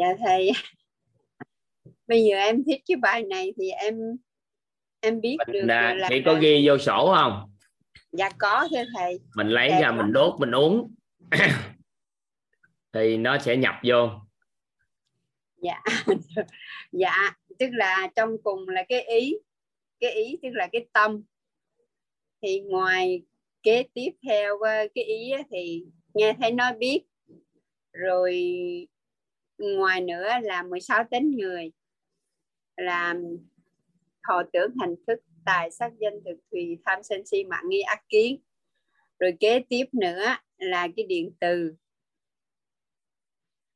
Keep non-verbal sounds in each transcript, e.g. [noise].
dạ thầy. [laughs] Bây giờ em thích cái bài này thì em em biết mình được à, là chị có ghi vô sổ không? Dạ có thưa thầy. Mình lấy Dạ, ra có. mình đốt mình uống. [coughs] Thì nó sẽ nhập vô. Dạ. [laughs] Dạ tức là trong cùng là cái ý cái ý tức là cái tâm. Thì ngoài kế tiếp theo ờ, cái ý thì nghe thấy nói biết. Rồi ngoài nữa là 16 tính người là thọ tưởng hành thức, tài sắc danh thực thùy, tham sân si, mạng nghi, ác kiến. Rồi kế tiếp nữa là cái điện từ.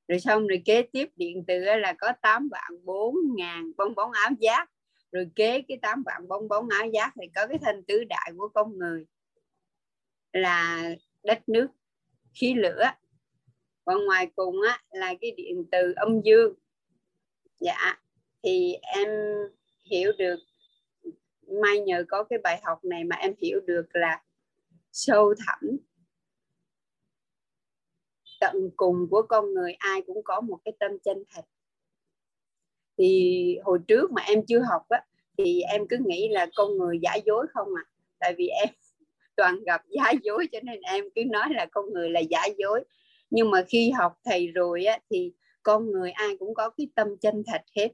Rồi xong rồi kế tiếp điện từ là có 8 vạn 4 ngàn bong bóng áo giáp. Rồi kế cái 8 vạn bong bóng áo giáp thì có cái thanh tứ đại của con người là đất nước, khí lửa và ngoài cùng á, là cái điện từ âm dương. Dạ thì em hiểu được, may nhờ có cái bài học này mà em hiểu được là sâu thẳm. Tận cùng của con người ai cũng có một cái tâm chân thật. Thì hồi trước mà em chưa học á, thì em cứ nghĩ là con người giả dối không à. Tại vì em [laughs] toàn gặp giả dối cho nên em cứ nói là con người là giả dối nhưng mà khi học thầy rồi á, thì con người ai cũng có cái tâm chân thật hết.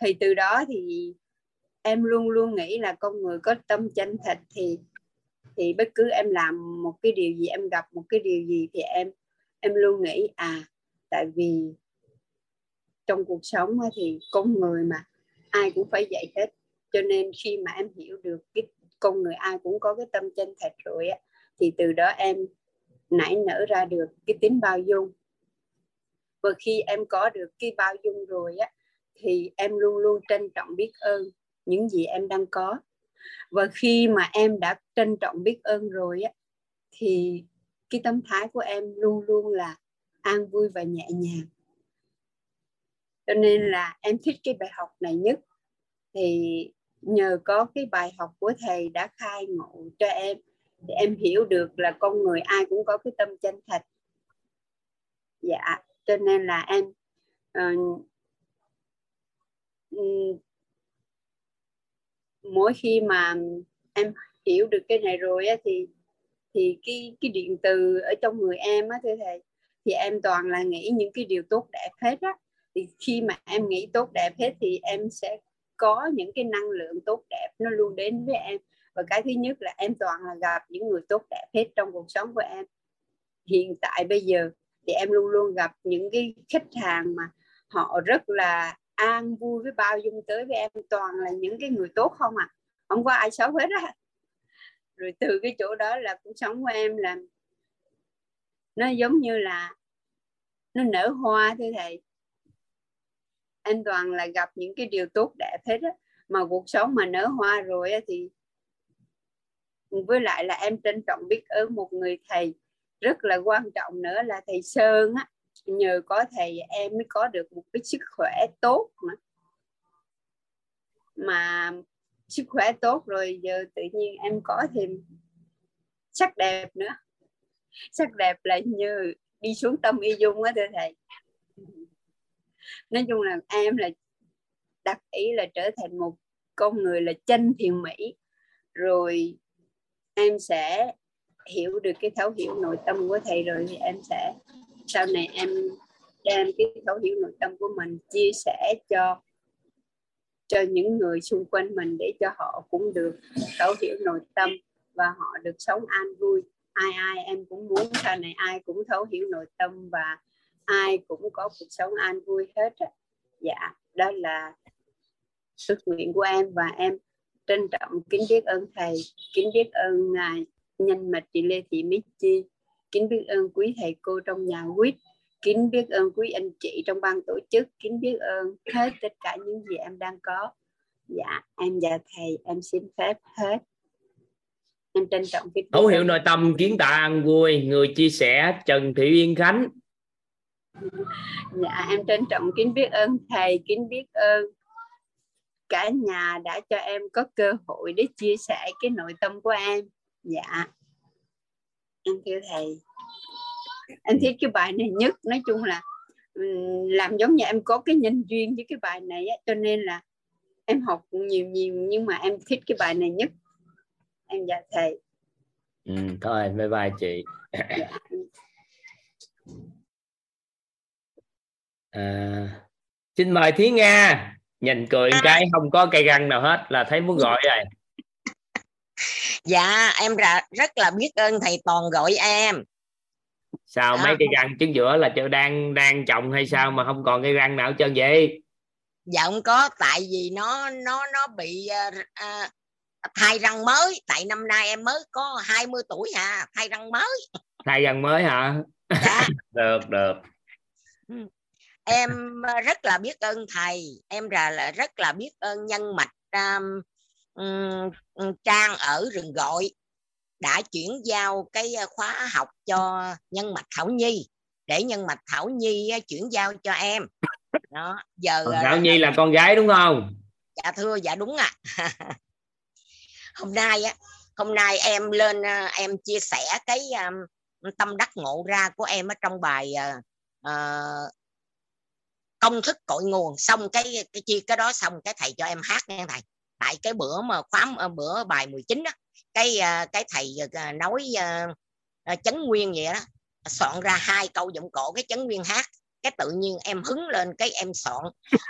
Thì từ đó thì em luôn luôn nghĩ là con người có tâm chân thật thì thì bất cứ em làm một cái điều gì, em gặp một cái điều gì thì em em luôn nghĩ à tại vì trong cuộc sống á thì con người mà ai cũng phải dạy hết. Cho nên khi mà em hiểu được cái con người ai cũng có cái tâm chân thật rồi á, thì từ đó em nảy nở ra được cái tính bao dung. Và khi em có được cái bao dung rồi á, thì em luôn luôn trân trọng biết ơn những gì em đang có. Và khi mà em đã trân trọng biết ơn rồi á, thì cái tâm thái của em luôn luôn là an vui và nhẹ nhàng. Cho nên là em thích cái bài học này nhất. Thì nhờ có cái bài học của thầy đã khai ngộ cho em thì em hiểu được là con người ai cũng có cái tâm chân thật. Dạ cho nên là em uh, mỗi khi mà em hiểu được cái này rồi á, thì thì cái cái điện từ ở trong người em á thưa thầy thì em toàn là nghĩ những cái điều tốt đẹp hết á. Thì khi mà em nghĩ tốt đẹp hết thì em sẽ có những cái năng lượng tốt đẹp nó luôn đến với em và cái thứ nhất là em toàn là gặp những người tốt đẹp hết trong cuộc sống của em. Hiện tại bây giờ thì em luôn luôn gặp những cái khách hàng mà họ rất là an vui với bao dung tới với em. Toàn là những cái người tốt không à không có ai xấu hết á. Rồi từ cái chỗ đó là cuộc sống của em là nó giống như là nó nở hoa thưa thầy. Em toàn là gặp những cái điều tốt đẹp hết á. Mà cuộc sống mà nở hoa rồi thì với lại là em trân trọng biết ơn một người thầy rất là quan trọng nữa là thầy Sơn á. Nhờ có thầy em mới có được một cái sức khỏe tốt mà. Mà sức khỏe tốt rồi giờ tự nhiên em có thêm sắc đẹp nữa. Sắc đẹp là như đi xuống tâm y dung á thưa thầy. Nói chung là em là đặt ý là trở thành một con người là chân thiện mỹ. Rồi em sẽ hiểu được cái thấu hiểu nội tâm của thầy rồi thì em sẽ, sau này em đem cái thấu hiểu nội tâm của mình, chia sẻ cho cho những người xung quanh mình để cho họ cũng được thấu hiểu nội tâm và họ được sống an vui. Ai ai em cũng muốn sau này ai cũng thấu hiểu nội tâm và ai cũng có cuộc sống an vui hết á. Dạ đó là ước nguyện của em và em trân trọng kính biết ơn thầy kính biết ơn ngài nhân mạch chị Lê Thị Mỹ Chi. Kính biết ơn quý thầy cô trong nhà quýt. Kính biết ơn quý anh chị trong ban tổ chức. Kính biết ơn hết tất cả những gì em đang có. Dạ em và thầy em xin phép hết. Em trân trọng cái thấu hiểu nội tâm kiến tạ an vui người chia sẻ Trần Thị Yên Khánh. Dạ em trân trọng kính biết ơn thầy kính biết ơn cả nhà đã cho em có cơ hội để chia sẻ cái nội tâm của em. Dạ. Em thưa thầy. Em thích cái bài này nhất. Nói chung là làm giống như em có cái nhân duyên với cái bài này á, cho nên là em học nhiều nhiều nhưng mà em thích cái bài này nhất. Em dạ thầy. Ừ, thôi bye bye chị. Dạ. à, xin mời thí nga nhìn cười à. cái không có cây răng nào hết là thấy muốn gọi rồi. [laughs] Dạ em ra rất là biết ơn thầy toàn gọi em. Sao à, mấy cây răng trứng giữa là chưa đang đang trồng hay sao mà không còn cây răng nào trơn vậy? Dạ không có tại vì nó nó nó bị uh, uh, thay răng mới. Tại năm nay em mới có 20 tuổi à thay răng mới. Thay răng mới hả? Dạ. [laughs] được được. Ừ. em rất là biết ơn thầy. Em là rất là biết ơn nhân mạch um, um, trang ở rừng gọi đã chuyển giao cái khóa học cho nhân mạch thảo nhi. Để nhân mạch thảo nhi chuyển giao cho em. Đó giờ Còn thảo nhi là con gái đúng không? Dạ thưa dạ đúng ạ. À. [laughs] hôm nay á hôm nay em lên em chia sẻ cái um, tâm đắc ngộ ra của em ở trong bài uh, công thức cội nguồn. Xong cái cái chia cái đó xong cái thầy cho em hát nghe thầy. Tại cái bữa mà khóa ờ, bữa bài 19 đó cái ờ, cái thầy ờ, nói chấn nguyên vậy đó soạn ra hai câu giọng cổ cái chấn nguyên hát cái tự nhiên em hứng lên cái em soạn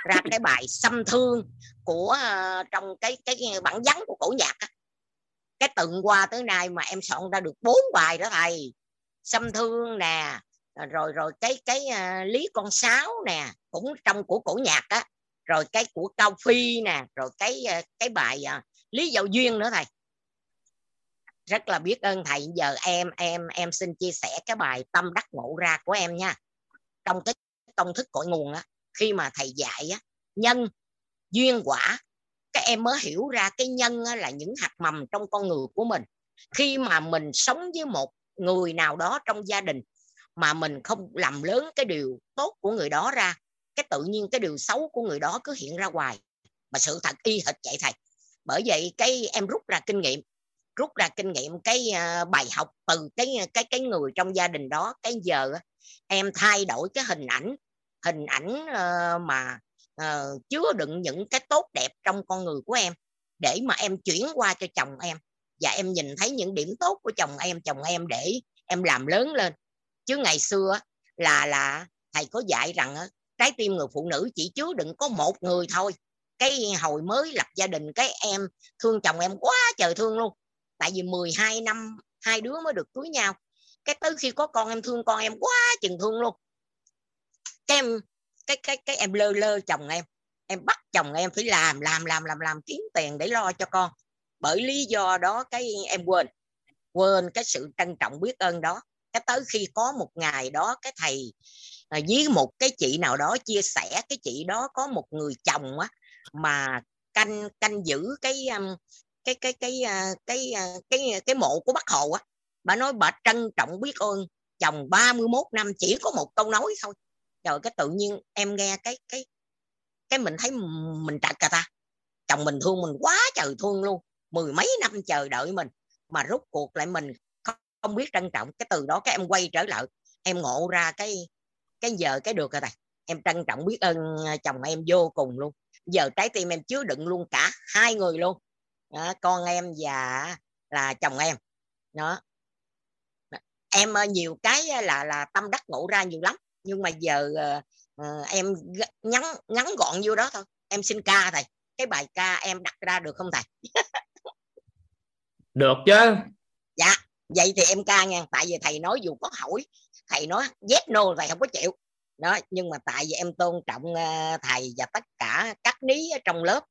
ra cái bài xâm thương của uh, trong cái cái bản vắn của cổ nhạc á. cái từng qua tới nay mà em soạn ra được bốn bài đó thầy. Xâm thương nè À, rồi rồi cái cái uh, lý con sáo nè cũng trong của cổ nhạc á rồi cái của cao phi nè rồi cái uh, cái bài uh, lý giao duyên nữa thầy. Rất là biết ơn thầy giờ em em em xin chia sẻ cái bài tâm đắc ngộ ra của em nha. Trong cái công thức cội nguồn á khi mà thầy dạy á nhân duyên quả các em mới hiểu ra cái nhân á, là những hạt mầm trong con người của mình. Khi mà mình sống với một người nào đó trong gia đình mà mình không làm lớn cái điều tốt của người đó ra, cái tự nhiên cái điều xấu của người đó cứ hiện ra hoài. Mà sự thật y hệt vậy thầy. Bởi vậy cái em rút ra kinh nghiệm, rút ra kinh nghiệm cái à, bài học từ cái à, cái cái người trong gia đình đó, cái giờ em thay đổi cái hình ảnh hình ảnh ờ, mà ờ, chứa đựng những cái tốt đẹp trong con người của em để mà em chuyển qua cho chồng em. Và em nhìn thấy những điểm tốt của chồng em chồng em để em làm lớn lên chứ ngày xưa là là thầy có dạy rằng trái tim người phụ nữ chỉ chứa đựng có một người thôi. Cái hồi mới lập gia đình, cái em thương chồng em quá trời thương luôn. Tại vì 12 năm, hai đứa mới được cưới nhau. Cái tới khi có con em thương con em quá chừng thương luôn. Cái em, cái cái cái em lơ lơ chồng em. Em bắt chồng em phải làm làm làm làm làm kiếm tiền để lo cho con. Bởi lý do đó cái em quên. Quên cái sự trân trọng biết ơn đó cái tới khi có một ngày đó cái thầy à, với một cái chị nào đó chia sẻ cái chị đó có một người chồng á mà canh canh giữ cái um, cái cái cái à, cái cái cái, cái mộ của bác hồ á. Bà nói bà trân trọng biết ơn chồng 31 năm chỉ có một câu nói thôi. Trời cái tự nhiên em nghe cái cái cái mình thấy mình trật cả ta. Chồng mình thương mình quá trời thương luôn mười mấy năm chờ đợi mình mà rút cuộc lại mình không, biết trân trọng. Cái từ đó cái em quay trở lại em ngộ ra cái cái giờ cái được rồi này em trân trọng biết ơn à, chồng em vô cùng luôn. Giờ trái tim em chứa đựng luôn cả hai người luôn. Đó, con em và là chồng em. Đó. Em ờ, nhiều cái là là tâm đắc ngộ ra nhiều lắm. Nhưng mà giờ uh, em ngắn ngắn gọn vô đó thôi. Em xin ca thầy. Cái bài ca em đặt ra được không thầy? [laughs] Được chứ. Dạ vậy thì em ca nha tại vì thầy nói dù có hỏi thầy nói yes no thầy không có chịu. Đó nhưng mà tại vì em tôn trọng ờ, thầy và tất cả các ní ở trong lớp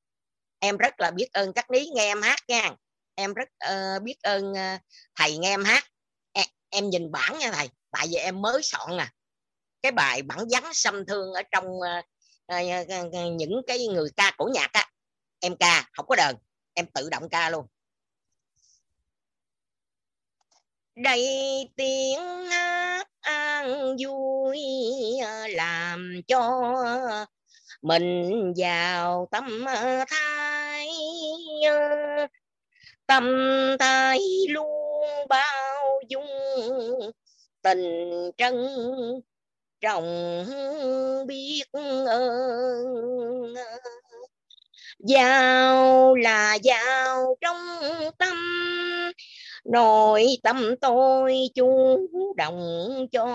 em rất là biết ơn các ní nghe em hát nha. Em rất uh, biết ơn uh, thầy nghe em hát. Em, em nhìn bản nha thầy tại vì em mới soạn nè. Cái bài bản vắng xâm thương ở trong uh, uh, những cái người ca cổ nhạc á em ca không có đờn em tự động ca luôn. Đầy tiếng an vui ờ, làm cho mình vào tâm thái ờ, tâm thái luôn bao dung tình trân trọng biết ơn. Giao là giao trong tâm nội tâm tôi chú động cho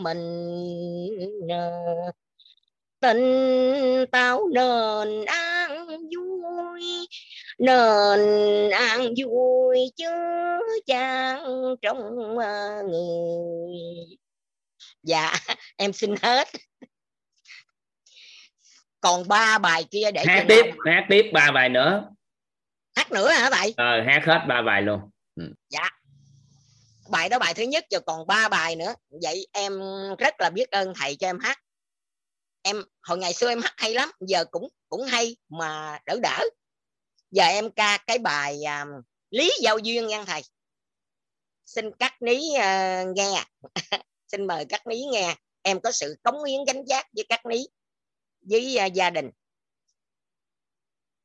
mình tình tao nền an vui nền an vui chứ chan trong người dạ [laughs] em xin hết. Còn ba bài kia để hát tiếp hát tiếp ba bài nữa. Hát nữa hả vậy ờ hát hết ba bài luôn ừ. dạ. Bài đó bài thứ nhất rồi còn ba bài nữa. Vậy em rất là biết ơn thầy cho em hát. Em hồi ngày xưa em hát hay lắm giờ cũng cũng hay mà đỡ đỡ. Giờ em ca cái bài um, lý giao duyên nha thầy. Xin cắt ní uh, nghe. [laughs] Xin mời các ní nghe. Em có sự cống hiến gánh giác với các ní với uh, gia đình.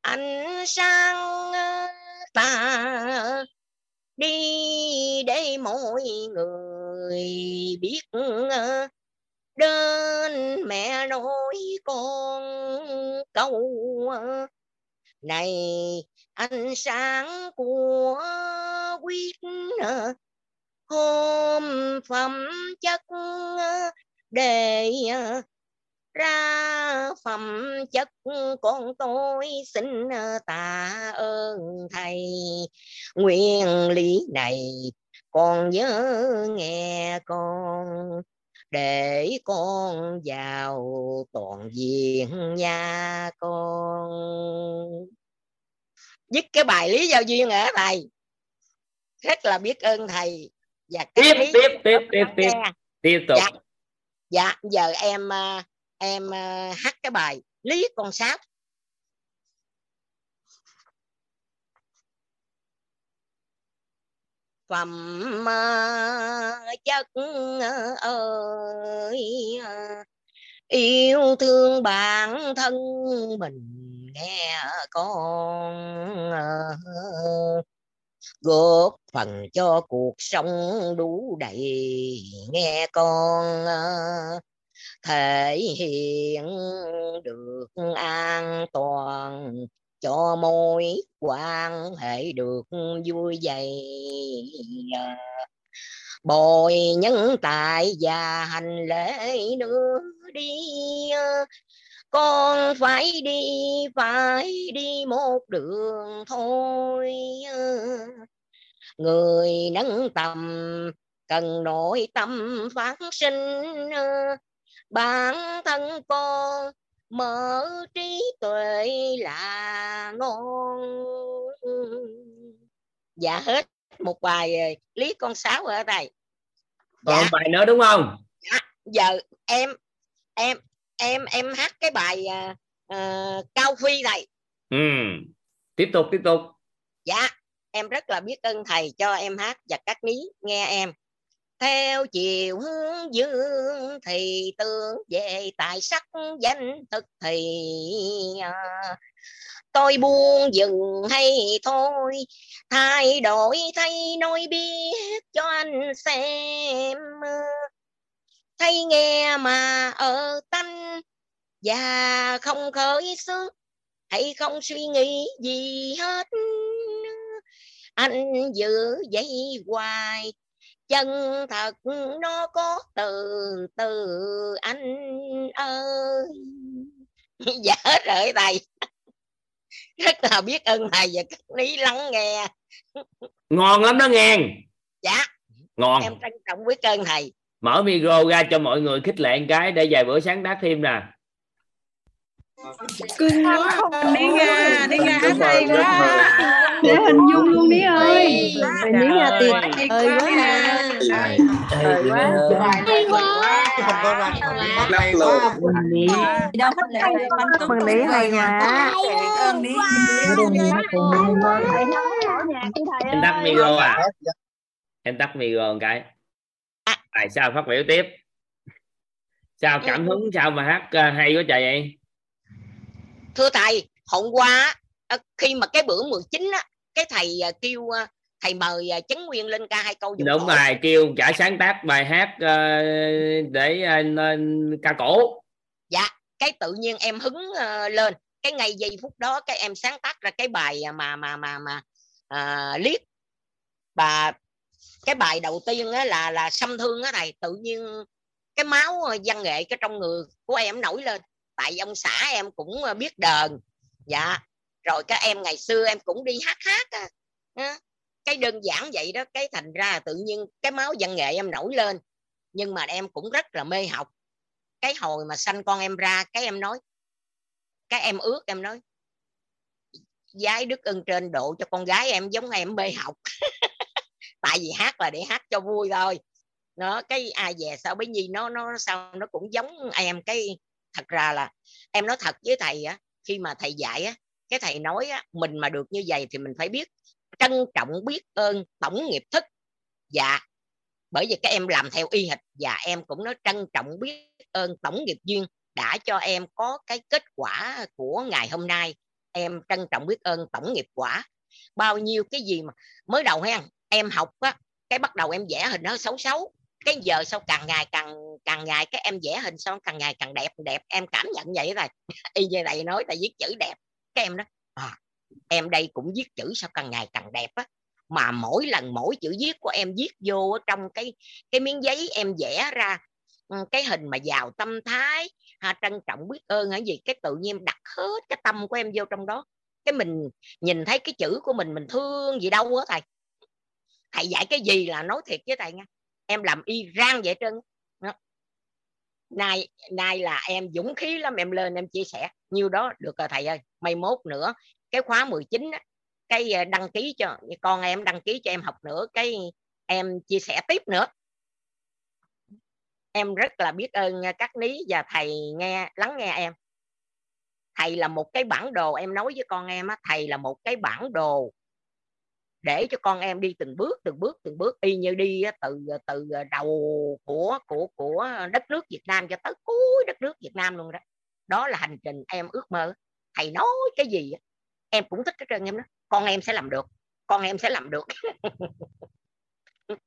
Anh sang à, ta đi để mọi người biết ờ, đến mẹ nói con câu ờ, này, ánh sáng của quyết ờ, hôm phẩm chất để ra phẩm chất con tôi xin tạ ơn thầy. Nguyên lý này con nhớ nghe con để con vào toàn diện nha con. Dứt cái bài lý giao duyên ở thầy? Rất là biết ơn thầy. Và tiếp tiếp tiếp tiếp tiếp. Tiếp tục. Dạ, dạ giờ em à, em ờ, hát cái bài lý con sáp. Phẩm ờ, chất ờ, ơi yêu thương bản thân mình nghe con góp phần cho cuộc sống đủ đầy nghe con thể hiện được an toàn, cho mối quan hệ được vui vầy bồi nhân tại và hành lễ nữa đi. Con phải đi phải đi một đường thôi. Người nâng tầm, cần nội tâm phát sinh bản thân con mở trí tuệ là ngon dạ hết một bài lý con sáu ở đây. Còn dạ. bài nữa đúng không? Dạ. giờ em em em em hát cái bài uh, cao phi này. Ừ tiếp tục tiếp tục. Dạ em rất là biết ơn thầy cho em hát và các ní nghe em theo chiều hướng dương thì tương về tài sắc danh thực thì à, tôi buông dừng hay thôi. Thay đổi thay nói biết cho anh xem. Thay nghe mà ở tanh và không khởi sức hay không suy nghĩ gì hết. Anh giữ dây hoài chân thật nó có từ từ anh ơi. Hết rồi thầy rất là biết ơn thầy và các lý lắng nghe. Ngon lắm đó nghe. Dạ. Ngon. Em trân trọng biết ơn thầy. Mở micro ra cho mọi người khích lệ một cái để vài bữa sáng tác thêm nè cưng quá đi ra đi ra hát hay quá. để hình dung luôn đi ơi. mình ní nhà tuyệt ơi quá trời quá. hay quá lắc lộn đâu hết lệ mừng lý hay quá. Em tắt micro à? Em tắt micro một cái. Tại sao phát biểu tiếp? Sao cảm hứng sao mà hát uh, hay quá trời vậy thưa thầy hôm qua khi mà cái bữa 19 á cái thầy à, kêu thầy mời chấn nguyên lên ca hai câu đúng rồi kêu trả sáng tác bài hát uh, để uh, ca cổ. Dạ cái tự nhiên em hứng uh, lên. Cái ngay giây phút đó cái em sáng tác ra cái bài mà mà mà mà uh, liếc. Và cái bài đầu tiên á, là là xâm thương á thầy tự nhiên cái máu văn nghệ cái trong người của em nổi lên tại ông xã em cũng ờ, biết đờn. Dạ. Rồi các em ngày xưa em cũng đi hát hát à. cái đơn giản vậy đó, cái thành ra tự nhiên cái máu văn nghệ em nổi lên. Nhưng mà em cũng rất là mê học. Cái hồi mà sanh con em ra, cái em nói, cái em ước em nói, giái đức ân trên độ cho con gái em giống em mê học. [laughs] Tại vì hát là để hát cho vui thôi. Nó, cái ai về sao bấy nhi nó nó, sao nó cũng giống em. Cái thật ra là em nói thật với thầy á khi mà thầy dạy á cái thầy nói á, mình mà được như vậy thì mình phải biết trân trọng biết ơn tổng nghiệp thức. Dạ bởi vì các em làm theo y hịch và em cũng nói trân trọng biết ơn tổng nghiệp duyên đã cho em có cái kết quả của ngày hôm nay. Em trân trọng biết ơn tổng nghiệp quả. Bao nhiêu cái gì mà mới đầu ha em học á cái bắt đầu em vẽ hình nó xấu xấu cái giờ sau càng ngày càng càng ngày cái em vẽ hình xong càng ngày càng đẹp đẹp. Em cảm nhận vậy là [laughs] y như này nói là viết chữ đẹp. Cái em đó à, em đây cũng viết chữ sao càng ngày càng đẹp á. Mà mỗi lần mỗi chữ viết của em viết vô trong cái cái miếng giấy em vẽ ra ừ, cái hình mà giàu tâm thái ha, trân trọng biết ơn hay gì cái tự nhiên đặt hết cái tâm của em vô trong đó. Cái mình nhìn thấy cái chữ của mình mình thương gì đâu á thầy. Thầy dạy cái gì là nói thiệt với thầy nha em làm y rang vậy trơn đó. nay nay là em dũng khí lắm em lên em chia sẻ. Nhiêu đó được rồi thầy ơi. Mai mốt nữa cái khóa 19 á, cái ờ, đăng ký cho con em đăng ký cho em học nữa cái em chia sẻ tiếp nữa. Em rất là biết ơn ờ, các lý và thầy nghe lắng nghe em. Thầy là một cái bản đồ em nói với con em á thầy là một cái bản đồ để cho con em đi từng bước từng bước từng bước y như đi từ từ đầu của của của đất nước Việt Nam cho tới cuối đất nước Việt Nam luôn đó. Đó là hành trình em ước mơ. Thầy nói cái gì em cũng thích cái trơn em đó. Con em sẽ làm được con em sẽ làm được. [laughs]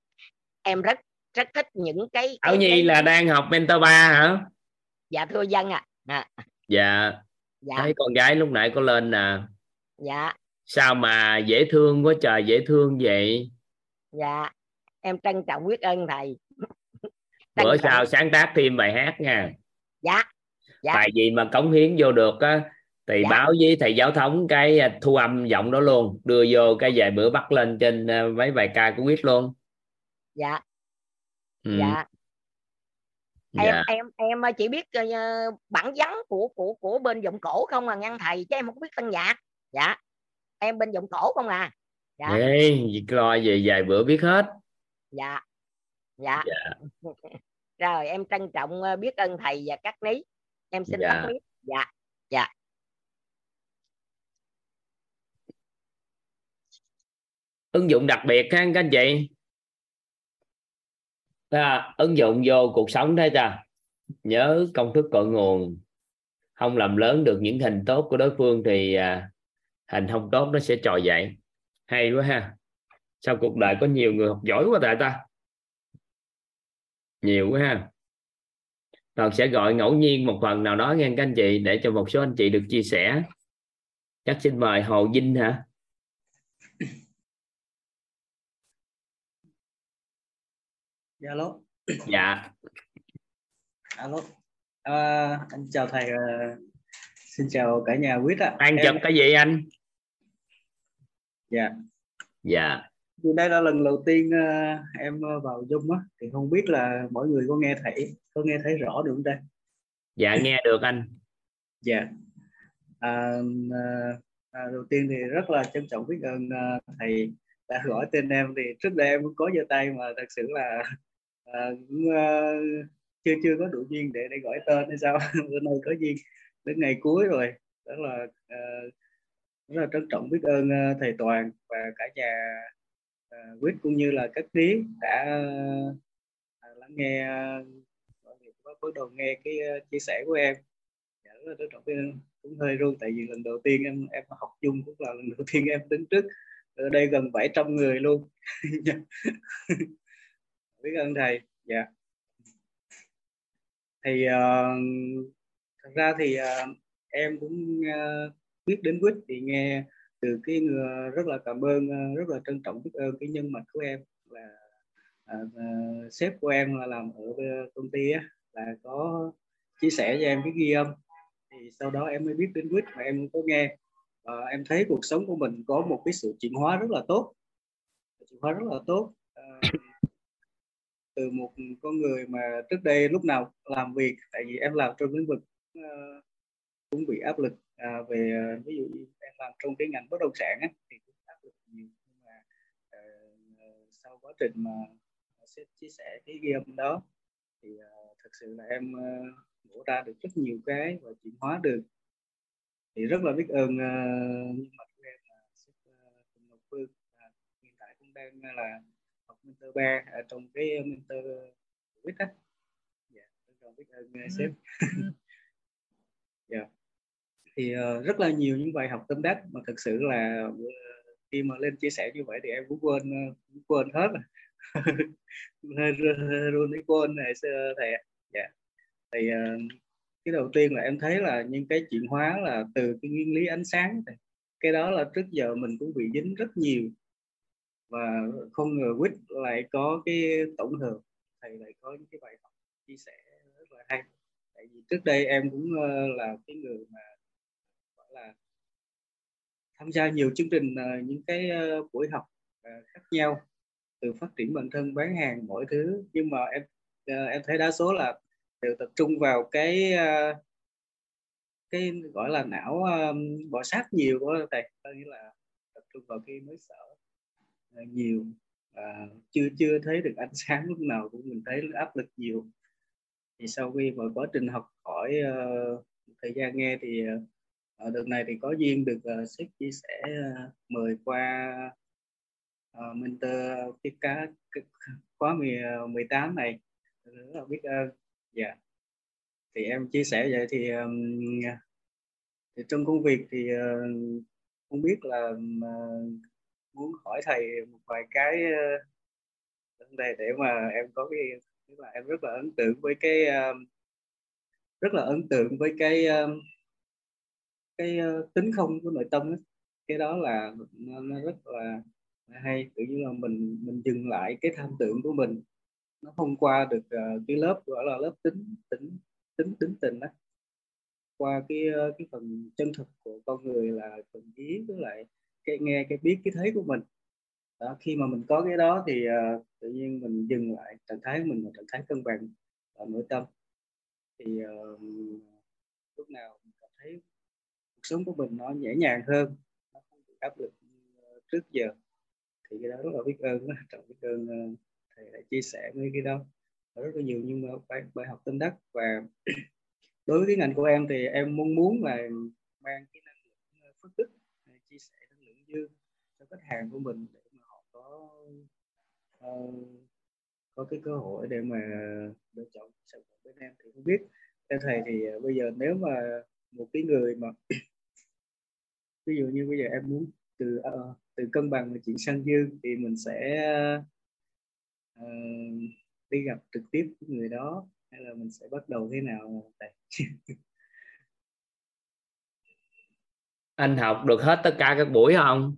Em rất rất thích những cái, Ảo Nhi cái... là đang học mentor 3 hả? Dạ thưa dân ạ. À. à. dạ. Dạ. Thấy con gái lúc nãy có lên nè. Dạ sao mà dễ thương quá trời dễ thương vậy dạ em trân trọng biết ơn thầy [laughs] trân bữa trọng. sau sáng tác thêm bài hát nha dạ, dạ. bài gì mà cống hiến vô được á thì dạ. báo với thầy giáo thống cái à, thu âm giọng đó luôn đưa vô cái vài bữa bắt lên trên à, mấy bài ca của quyết luôn dạ ừ. dạ em dạ. em em chỉ biết uh, bản vắn của của của bên giọng cổ không à ngăn thầy chứ em không biết tân nhạc dạ em bên giọng cổ không à. Dạ. Ê, việc lo về vài bữa biết hết. Dạ. Dạ, dạ. [laughs] rồi em trân trọng ờ, biết ơn thầy và các ní em xin dạ. biết dạ. Dạ. Ứng dụng đặc biệt ha các anh chị. À, ứng dụng vô cuộc sống đấy ta. Nhớ công thức cội nguồn. Không làm lớn được những hình tốt của đối phương thì à, hành không tốt nó sẽ trồi dậy. Hay quá ha. Sao cuộc đời có nhiều người học giỏi quá tại ta? Nhiều quá ha. Toàn sẽ gọi ngẫu nhiên một phần nào đó nghe các anh chị để cho một số anh chị được chia sẻ. Chắc xin mời hồ vinh hả? Dạ alo. Dạ. Alo. À, anh chào thầy uh, xin chào cả nhà quyết ạ. Anh chụp cái gì anh? Dạ. Dạ. Thì đây là lần đầu tiên uh, em vào zoom á. Thì không biết là mọi người có nghe thầy có nghe thấy rõ được không đây dạ nghe được anh. Dạ. À, à, đầu tiên thì rất là trân trọng biết ơn uh, thầy đã gọi tên em. Thì trước đây em cũng có giơ tay mà thật sự là uh, cũng, uh, chưa chưa có đủ duyên để để gọi tên hay sao. [laughs] Bữa nay có duyên đến ngày cuối rồi. Rất là uh, rất là trân trọng biết ơn uh, thầy toàn và cả nhà ờ, uh, quyết cũng như là các tí đã uh, lắng nghe uh, bắt đầu nghe cái uh, chia sẻ của em. Dạ, rất là trân trọng biết ơn. Cũng hơi run tại vì lần đầu tiên em em học chung cũng là lần đầu tiên em đứng trước. Ở đây gần 700 người luôn. [laughs] Dạ. Biết ơn thầy. Dạ. Thì uh, thật ra thì uh, em cũng uh, biết đến quýt thì nghe từ cái người à, rất là cảm ơn uh, rất là trân trọng biết ơn cái nhân mạch của em. Là uh, uh, sếp của em là làm ở công ty á, là có chia sẻ cho em cái ghi âm. Thì sau đó em mới biết đến quýt mà em có nghe. Và em thấy cuộc sống của mình có một cái sự chuyển hóa rất là tốt. Chuyển hóa rất là tốt từ một con người mà trước đây lúc nào làm việc tại vì em làm trong lĩnh vực uh, cũng bị áp lực uh, về uh, ví dụ như em làm trong cái ngành bất động sản á, thì cũng áp lực nhiều. Nhưng mà uh, sau quá trình mà sẽ chia sẻ cái ghi âm đó thì uh, thật sự là em uh, ra được rất nhiều cái và chuyển hóa được. Thì rất là biết ơn uh, nhưng mà em là uh, Ngọc Phương uh, hiện tại cũng đang là mentor 3 ở trong cái mentor quýt á. Dạ rất là biết ơn uh, sếp yeah. thì uh, rất là nhiều những bài học tâm đắc mà thực sự là ờ, khi mà lên chia sẻ như vậy thì em cũng quên ờ, cũng quên hết luôn [laughs] quên này thầy dạ. Thì uh, cái đầu tiên là em thấy là những cái chuyển hóa là từ cái nguyên lý ánh sáng cái đó là trước giờ mình cũng bị dính rất nhiều và không ngờ quýt lại có cái tổng hợp thầy lại có những cái bài học chia sẻ tại vì trước đây em cũng ờ, là cái người mà gọi là tham gia nhiều chương trình ờ, những cái ờ, buổi học khác nhau từ phát triển bản thân bán hàng mọi thứ. Nhưng mà em em thấy đa số là đều tập trung vào cái cái gọi là não um, bò sát nhiều của thầy. Có nghĩa là tập trung vào cái mới sở uh, nhiều. À, chưa chưa thấy được ánh sáng lúc nào cũng mình thấy áp lực nhiều thì sau khi mà quá trình học hỏi uh, thời gian nghe thì uh, ở đợt này thì có duyên được uh, sếp chia sẻ uh, mời qua uh, mentor cái cá khóa 18 này rất là biết ơn dạ yeah. thì em chia sẻ vậy thì, um, thì trong công việc thì uh, không biết là uh, muốn hỏi thầy một vài cái uh, vấn đề để mà em có cái tức là em rất là ấn tượng với cái ờ, rất là ấn tượng với cái ờ, cái ờ, tính không của nội tâm ấy. cái đó là nó, nó rất là hay. Tự nhiên là mình mình dừng lại cái tham tưởng của mình. Nó không qua được uh, cái lớp gọi là lớp tính tính tính tính tình đó qua cái cái phần chân thực của con người là phần ý với lại cái nghe cái biết cái thấy của mình đó, khi mà mình có cái đó thì uh, tự nhiên mình dừng lại trạng thái mình là trạng thái cân bằng ở nội tâm. Thì uh, lúc nào mình cảm thấy cuộc sống của mình nó nhẹ nhàng hơn nó không bị áp lực ờ, trước giờ. Thì cái đó rất là biết ơn trọng biết ơn uh, thầy đã chia sẻ với cái đó rất là nhiều. Nhưng mà bài, bài học tâm đắc và [clears throat] đối với cái ngành của em thì em mong muốn là mang cái năng lượng ờ, phước đức chia sẻ năng lượng dư cho khách hàng của mình để uh, có cái cơ hội để mà lựa chọn sản phẩm bên em thì không biết. Theo thầy thì uh, bây giờ nếu mà một cái người mà [coughs] ví dụ như bây giờ em muốn từ uh, từ cân bằng mà chuyển sang dư thì mình sẽ uh, đi gặp trực tiếp người đó hay là mình sẽ bắt đầu thế nào thầy? [laughs] Anh học được hết tất cả các buổi không?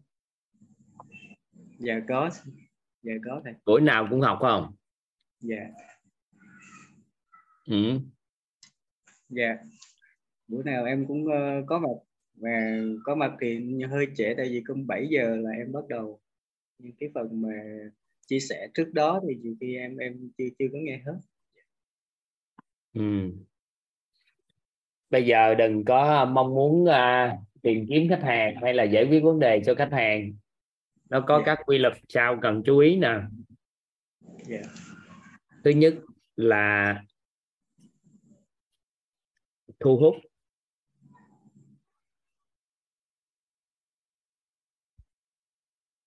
Dạ có dạ có thầy. Buổi nào cũng học không? Dạ. Ừ. dạ. Buổi nào em cũng uh, có mặt. Và có mặt thì hơi trễ tại vì cũng 7 giờ là em bắt đầu. Nhưng cái phần mà chia sẻ trước đó thì nhiều khi em em chưa chưa có nghe hết. Ừ. bây giờ đừng có mong muốn uh, tìm kiếm khách hàng hay là giải quyết vấn đề cho khách hàng nó có yeah. Dạ. các quy luật sao cần chú ý nè yeah. Dạ. thứ nhất là thu hút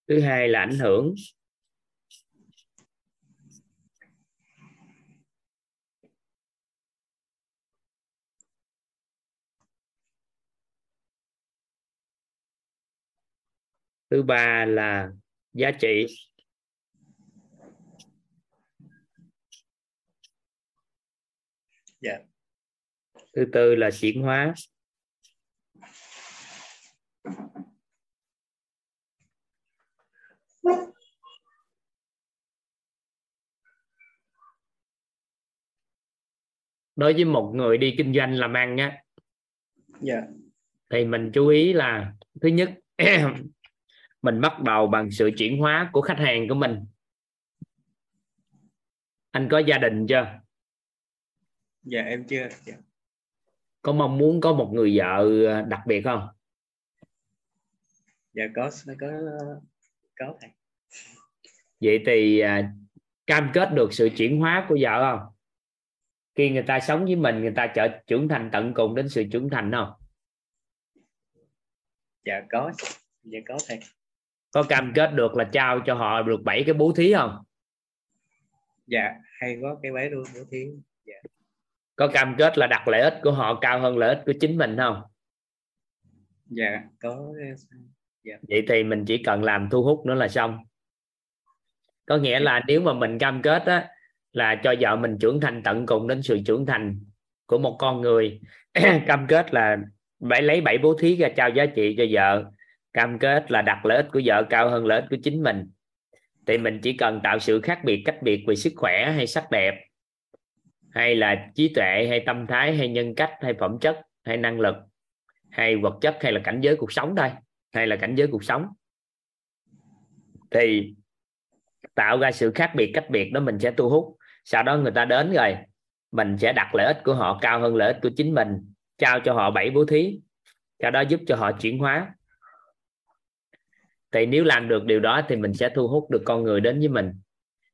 thứ hai là ảnh hưởng thứ ba là giá trị. Dạ. Thứ tư là chuyển hóa. Đối với một người đi kinh doanh làm ăn á dạ. thì mình chú ý là thứ nhất [clears throat] mình bắt đầu bằng sự chuyển hóa của khách hàng của mình. Anh có gia đình chưa? Dạ em chưa. Dạ. có mong muốn có một người vợ đặc biệt không? Dạ có có có thầy. Vậy thì à, cam kết được sự chuyển hóa của vợ không? Khi người ta sống với mình người ta trở trưởng thành tận cùng đến sự trưởng thành không? Dạ có. Dạ có thầy có cam kết được là trao cho họ được bảy cái bố thí không? Dạ hay có cái váy luôn bố thí. Dạ. có cam kết là đặt lợi ích của họ cao hơn lợi ích của chính mình không? Dạ có. Dạ. vậy thì mình chỉ cần làm thu hút nữa là xong. Có nghĩa là nếu mà mình cam kết á là cho vợ mình trưởng thành tận cùng đến sự trưởng thành của một con người [clears throat] cam kết là phải lấy bảy bố thí ra trao giá trị cho vợ cam kết là đặt lợi ích của vợ cao hơn lợi ích của chính mình. Thì mình chỉ cần tạo sự khác biệt, cách biệt về sức khỏe hay sắc đẹp, hay là trí tuệ, hay tâm thái, hay nhân cách, hay phẩm chất, hay năng lực, hay vật chất, hay là cảnh giới cuộc sống thôi, hay là cảnh giới cuộc sống. Thì tạo ra sự khác biệt, cách biệt đó mình sẽ thu hút. Sau đó người ta đến rồi, mình sẽ đặt lợi ích của họ cao hơn lợi ích của chính mình, trao cho họ bảy bố thí, sau đó giúp cho họ chuyển hóa thì nếu làm được điều đó thì mình sẽ thu hút được con người đến với mình.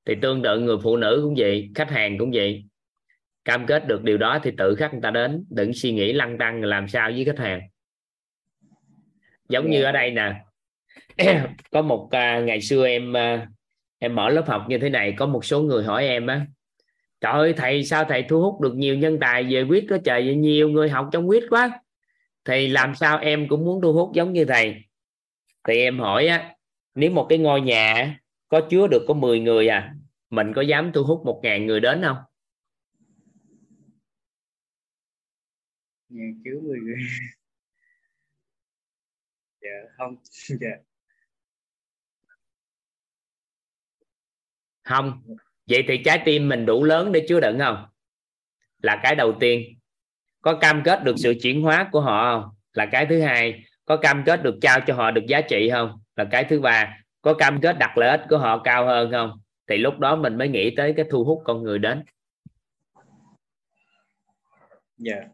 Thì tương tự người phụ nữ cũng vậy khách hàng cũng vậy. Cam kết được điều đó thì tự khắc người ta đến đừng suy nghĩ lăng tăng làm sao với khách hàng. Giống như ở đây nè. [clears throat] Có một uh, ngày xưa em uh, em mở lớp học như thế này có một số người hỏi em á trời ơi thầy sao thầy thu hút được nhiều nhân tài về quýt có trời nhiều người học trong quýt quá? Thì làm sao em cũng muốn thu hút giống như thầy thì em hỏi á nếu một cái ngôi nhà có chứa được có 10 người à mình có dám thu hút một ngàn người đến không? Nhà chứa 10 người. [laughs] Dạ không. [laughs] Dạ. Không. Vậy thì trái tim mình đủ lớn để chứa đựng không? Là cái đầu tiên. Có cam kết được sự chuyển hóa của họ không? Là cái thứ hai có cam kết được trao cho họ được giá trị không? Là cái thứ ba có cam kết đặt lợi ích của họ cao hơn không? Thì lúc đó mình mới nghĩ tới cái thu hút con người đến. Dạ. Yeah.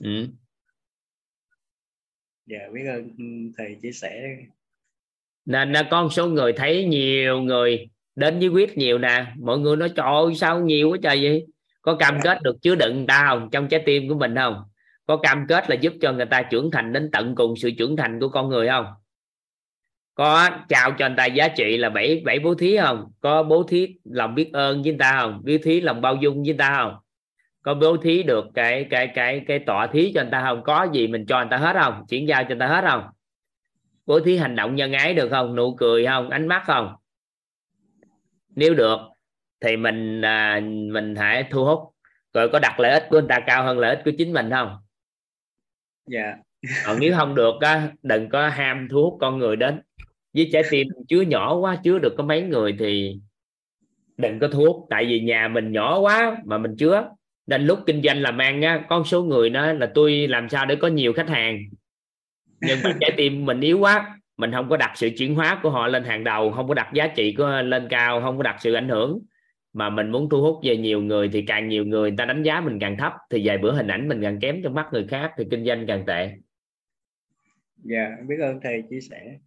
ừ. dạ biết ơn thầy chia sẻ. Nên có một số người thấy nhiều người đến với quyết nhiều nè. Mọi người nói trời ơi sao nhiều quá trời vậy? Có cam kết được chứa đựng người ta không? Trong trái tim của mình không có cam kết là giúp cho người ta trưởng thành đến tận cùng sự trưởng thành của con người không? Có chào cho người ta giá trị là bảy bảy bố thí không? Có bố thí lòng biết ơn với người ta không? Bố thí lòng bao dung với người ta không? Có bố thí được cái cái cái cái tọa thí cho người ta không? Có gì mình cho người ta hết không? Chuyển giao cho người ta hết không? Bố thí hành động nhân ái được không? Nụ cười không? Ánh mắt không? Nếu được, thì mình à, mình hãy thu hút. Rồi có đặt lợi ích của người ta cao hơn lợi ích của chính mình không? Dạ. Còn nếu không được á, đừng có ham thu hút con người đến. Với trái tim chứa nhỏ quá, chứa được có mấy người thì đừng có thuốc. Tại vì nhà mình nhỏ quá mà mình chứa. Nên lúc kinh doanh làm ăn á, có số người nó là tôi làm sao để có nhiều khách hàng? Nhưng mà trái tim mình yếu quá, mình không có đặt sự chuyển hóa của họ lên hàng đầu, không có đặt giá trị của, lên cao, không có đặt sự ảnh hưởng mà mình muốn thu hút về nhiều người thì càng nhiều người người ta đánh giá mình càng thấp thì vài bữa hình ảnh mình càng kém trong mắt người khác thì kinh doanh càng tệ. Dạ biết ơn thầy chia sẻ.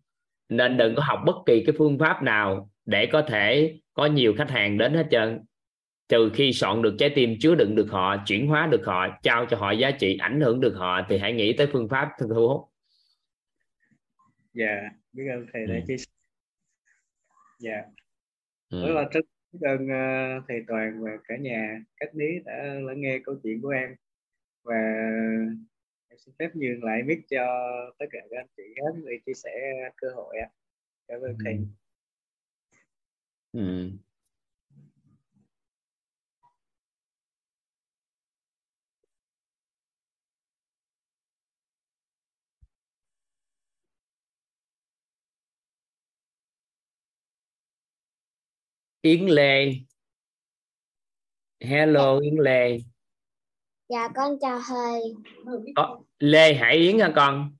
Nên đừng có học bất kỳ cái phương pháp nào để có thể có nhiều khách hàng đến hết trơn. Trừ khi soạn được trái tim chứa đựng được họ chuyển hóa được họ trao cho họ giá trị ảnh hưởng được họ thì hãy nghĩ tới phương pháp thu hút. Dạ biết ơn thầy đã ừ. chia sẻ. Dạ. Ừ. rất là rất biết ơn ờ, thầy toàn và cả nhà. Các lý đã lắng nghe câu chuyện của em. Và em xin phép nhường lại mic cho tất cả các anh chị hết để chia sẻ cơ hội ạ. Cảm ơn thầy. Ừ. Yến Lê Hello Yến Lê Dạ con chào thầy. Có, Lê Hải Yến hả con?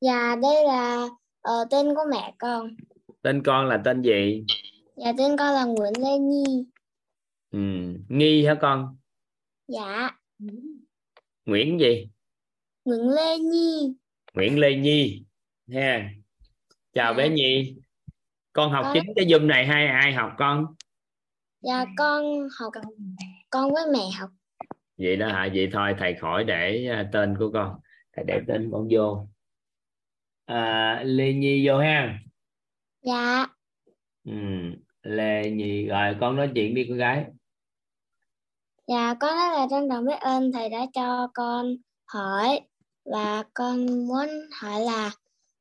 Dạ đây là uh, tên của mẹ con. Tên con là tên gì? Dạ tên con là Nguyễn Lê Nhi. Ừ. Nghi hả con? Dạ. Nguyễn gì? Nguyễn Lê Nhi. Nguyễn Lê Nhi. Ha. Chào Dạ. bé Nhi. Con học Con- chính cái Zoom này hay ai học con? Dạ con học con với mẹ học. Vậy đó hả? Vậy thôi thầy khỏi để à, tên của con. Thầy để tên con vô. À, Lê Nhi vô ha. Dạ. Ừ. Lê Nhi rồi con nói chuyện đi con gái. Dạ con rất là trân trọng biết ơn thầy đã cho con hỏi và con muốn hỏi là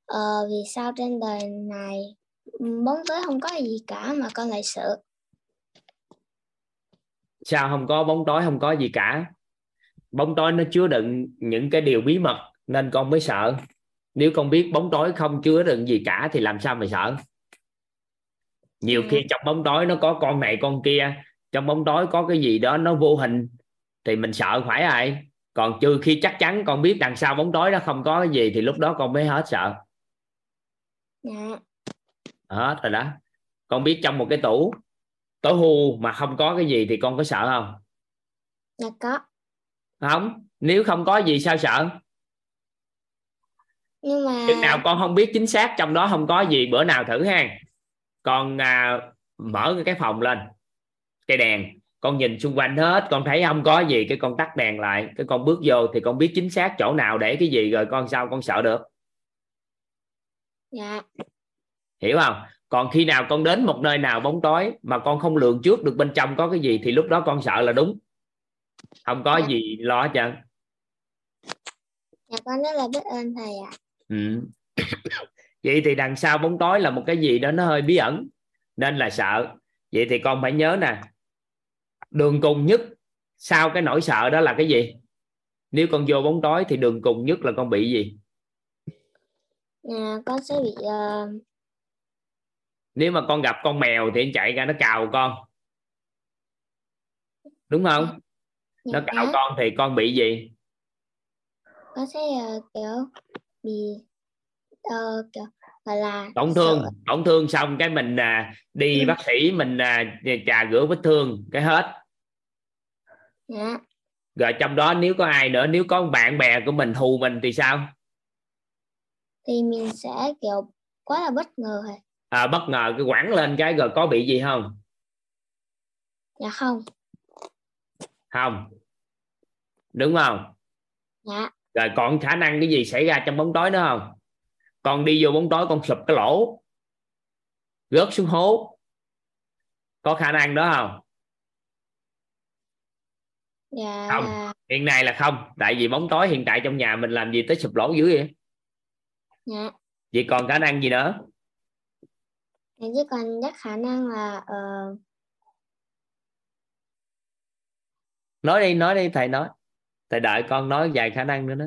ờ, vì sao trên đời này bóng tối không có gì cả mà con lại sợ. sao không có bóng tối không có gì cả bóng tối nó chứa đựng những cái điều bí mật nên con mới sợ nếu con biết bóng tối không chứa đựng gì cả thì làm sao mà sợ nhiều Ừ. khi trong bóng tối nó có con này con kia trong bóng tối có cái gì đó nó vô hình thì mình sợ phải ai còn trừ khi chắc chắn con biết đằng sau bóng tối đó không có cái gì thì lúc đó con mới hết sợ Dạ. Hết rồi đó. Con biết trong một cái tủ tối hu mà không có cái gì thì con có sợ không? Dạ có. không? Nếu không có gì sao sợ? Nhưng mà chừng nào con không biết chính xác trong đó không có gì bữa nào thử ha. Con à, mở cái phòng lên cây đèn. Con nhìn xung quanh hết con thấy không có gì cái con tắt đèn lại. Cái con bước vô thì con biết chính xác chỗ nào để cái gì rồi con sao con sợ được? Dạ hiểu không còn khi nào con đến một nơi nào bóng tối mà con không lường trước được bên trong có cái gì thì lúc đó con sợ là đúng không có Dạ. gì lo hết trơn dạ con rất là biết ơn thầy ạ. ừ. [coughs] vậy thì đằng sau bóng tối là một cái gì đó nó hơi bí ẩn nên là sợ vậy thì con phải nhớ nè đường cùng nhất sau cái nỗi sợ đó là cái gì nếu con vô bóng tối thì đường cùng nhất là con bị gì À, con sẽ bị ờ, nếu mà con gặp con mèo thì nó chạy ra nó cào con. Đúng không? Nó nhạt cào con thì con bị gì? Con sẽ ờ, kiểu bị ờ, kiểu gọi là tổn thương. sợ. tổn thương xong cái mình à, đi Ừ. bác sĩ mình à, trà rửa vết thương cái hết. Dạ. rồi trong đó nếu có ai nữa nếu có bạn bè của mình hù mình thì sao? Thì mình sẽ kiểu quá là bất ngờ rồi à, bất ngờ cái quẳng lên cái rồi có bị gì không? Dạ không. Không. Đúng không? Dạ. Rồi còn khả năng cái gì xảy ra trong bóng tối nữa không? Con đi vô bóng tối con sụp cái lỗ. Rớt xuống hố. Có khả năng đó không? Dạ. Không. hiện nay là không. Tại vì bóng tối hiện tại trong nhà mình làm gì tới sụp lỗ dữ vậy? Dạ. Vậy còn khả năng gì nữa chứ còn chắc khả năng là ờ, nói đi nói đi thầy nói. Thầy đợi con nói vài khả năng nữa đó.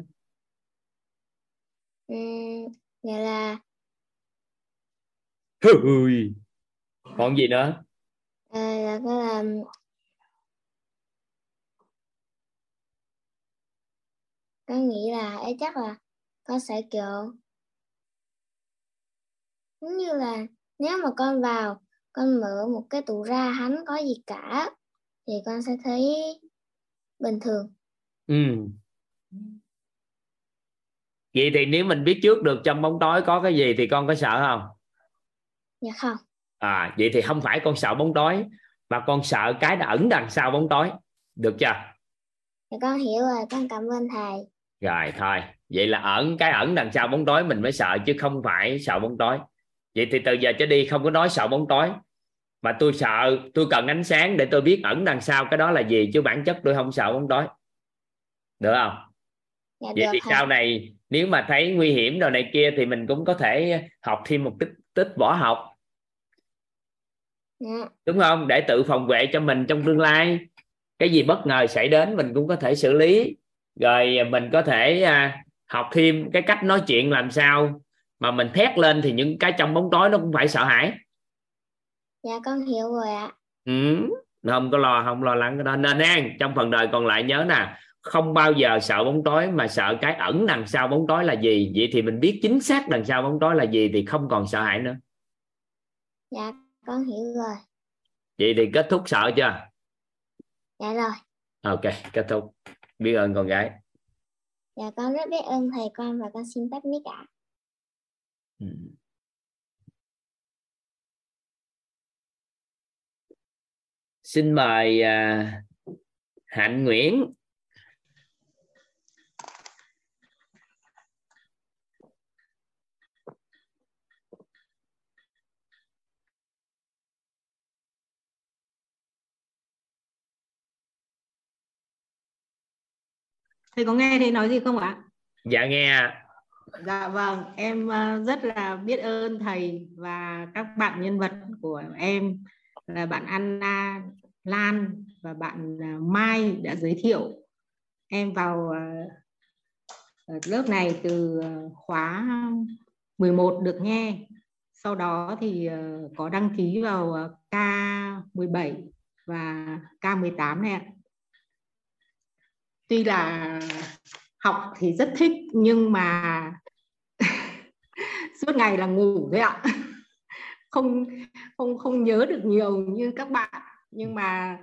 Ừm, gọi là còn gì nữa? Ờ, là gọi là con nghĩ là ấy chắc là con sẽ kiểu như là nếu mà con vào con mở một cái tủ ra hắn có gì cả thì con sẽ thấy bình thường. Ừ. vậy thì nếu mình biết trước được trong bóng tối có cái gì thì con có sợ không? Dạ không. À vậy thì không phải con sợ bóng tối mà con sợ cái đã ẩn đằng sau bóng tối. Được chưa? Dạ con hiểu rồi con cảm ơn thầy. Rồi thôi. Vậy là ẩn cái ẩn đằng sau bóng tối mình mới sợ chứ không phải sợ bóng tối vậy thì từ giờ trở đi không có nói sợ bóng tối. Mà tôi sợ tôi cần ánh sáng để tôi biết ẩn đằng sau cái đó là gì chứ bản chất tôi không sợ bóng tối. Được không? Dạ vậy được thì thầy. sau này nếu mà thấy nguy hiểm đồ này kia thì mình cũng có thể học thêm một tích tích võ học. Dạ, đúng không? Để tự phòng vệ cho mình trong tương lai. Cái gì bất ngờ xảy đến mình cũng có thể xử lý. Rồi mình có thể à, học thêm cái cách nói chuyện làm sao mà mình thét lên thì những cái trong bóng tối nó cũng phải sợ hãi dạ con hiểu rồi ạ. ừ. không có lo không lo lắng cái đó nên an trong phần đời còn lại nhớ nè không bao giờ sợ bóng tối mà sợ cái ẩn đằng sau bóng tối là gì vậy thì mình biết chính xác đằng sau bóng tối là gì thì không còn sợ hãi nữa Dạ con hiểu rồi. vậy thì kết thúc sợ chưa Dạ rồi. ok kết thúc biết ơn con gái Dạ con rất biết ơn thầy con và con xin tắt mic ạ. Ừ. xin mời à, hạnh nguyễn Thầy có nghe thầy nói gì không ạ? dạ nghe Dạ vâng, em ờ, rất là biết ơn thầy và các bạn nhân vật của em là bạn Anna Lan và bạn ờ, Mai đã giới thiệu em vào ờ, lớp này từ khóa 11 được nghe. Sau đó thì có đăng ký vào K17 và K18 này ạ. Tuy là học thì rất thích nhưng mà [laughs] suốt ngày là ngủ thôi ạ. [laughs] Không không không nhớ được nhiều như các bạn nhưng mà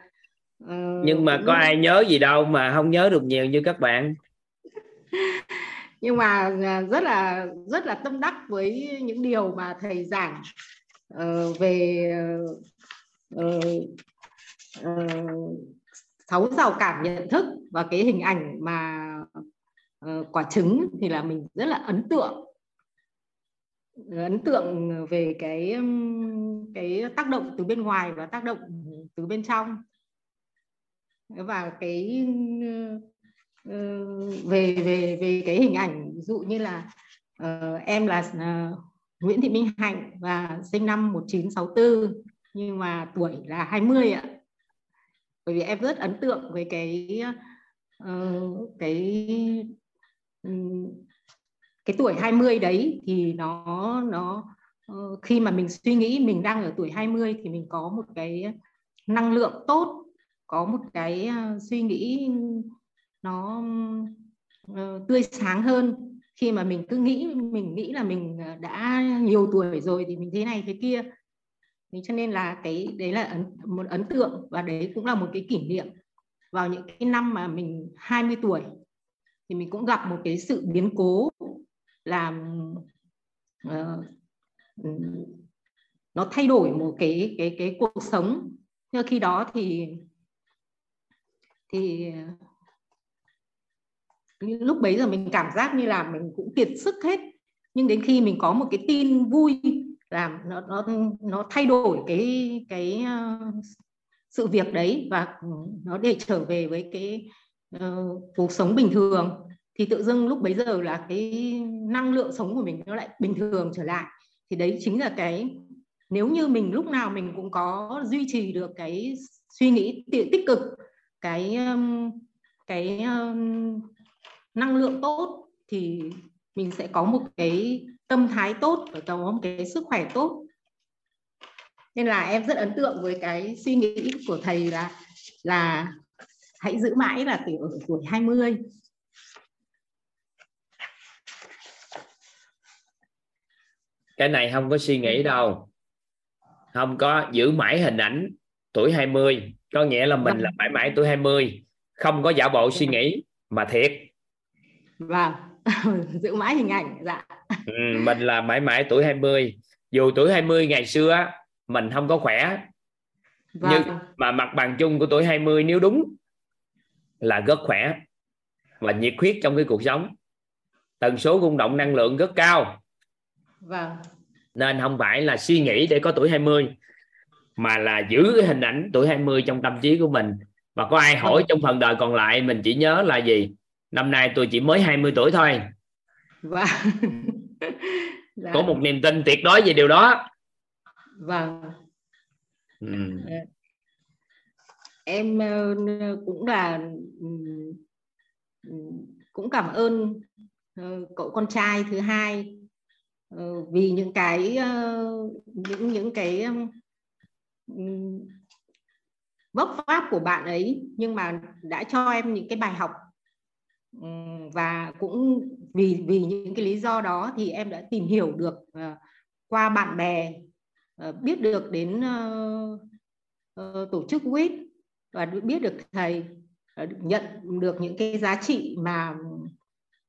ờ, nhưng mà có ai nhớ gì đâu mà không nhớ được nhiều như các bạn. [laughs] Nhưng mà à, rất là rất là tâm đắc với những điều mà thầy giảng ờ, về ờ, ờ, sáu rào cản nhận thức và cái hình ảnh mà Ờ, quả trứng thì là mình rất là ấn tượng. Ờ, ấn tượng về cái cái tác động từ bên ngoài và tác động từ bên trong. Và cái ờ, về về về cái hình ảnh, ví dụ như là em là Nguyễn Thị Minh Hạnh và sinh năm 1964 nhưng mà tuổi là 20 ạ. Bởi vì em rất ấn tượng với cái cái cái tuổi 20 đấy thì nó nó ờ, khi mà mình suy nghĩ mình đang ở tuổi 20 thì mình có một cái năng lượng tốt có một cái ờ, suy nghĩ nó ờ, tươi sáng hơn. Khi mà mình cứ nghĩ mình nghĩ là mình đã nhiều tuổi rồi thì mình thế này thế kia. Thì cho nên là cái đấy là ấn, một ấn tượng và đấy cũng là một cái kỷ niệm. Vào những cái năm mà mình 20 tuổi thì mình cũng gặp một cái sự biến cố làm uh, nó thay đổi một cái cái cái cuộc sống. Nhưng khi đó thì thì lúc bấy giờ mình cảm giác như là mình cũng kiệt sức hết. Nhưng đến khi mình có một cái tin vui làm nó nó nó thay đổi cái cái uh, sự việc đấy và nó để trở về với cái uh, cuộc sống bình thường. Thì tự dưng lúc bấy giờ là cái năng lượng sống của mình nó lại bình thường trở lại. Thì đấy chính là cái nếu như mình lúc nào mình cũng có duy trì được cái suy nghĩ tích cực cái um, cái um, năng lượng tốt thì mình sẽ có một cái tâm thái tốt và có một cái sức khỏe tốt. Nên là em rất ấn tượng với cái suy nghĩ của thầy là là hãy giữ mãi là từ ở tuổi 20 cái này không có suy nghĩ đâu. Không có giữ mãi hình ảnh tuổi 20 có nghĩa là mình là mãi mãi tuổi 20 không có giả bộ suy nghĩ mà thiệt. Và [laughs] giữ mãi hình ảnh dạ. Ừ, mình là mãi mãi tuổi 20 dù tuổi 20 ngày xưa mình không có khỏe. Và như mà mặt bằng chung của tuổi 20 nếu đúng là rất khỏe và nhiệt huyết trong cái cuộc sống. Tần số rung động năng lượng rất cao. Và nên không phải là suy nghĩ để có tuổi 20 mà là giữ cái hình ảnh tuổi 20 trong tâm trí của mình. Và có ai hỏi trong phần đời còn lại mình chỉ nhớ là gì? Năm nay tôi chỉ mới 20 tuổi thôi. Vâng. [laughs] Dạ. có một niềm tin tuyệt đối về điều đó. Vâng. Ừ em ờ, cũng là cũng cảm ơn ờ, cậu con trai thứ hai. Ờ, vì những cái những những cái vấp pháp của bạn ấy, nhưng mà đã cho em những cái bài học. Và cũng vì vì những cái lý do đó thì em đã tìm hiểu được qua bạn bè biết được đến tổ chức WIT và biết được thầy ờ, nhận được những cái giá trị mà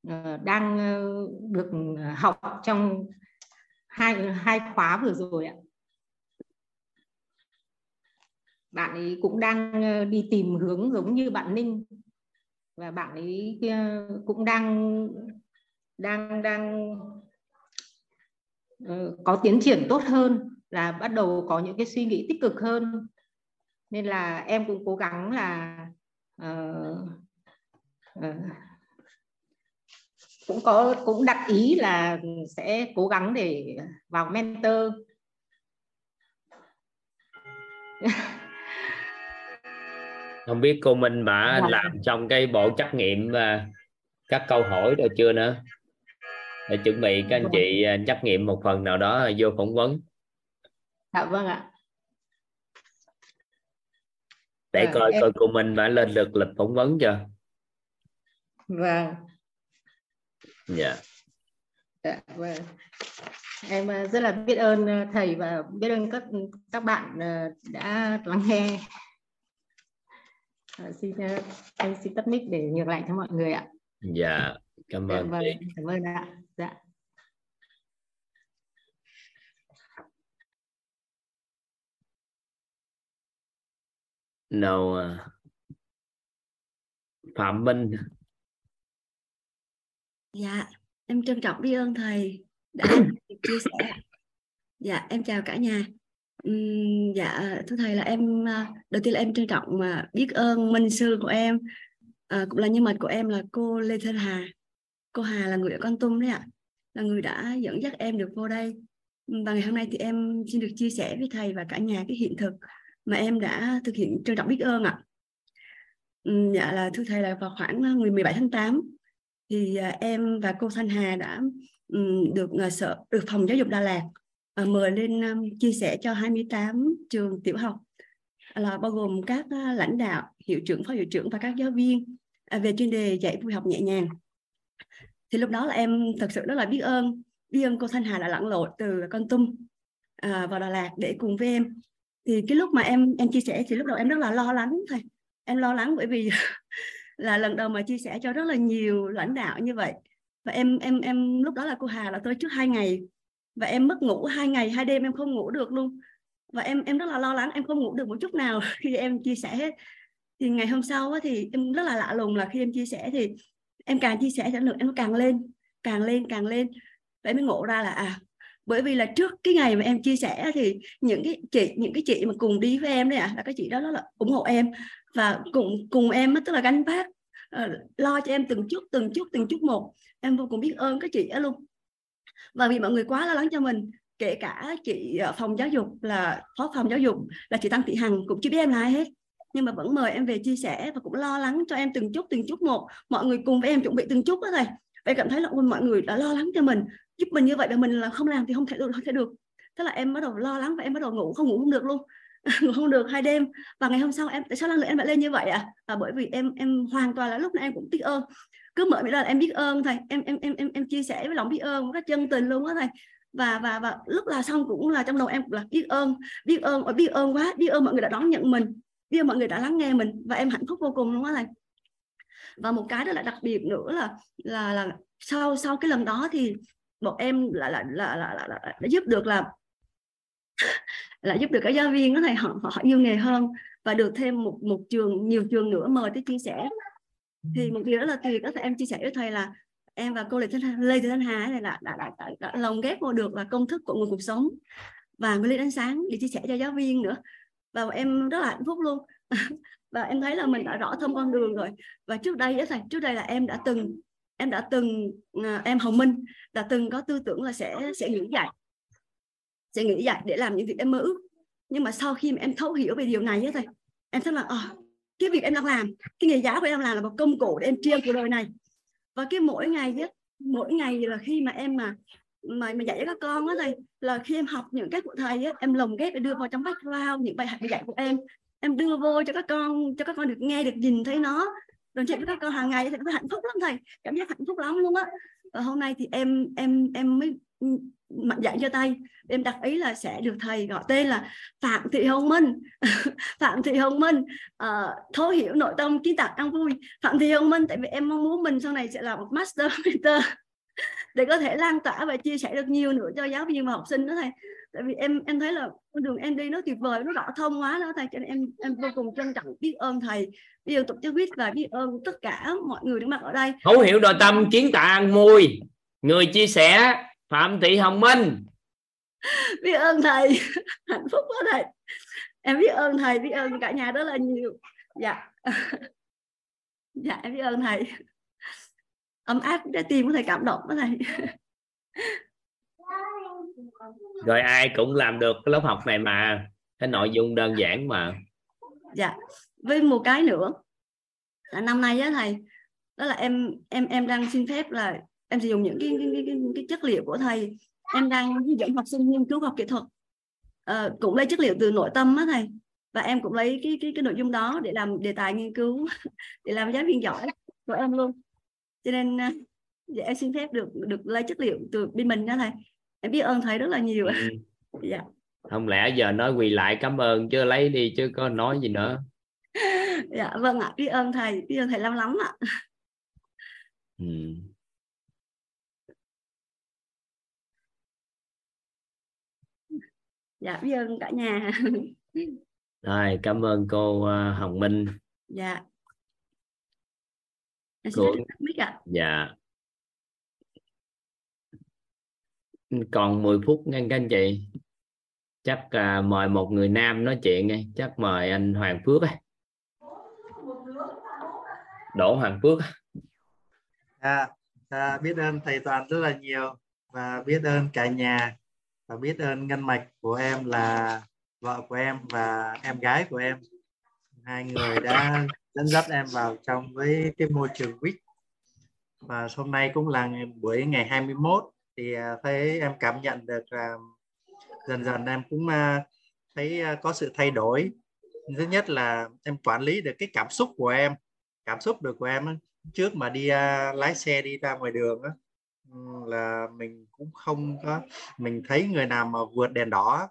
ờ, đang ờ, được học trong hai hai khóa vừa rồi ạ. Bạn ấy cũng đang đi tìm hướng giống như bạn Ninh. Và bạn ấy cũng đang đang đang có tiến triển tốt hơn, là bắt đầu có những cái suy nghĩ tích cực hơn nên là em cũng cố gắng là uh, uh, cũng có cũng đặt ý là sẽ cố gắng để vào mentor [laughs] không biết cô Minh bà dạ. làm trong cái bộ trắc nghiệm và các câu hỏi rồi chưa nữa để chuẩn bị các anh vâng. chị à, trắc nghiệm một phần nào đó vô phỏng vấn dạ vâng ạ để à, coi em... coi cô Minh đã lên được lịch phỏng vấn chưa? Vâng. Dạ. Dạ vâng. Em rất là biết ơn thầy và biết ơn các các bạn đã lắng nghe. À, xin anh xin tắt mic để nhường lại cho mọi người ạ. Dạ cảm dạ ơn dạ, vâng, cảm ơn ạ dạ nào uh, phạm minh. Dạ em trân trọng biết ơn thầy đã [coughs] chia sẻ. Dạ em chào cả nhà. Uhm, dạ thưa thầy là em à, đầu tiên là em trân trọng mà biết ơn minh sư của em à, cũng là nhân vật của em là cô Lê Thanh Hà. Cô Hà là người ở Con Tum đấy ạ là người đã dẫn dắt em được vô đây. Và ngày hôm nay thì em xin được chia sẻ với thầy và cả nhà cái hiện thực mà em đã thực hiện trân trọng biết ơn ạ dạ là thưa thầy là vào khoảng ờ, ngày 17 tháng 8 thì ờ, em và cô Thanh Hà đã um, được uh, sở được phòng giáo dục Đà Lạt uh, mời lên um, chia sẻ cho 28 trường tiểu học là bao gồm các uh, lãnh đạo, hiệu trưởng, phó hiệu trưởng và các giáo viên à, về chuyên đề dạy vui học nhẹ nhàng. Thì lúc đó là em thật sự rất là biết ơn, biết ơn cô Thanh Hà đã lặn lội từ Con Tum vào Đà Lạt để cùng với em. Thì cái lúc mà em em chia sẻ thì lúc đầu em rất là lo lắng thôi. Em lo lắng bởi vì [laughs] là lần đầu mà chia sẻ cho rất là nhiều lãnh đạo như vậy. Và em em em, lúc đó là cô Hà là tôi trước hai ngày. Và em mất ngủ hai ngày, hai đêm em không ngủ được luôn. Và em em rất là lo lắng, em không ngủ được một chút nào [laughs] khi em chia sẻ hết. Thì ngày hôm sau thì em rất là lạ lùng là khi em chia sẻ thì em càng chia sẻ nữa em càng lên càng lên càng lên. Vậy mới ngộ ra là à bởi vì là trước cái ngày mà em chia sẻ thì những cái chị những cái chị mà cùng đi với em đấy ạ à, là cái chị đó rất là ủng hộ em và cùng cùng em tức là gánh vác ờ, lo cho em từng chút từng chút từng chút một. Em vô cùng biết ơn các chị đó luôn. Và vì mọi người quá lo lắng cho mình kể cả chị ờ, phòng giáo dục là phó phòng giáo dục là chị Tăng Thị Hằng cũng chưa biết em là ai hết. Nhưng mà vẫn mời em về chia sẻ và cũng lo lắng cho em từng chút từng chút một. Mọi người cùng với em chuẩn bị từng chút đó thầy em cảm thấy là mọi người đã lo lắng cho mình giúp mình như vậy là mình là không làm thì không thể được, không thể được. Thế là em bắt đầu lo lắng và em bắt đầu ngủ, không ngủ không được luôn. [laughs] Ngủ không được hai đêm. Và ngày hôm sau em, tại sao năng lượng em lại lên như vậy à? à bởi vì em em hoàn toàn là lúc nào em cũng biết ơn. Cứ mở miệng là em biết ơn thầy em em em em em chia sẻ với lòng biết ơn rất chân tình luôn á thầy và và và lúc là xong cũng là trong đầu em cũng là biết ơn biết ơn biết ơn quá, biết ơn mọi người đã đón nhận mình, biết ơn mọi người đã lắng nghe mình và em hạnh phúc vô cùng luôn á thầy. Và một cái rất là đặc biệt nữa là là là sau sau cái lần đó thì bọn em là là là là, là, là, là giúp được là [laughs] là giúp được các giáo viên đó thầy họ họ yêu nghề hơn và được thêm một một trường nhiều trường nữa mời tới chia sẻ. Thì một điều rất là tuyệt đó là em chia sẻ với thầy là em và cô Lê Thanh Lê Thị Thanh Hà này là đã, đã, đã, đã lồng ghép vô được là công thức của nguồn cuộc sống và nguyên lý ánh sáng để chia sẻ cho giáo viên nữa. Và em rất là hạnh phúc luôn. [laughs] Và em thấy là mình đã rõ thông con đường rồi. Và trước đây á thầy trước đây là em đã từng em đã từng à, em Hồng Minh đã từng có tư tưởng là sẽ sẽ nghỉ dạy sẽ nghỉ dạy để làm những việc em mơ ước. Nhưng mà sau khi mà em thấu hiểu về điều này á thầy em thấy là à, cái việc em đang làm cái nghề giáo của em làm là một công cụ để em triêng cuộc đời này. Và cái mỗi ngày á mỗi ngày là khi mà em mà mà mà dạy cho các con á thầy là khi em học những cái của thầy á em lồng ghép để đưa vào trong background những bài học dạy của em. Em đưa vô cho các con cho các con được nghe được nhìn thấy nó đừng chạy với các con hàng ngày thì nó hạnh phúc lắm thầy cảm giác hạnh phúc lắm luôn á. Và hôm nay thì em em em mới ừ, mạnh dạn cho tay. Em đặt ý là sẽ được thầy gọi tên là phạm thị hồng minh. [laughs] Phạm thị hồng minh uh, thấu hiểu nội tâm kiến tạo ăn vui. Phạm thị hồng minh tại vì em mong muốn mình sau này sẽ là một master mentor [laughs] để có thể lan tỏa và chia sẻ được nhiều nữa cho giáo viên và học sinh đó thầy. Tại vì em em thấy là con đường em đi nó tuyệt vời nó rõ thông quá đó thầy cho nên em em vô cùng trân trọng biết ơn thầy biết ơn tổ chức quýt và biết ơn tất cả mọi người đang mặt ở đây. Thấu hiểu nội tâm kiến tạo ăn mùi. Người chia sẻ phạm thị hồng minh. [laughs] Biết ơn thầy. [laughs] Hạnh phúc quá thầy. Em biết ơn thầy biết ơn cả nhà rất là nhiều. Dạ. [laughs] Dạ em biết ơn thầy. Ấm áp trái tim của thầy cảm động đó thầy. Rồi ai cũng làm được cái lớp học này mà. Cái nội dung đơn giản mà. Dạ với một cái nữa là năm nay á thầy đó là em em em đang xin phép là em sử dụng những cái cái, cái, cái chất liệu của thầy. Em đang hướng dẫn học sinh nghiên cứu học kỹ thuật. À, cũng lấy chất liệu từ nội tâm á thầy và em cũng lấy cái cái cái nội dung đó để làm đề tài nghiên cứu [laughs] để làm giáo viên giỏi của em luôn. Cho nên dạ, em xin phép được được lấy chất liệu từ bên mình đó thầy. Em biết ơn thầy rất là nhiều. Ừ. [laughs] dạ. Không lẽ giờ nói quỳ lại cảm ơn chứ lấy đi chứ có nói gì nữa dạ vâng ạ. Biết ơn thầy biết ơn thầy lắm lắm ạ. Ừ. dạ biết ơn cả nhà. Rồi cảm ơn cô ờ, Hồng Minh. Dạ. Cô... dạ. Còn 10 phút nghe các anh chị. Chắc à, mời một người nam nói chuyện đi chắc mời anh Hoàng Phước ấy. Đỗ Hoàng Phước à, à, biết ơn thầy Toàn rất là nhiều và biết ơn cả nhà và biết ơn ngân mạch của em là vợ của em và em gái của em. Hai người đã dẫn dắt em vào trong với cái môi trường quýt và hôm nay cũng là buổi ngày 21 thì à, thấy em cảm nhận được là dần dần em cũng à, thấy à, có sự thay đổi. Thứ nhất là em quản lý được cái cảm xúc của em cảm xúc được của em trước mà đi à, lái xe đi ra ngoài đường đó, là mình cũng không có mình thấy người nào mà vượt đèn đỏ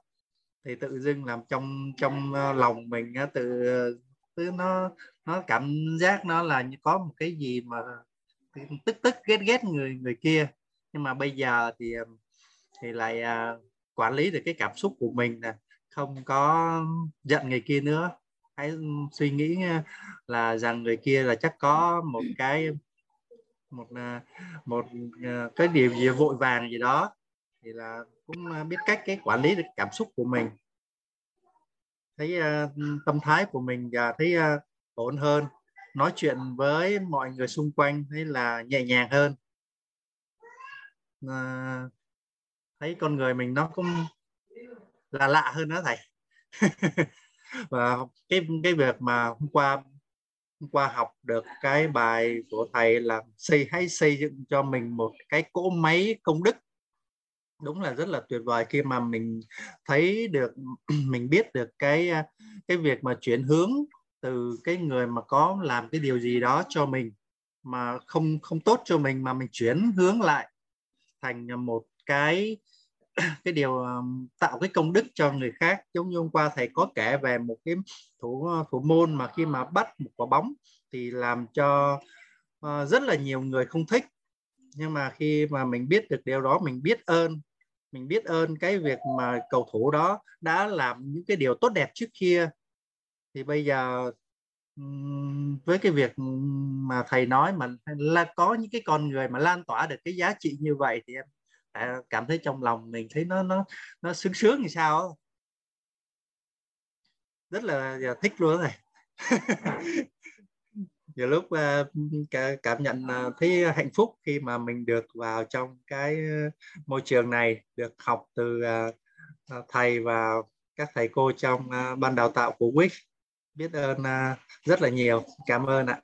thì tự dưng làm trong trong ờ, lòng mình từ từ nó nó cảm giác nó là như có một cái gì mà tức tức ghét ghét người người kia. Nhưng mà bây giờ thì ờ, thì lại à, quản lý được cái cảm xúc của mình nè không có giận người kia nữa hãy suy nghĩ là rằng người kia là chắc có một cái một à, một à, cái điều gì vội vàng gì đó thì là cũng biết cách cái quản lý được cảm xúc của mình. Thấy uh, tâm thái của mình và thấy uh, ổn hơn nói chuyện với mọi người xung quanh thấy là nhẹ nhàng hơn. Thấy con người mình nó cũng là lạ hơn đó thầy. [laughs] và cái cái việc mà hôm qua hôm qua học được cái bài của thầy là xây, hãy xây dựng cho mình một cái cỗ máy công đức. Đúng là rất là tuyệt vời khi mà mình thấy được, [clears throat] mình biết được cái cái việc mà chuyển hướng từ cái người mà có làm cái điều gì đó cho mình, mà không không tốt cho mình mà mình chuyển hướng lại thành một cái [coughs] cái điều ờ, tạo cái công đức cho người khác giống như hôm qua thầy có kể về một cái thủ ờ, thủ môn mà khi mà bắt một quả bóng thì làm cho uh, rất là nhiều người không thích. Nhưng mà khi mà mình biết được điều đó mình biết ơn mình biết ơn cái việc mà cầu thủ đó đã làm những cái điều tốt đẹp trước kia thì bây giờ với cái việc mà thầy nói mà là có những cái con người mà lan tỏa được cái giá trị như vậy thì em À, cảm thấy trong lòng mình thấy nó nó nó sướng sướng như sao rất là thích luôn này [laughs] nhiều lúc uh, cảm nhận uh, thấy hạnh phúc khi mà mình được vào trong cái ờ, môi trường này được học từ uh, thầy và các thầy cô trong uh, ban đào tạo của Wix biết ơn uh, rất là nhiều. Cảm ơn ạ.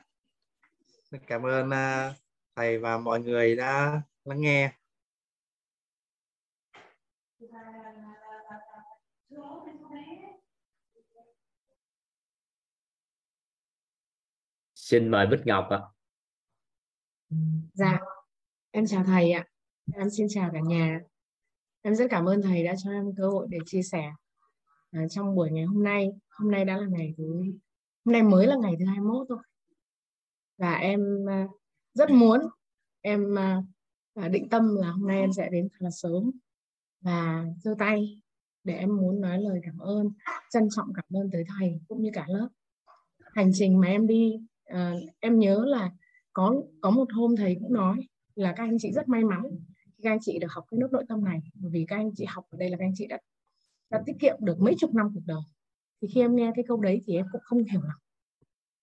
Cảm ơn uh, thầy và mọi người đã lắng nghe. Xin mời Bích Ngọc ạ. Dạ em chào thầy ạ. Em xin chào cả nhà. Em rất cảm ơn thầy đã cho em cơ hội để chia sẻ à, trong buổi ngày hôm nay. Hôm nay đã là ngày thứ hôm nay mới là ngày thứ 21 thôi. Và em à, rất muốn em à, à, định tâm là hôm nay em sẽ đến thật là sớm. Và giơ tay để em muốn nói lời cảm ơn trân trọng cảm ơn tới thầy cũng như cả lớp. Hành trình mà em đi à, em nhớ là có có một hôm thầy cũng nói là các anh chị rất may mắn khi các anh chị được học cái lớp nội tâm này bởi vì các anh chị học ở đây là các anh chị đã đã tiết kiệm được mấy chục năm cuộc đời. Thì khi em nghe cái câu đấy thì em cũng không hiểu lắm.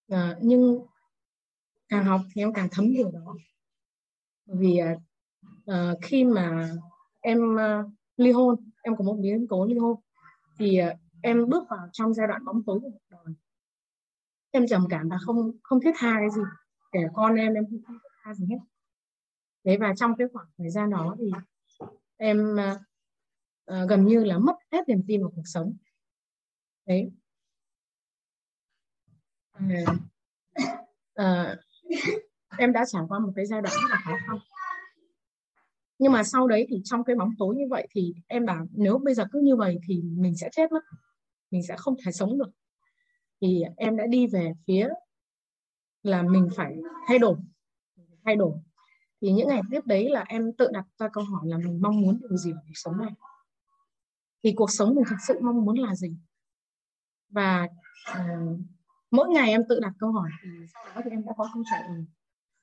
À, nhưng càng học thì em càng thấm điều đó. Vì uh, khi mà em uh, ly hôn em có một biến cố ly hôn thì uh, em bước vào trong giai đoạn bóng tối của cuộc đời em trầm cảm và không không thiết tha cái gì. Kể con em em không thiết tha gì hết. Thế và trong cái khoảng thời gian đó thì em uh, gần như là mất hết niềm tin vào cuộc sống. Đấy. Uh, uh, em đã trải qua một cái giai đoạn rất là khó khăn. Nhưng mà sau đấy thì trong cái bóng tối như vậy thì em bảo nếu bây giờ cứ như vậy thì mình sẽ chết mất. Mình sẽ không thể sống được thì em đã đi về phía là mình phải thay đổi thay đổi. Thì những ngày tiếp đấy là em tự đặt ra câu hỏi là mình mong muốn điều gì ở cuộc sống này? Thì cuộc sống mình thực sự mong muốn là gì? Và uh, mỗi ngày em tự đặt câu hỏi thì sau đó thì em đã có câu trả lời.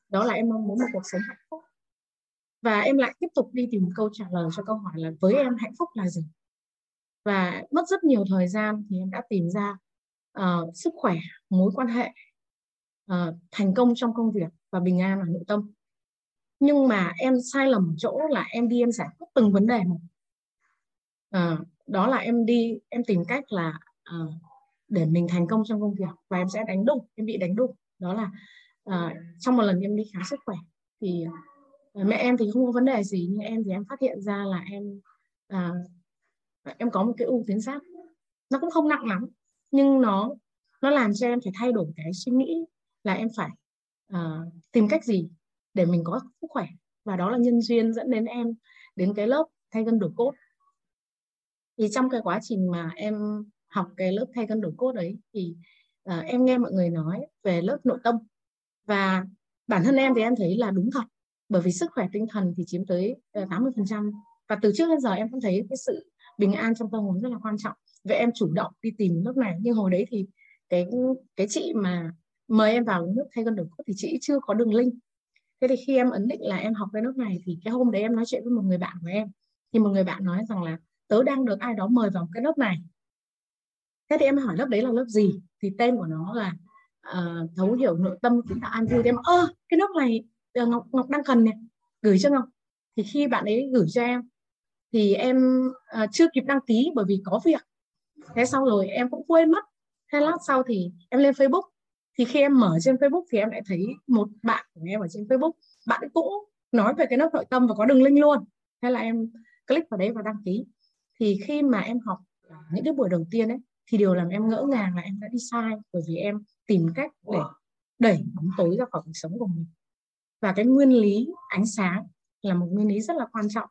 Đó là em mong muốn một cuộc sống hạnh phúc. Và em lại tiếp tục đi tìm câu trả lời cho câu hỏi là với em hạnh phúc là gì? Và mất rất nhiều thời gian thì em đã tìm ra uh, sức khỏe mối quan hệ uh, thành công trong công việc và bình an ở nội tâm. Nhưng mà em sai lầm chỗ là em đi em giải quyết từng vấn đề một. Uh, đó là em đi em tìm cách là uh, để mình thành công trong công việc và em sẽ đánh đụng em bị đánh đụng đó là uh, trong một lần em đi khám sức khỏe thì uh, mẹ em thì không có vấn đề gì nhưng em thì em phát hiện ra là em uh, em có một cái u tuyến giáp. Nó cũng không nặng lắm nhưng nó nó làm cho em phải thay đổi cái suy nghĩ là em phải uh, tìm cách gì để mình có sức khỏe. Và đó là nhân duyên dẫn đến em đến cái lớp thay gân đổi cốt. Thì trong cái quá trình mà em học cái lớp thay cân đổi cốt đấy thì uh, em nghe mọi người nói về lớp nội tâm. Và bản thân em thì em thấy là đúng thật bởi vì sức khỏe tinh thần thì chiếm tới ờ, 80% và từ trước đến giờ em cũng thấy cái sự bình an trong tâm hồn rất là quan trọng vậy em chủ động đi tìm lớp này. Nhưng hồi đấy thì cái cái chị mà mời em vào lớp thay cân đường cốt thì chị chưa có đường link. Thế thì khi em ấn định là em học cái lớp này thì cái hôm đấy em nói chuyện với một người bạn của em. Thì một người bạn nói rằng là tớ đang được ai đó mời vào cái lớp này. Thế thì em hỏi lớp đấy là lớp gì? Thì tên của nó là uh, thấu hiểu nội tâm kiến tạo an vui. Thì em ơ cái lớp này ờ, ngọc ngọc đang cần này gửi cho ngọc. Thì khi bạn ấy gửi cho em thì em uh, chưa kịp đăng ký bởi vì có việc thế sau rồi em cũng quên mất. Thế lát sau thì em lên facebook. Thì khi em mở trên facebook thì em lại thấy một bạn của em ở trên facebook. Bạn cũng nói về cái lớp nội tâm và có đường link luôn. Thế là em click vào đấy và đăng ký. Thì khi mà em học những cái buổi đầu tiên ấy thì điều làm em ngỡ ngàng là em đã đi sai bởi vì em tìm cách để đẩy bóng tối ra khỏi cuộc sống của mình. Và cái nguyên lý ánh sáng là một nguyên lý rất là quan trọng.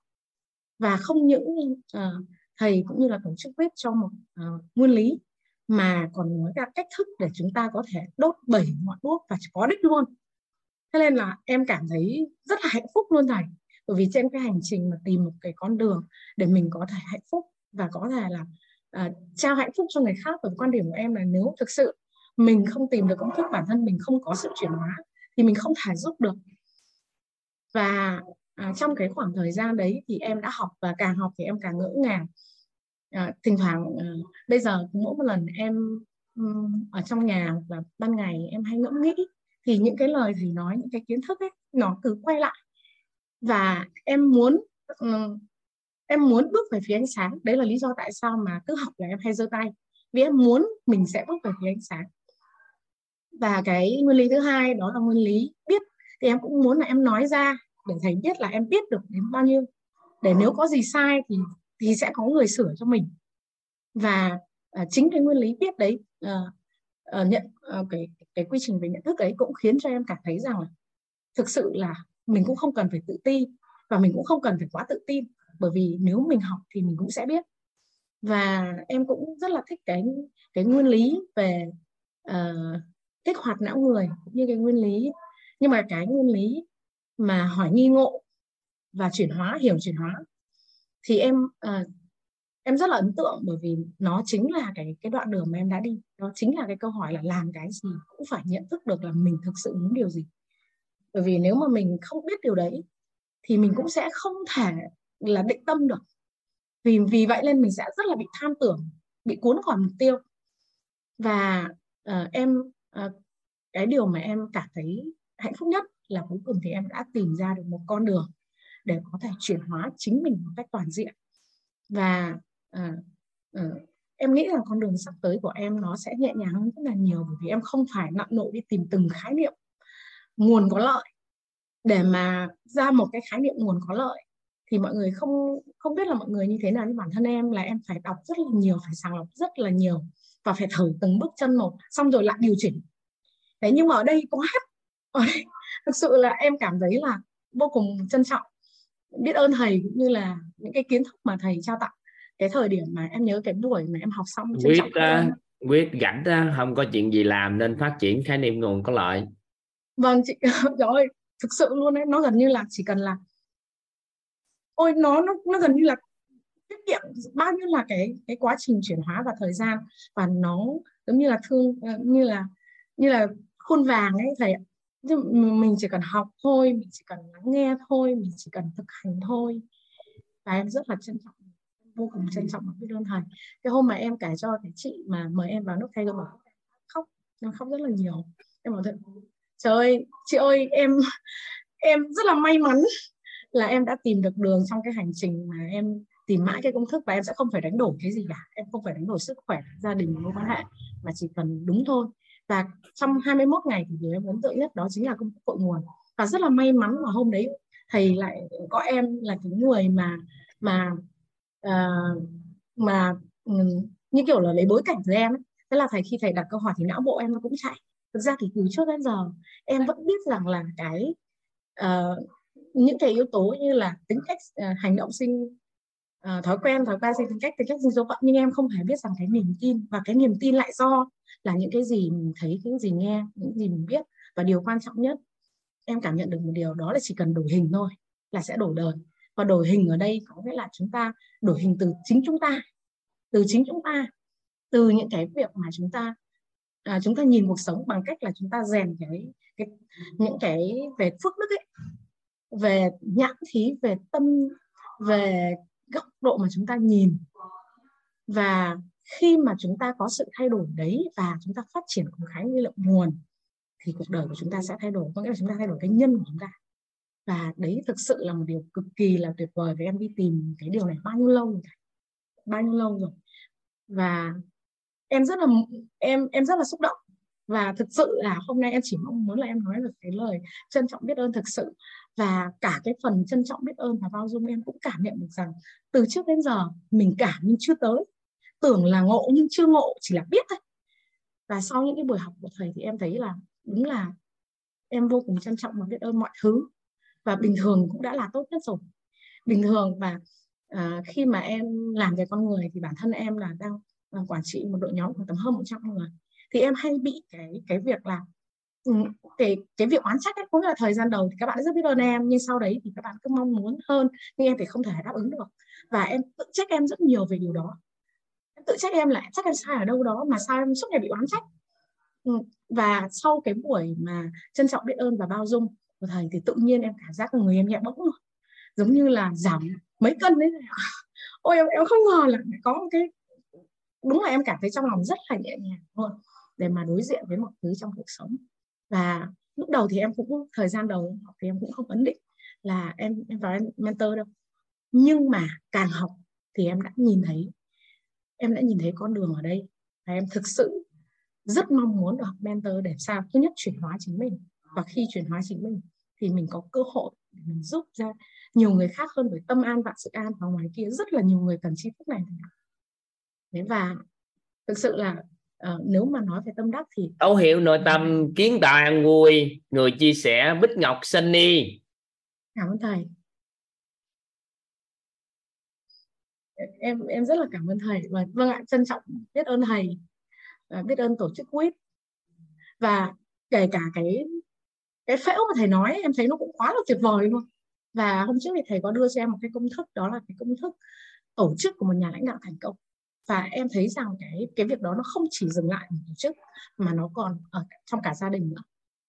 Và không những uh, thầy cũng như là tổ chức viết cho một uh, nguyên lý mà còn nói ra cách thức để chúng ta có thể đốt bảy ngọn đuốc và có đích luôn. Thế nên là em cảm thấy rất là hạnh phúc luôn thầy bởi vì trên cái hành trình mà tìm một cái con đường để mình có thể hạnh phúc và có thể là uh, trao hạnh phúc cho người khác bởi quan điểm của em là nếu thực sự mình không tìm được công thức bản thân mình không có sự chuyển hóa thì mình không thể giúp được. Và à, trong cái khoảng thời gian đấy thì em đã học và càng học thì em càng ngỡ ngàng. À, thỉnh thoảng à, bây giờ mỗi một lần em um, ở trong nhà và ban ngày em hay ngẫm nghĩ thì những cái lời gì nói những cái kiến thức ấy nó cứ quay lại. Và em muốn um, em muốn bước về phía ánh sáng. Đấy là lý do tại sao mà cứ học là em hay giơ tay. Vì em muốn mình sẽ bước về phía ánh sáng. Và cái nguyên lý thứ hai đó là nguyên lý biết. Thì em cũng muốn là em nói ra để thầy biết là em biết được đến bao nhiêu. Để nếu có gì sai thì thì sẽ có người sửa cho mình. Và uh, chính cái nguyên lý biết đấy uh, uh, nhận uh, cái cái quy trình về nhận thức ấy cũng khiến cho em cảm thấy rằng là thực sự là mình cũng không cần phải tự ti và mình cũng không cần phải quá tự tin. Bởi vì nếu mình học thì mình cũng sẽ biết. Và em cũng rất là thích cái cái nguyên lý về uh, kích hoạt não người cũng như cái nguyên lý. Nhưng mà cái nguyên lý mà hỏi nghi ngộ và chuyển hóa hiểu chuyển hóa thì em uh, em rất là ấn tượng bởi vì nó chính là cái cái đoạn đường mà em đã đi. Nó chính là cái câu hỏi là làm cái gì cũng phải nhận thức được là mình thực sự muốn điều gì. Bởi vì nếu mà mình không biết điều đấy thì mình cũng sẽ không thể là định tâm được. Vì vì vậy nên mình sẽ rất là bị tham tưởng bị cuốn khỏi mục tiêu. Và uh, em uh, cái điều mà em cảm thấy hạnh phúc nhất là cuối cùng thì em đã tìm ra được một con đường để có thể chuyển hóa chính mình một cách toàn diện. Và uh, uh, em nghĩ là con đường sắp tới của em nó sẽ nhẹ nhàng hơn rất là nhiều bởi vì em không phải nặng nộ đi tìm từng khái niệm nguồn có lợi. Để mà ra một cái khái niệm nguồn có lợi thì mọi người không không biết là mọi người như thế nào nhưng bản thân em là em phải đọc rất là nhiều phải sàng lọc rất là nhiều và phải thử từng bước chân một xong rồi lại điều chỉnh. Đấy nhưng mà ở đây có hết [laughs] thực sự là em cảm thấy là vô cùng trân trọng. Biết ơn thầy cũng như là những cái kiến thức mà thầy trao tặng cái thời điểm mà em nhớ cái buổi mà em học xong quyết uh, quyết gảnh uh, không có chuyện gì làm nên phát triển khái niệm nguồn có lợi. Vâng chị [laughs] rồi thực sự luôn đấy nó gần như là chỉ cần là ôi nó nó nó gần như là tiết kiệm bao nhiêu là cái cái quá trình chuyển hóa và thời gian. Và nó giống như là thương ờ, như là như là khuôn vàng ấy thầy mình chỉ cần học thôi, mình chỉ cần lắng nghe thôi, mình chỉ cần thực hành thôi. Và em rất là trân trọng, vô cùng trân trọng với đơn thầy. Cái hôm mà em kể cho cái chị mà mời em vào nước thay bảo, khóc, em khóc rất là nhiều. Em bảo, thật, trời ơi, chị ơi, em em rất là may mắn là em đã tìm được đường trong cái hành trình mà em tìm mãi cái công thức và em sẽ không phải đánh đổi cái gì cả. Em không phải đánh đổi sức khỏe, gia đình, mối quan hệ, mà chỉ cần đúng thôi và trong 21 ngày thì điều em ấn tượng nhất đó chính là công thức cội nguồn. Và rất là may mắn mà hôm đấy thầy lại có em là cái người mà mà uh, mà ừ, như kiểu là lấy bối cảnh từ em ấy. thế là thầy khi thầy đặt câu hỏi thì não bộ em nó cũng chạy. Thực ra thì từ trước đến giờ em vẫn biết rằng là cái uh, những cái yếu tố như là tính cách uh, hành động sinh uh, thói quen thói quen sinh tính cách tính cách sinh số phận nhưng em không hề biết rằng cái niềm tin và cái niềm tin lại do là những cái gì mình thấy những gì nghe những gì mình biết. Và điều quan trọng nhất em cảm nhận được một điều đó là chỉ cần đổi hình thôi là sẽ đổi đời. Và đổi hình ở đây có nghĩa là chúng ta đổi hình từ chính chúng ta từ chính chúng ta từ những cái việc mà chúng ta à, chúng ta nhìn cuộc sống bằng cách là chúng ta rèn cái, cái những cái về phước đức ấy về nhãn thí về tâm về góc độ mà chúng ta nhìn. Và khi mà chúng ta có sự thay đổi đấy và chúng ta phát triển cùng khái niệm nguồn, thì cuộc đời của chúng ta sẽ thay đổi, có nghĩa là chúng ta thay đổi cái nhân của chúng ta. Và đấy thực sự là một điều cực kỳ là tuyệt vời với em đi tìm cái điều này bao nhiêu lâu rồi bao nhiêu lâu rồi? Và em rất là em em rất là xúc động. Và thực sự là hôm nay em chỉ mong muốn là em nói được cái lời trân trọng biết ơn thực sự. Và cả cái phần trân trọng biết ơn và bao dung em cũng cảm nhận được rằng từ trước đến giờ mình cảm nhưng chưa tới tưởng là ngộ nhưng chưa ngộ chỉ là biết thôi. Và sau những cái buổi học của thầy thì em thấy là đúng là em vô cùng trân trọng và biết ơn mọi thứ. Và bình thường cũng đã là tốt nhất rồi. Bình thường và uh, khi mà em làm về con người thì bản thân em là đang là quản trị một đội nhóm khoảng tầm hơn 100 người. Thì em hay bị cái cái việc là ừ, cái cái việc oán trách ấy, cũng là thời gian đầu thì các bạn rất biết ơn em nhưng sau đấy thì các bạn cứ mong muốn hơn nhưng em thì không thể đáp ứng được. Và em tự trách em rất nhiều về điều đó tự trách em là chắc em sai ở đâu đó mà sao em suốt ngày bị oán trách? Ừ, và sau cái buổi mà trân trọng biết ơn và bao dung của thầy thì tự nhiên em cảm giác người em nhẹ bỗng luôn giống như là giảm mấy cân đấy. [laughs] Ôi, em em không ngờ là có một cái, đúng là em cảm thấy trong lòng rất là nhẹ nhàng luôn để mà đối diện với mọi thứ trong cuộc sống. Và lúc đầu thì em cũng, thời gian đầu học thì em cũng không ấn định là em em vào em mentor đâu. Nhưng mà càng học thì em đã nhìn thấy em đã nhìn thấy con đường ở đây và em thực sự rất mong muốn được mentor để sao? Thứ nhất chuyển hóa chính mình. Và khi chuyển hóa chính mình thì mình có cơ hội để mình giúp ra nhiều người khác hơn bởi tâm an vạn sự an và ngoài kia. Rất là nhiều người cần chi thức này. Thế và thực sự là uh, nếu mà nói về tâm đắc thì thấu hiểu nội tâm kiến tạo an vui người chia sẻ bích ngọc sunny. Cảm ơn thầy em em rất là cảm ơn thầy. Và vâng ạ, trân trọng biết ơn thầy và biết ơn tổ chức quýt. Và kể cả cái cái phễu mà thầy nói, em thấy nó cũng quá là tuyệt vời luôn. Và hôm trước thì thầy có đưa cho em một cái công thức, đó là cái công thức tổ chức của một nhà lãnh đạo thành công. Và em thấy rằng cái cái việc đó nó không chỉ dừng lại ở tổ chức, mà nó còn ở trong cả gia đình nữa.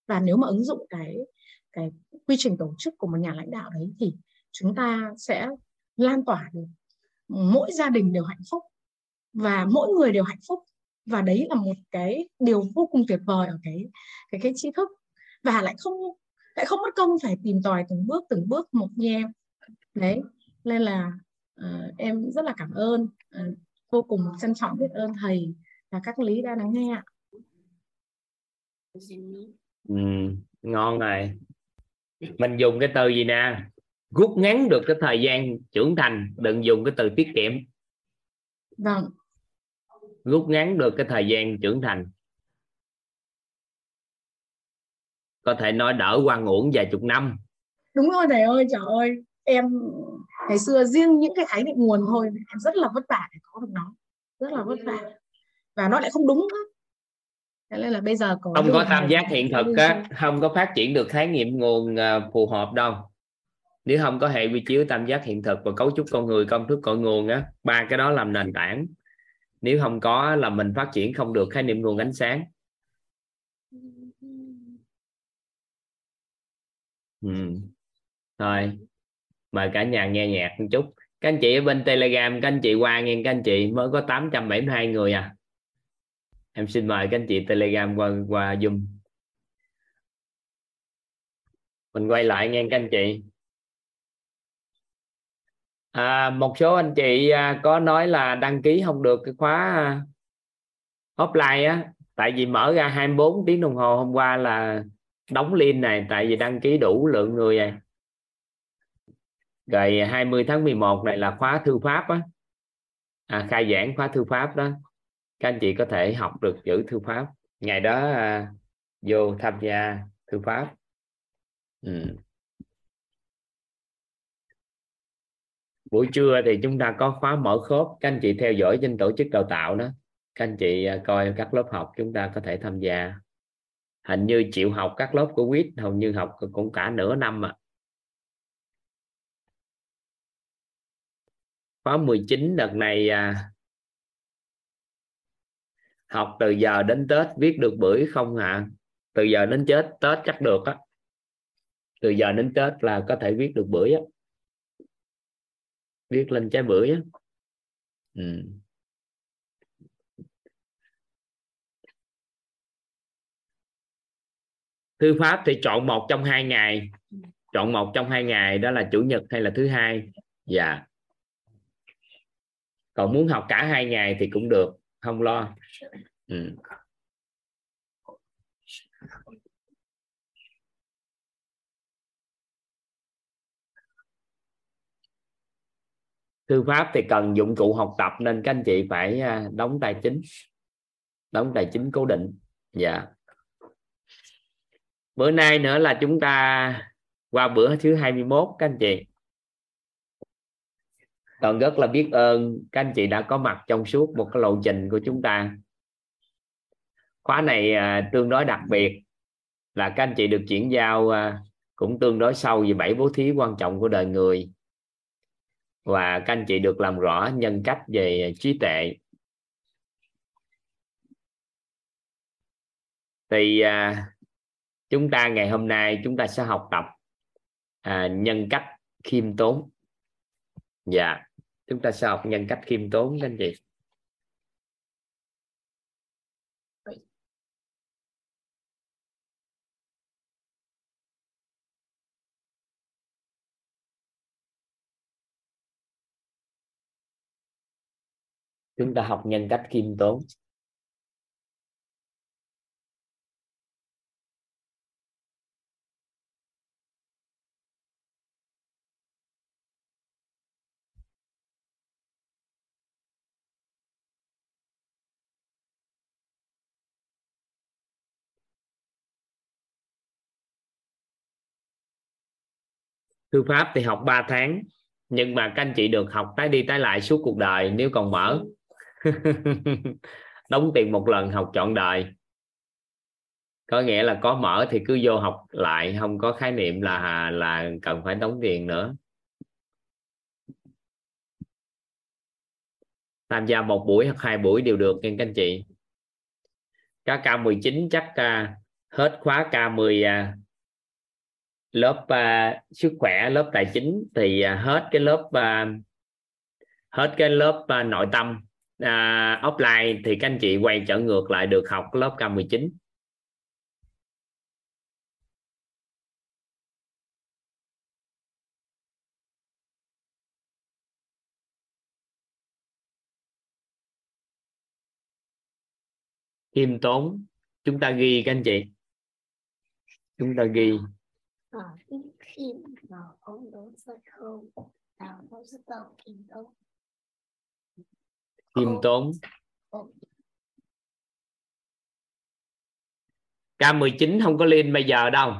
Và nếu mà ứng dụng cái cái quy trình tổ chức của một nhà lãnh đạo đấy thì chúng ta sẽ lan tỏa được mỗi gia đình đều hạnh phúc và mỗi người đều hạnh phúc. Và đấy là một cái điều vô cùng tuyệt vời ở cái cái cái tri thức. Và lại không lại không mất công phải tìm tòi từng bước từng bước một như em. Đấy nên là uh, em rất là cảm ơn uh, vô cùng trân trọng biết ơn thầy và các lý đã lắng nghe ạ. Ừ, ngon này mình dùng cái từ gì nè? Rút ngắn được cái thời gian trưởng thành đừng dùng cái từ tiết kiệm. Vâng. Rút ngắn được cái thời gian trưởng thành. Có thể nói đỡ quan uổng vài chục năm. Đúng rồi thầy ơi trời ơi. Em ngày xưa riêng những cái khái niệm nguồn thôi em rất là vất vả để có được nó. Rất là vất vả. Và nó lại không đúng nữa Thế nên là bây giờ có không có tam giác hiện thực á không có phát triển được khái niệm nguồn à, phù hợp đâu nếu không có hệ quy chiếu tam giác hiện thực và cấu trúc con người, công thức, cội nguồn á, ba cái đó làm nền tảng. Nếu không có là mình phát triển không được, khái niệm nguồn ánh sáng. Ừ. thôi, mời cả nhà nghe nhạc một chút. Các anh chị ở bên telegram, các anh chị qua nghe, các anh chị mới có 872 người à. Em xin mời các anh chị telegram qua qua zoom. Mình quay lại nghe các anh chị à, một số anh chị à, có nói là đăng ký không được cái khóa à, offline á. Tại vì mở ra 24 tiếng đồng hồ hôm qua là đóng link này tại vì đăng ký đủ lượng người này rồi 20 tháng 11 này là khóa thư pháp á. À, khai giảng khóa thư pháp đó. Các anh chị có thể học được chữ thư pháp. Ngày đó à, vô tham gia thư pháp. Ừ. buổi trưa thì chúng ta có khóa mở khớp. Các anh chị theo dõi trên tổ chức đào tạo đó. Các anh chị à, coi các lớp học chúng ta có thể tham gia. Hình như chịu học các lớp của quýt hầu như học cũng cả nửa năm à khóa 19 đợt này à, học từ giờ đến Tết viết được bưởi không hả à? từ giờ đến chết Tết chắc được á. Từ giờ đến Tết là có thể viết được bưởi á viết lên trái bưởi á. Ừ. thư pháp thì chọn một trong hai ngày. Chọn một trong hai ngày đó là chủ nhật hay là thứ hai? Dạ. Còn muốn học cả hai ngày thì cũng được không lo. Ừ. thư pháp thì cần dụng cụ học tập nên các anh chị phải à, đóng tài chính. Đóng tài chính cố định. Dạ. Bữa nay nữa là chúng ta qua bữa thứ 21 các anh chị. Còn rất là biết ơn các anh chị đã có mặt trong suốt một cái lộ trình của chúng ta. Khóa này à, tương đối đặc biệt là các anh chị được chuyển giao à, cũng tương đối sâu về bảy bố thí quan trọng của đời người và các anh chị được làm rõ nhân cách về trí tuệ. Thì à, chúng ta ngày hôm nay chúng ta sẽ học tập à, nhân cách khiêm tốn. Dạ chúng ta sẽ học nhân cách khiêm tốn các anh chị. Chúng ta học nhân cách khiêm tốn. Thư pháp thì học 3 tháng, nhưng mà các anh chị được học tái đi tái lại suốt cuộc đời, nếu còn mở. [laughs] đóng tiền một lần học trọn đời. Có nghĩa là có mở thì cứ vô học lại không có khái niệm là là cần phải đóng tiền nữa. Tham gia một buổi hoặc hai buổi đều được nha các anh chị. Các K19 chắc uh, hết khóa K10 uh, à, lớp uh, sức khỏe lớp tài chính thì uh, hết cái lớp uh, hết cái lớp uh, nội tâm uh, offline thì các anh chị quay trở ngược lại được học lớp K19 khiêm tốn chúng ta ghi các anh chị. Chúng ta ghi. Ở khi mà ông đối với không nào nó rất là khiêm tốn khiêm tốn. K19 không có liên bây giờ đâu.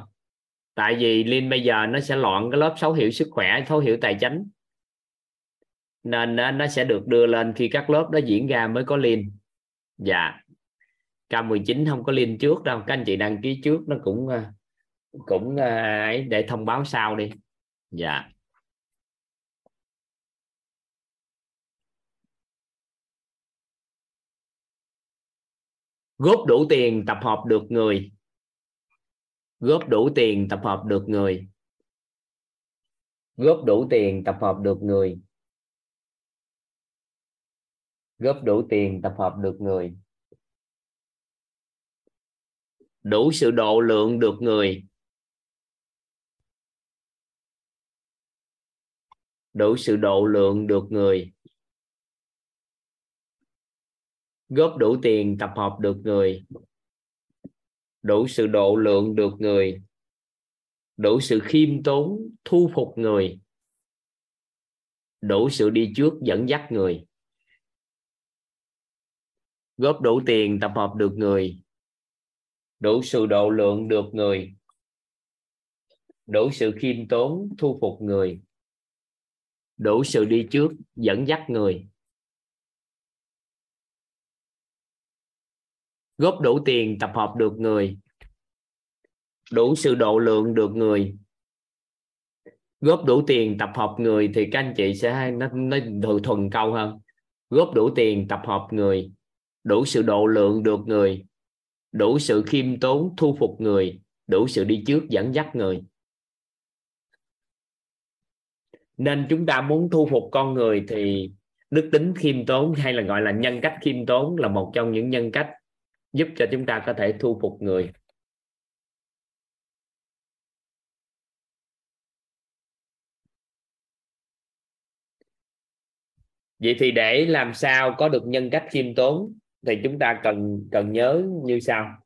Tại vì liên bây giờ nó sẽ loạn cái lớp thấu hiểu sức khỏe thấu hiểu tài chính nên nó sẽ được đưa lên khi các lớp đó diễn ra mới có liên dạ. K19 không có liên trước đâu. Các anh chị đăng ký trước nó cũng ờ, cũng ờ, ấy để thông báo sau đi. Dạ góp đủ tiền tập hợp được người. Góp đủ tiền tập hợp được người. Góp đủ tiền tập hợp được người. Góp đủ tiền tập hợp được người. Đủ sự độ lượng được người. Đủ sự độ lượng được người. Góp đủ tiền tập hợp được người, đủ sự độ lượng được người, đủ sự khiêm tốn thu phục người, đủ sự đi trước dẫn dắt người. Góp đủ tiền tập hợp được người, đủ sự độ lượng được người, đủ sự khiêm tốn thu phục người, đủ sự đi trước dẫn dắt người. Góp đủ tiền tập hợp được người. Đủ sự độ lượng được người. Góp đủ tiền tập hợp người thì các anh chị sẽ nó nó thuần, thuần câu hơn. Góp đủ tiền tập hợp người. Đủ sự độ lượng được người. Đủ sự khiêm tốn thu phục người. Đủ sự đi trước dẫn dắt người. Nên chúng ta muốn thu phục con người thì đức tính khiêm tốn hay là gọi là nhân cách khiêm tốn là một trong những nhân cách giúp cho chúng ta có thể thu phục người. Vậy thì để làm sao có được nhân cách khiêm tốn thì chúng ta cần cần nhớ như sau.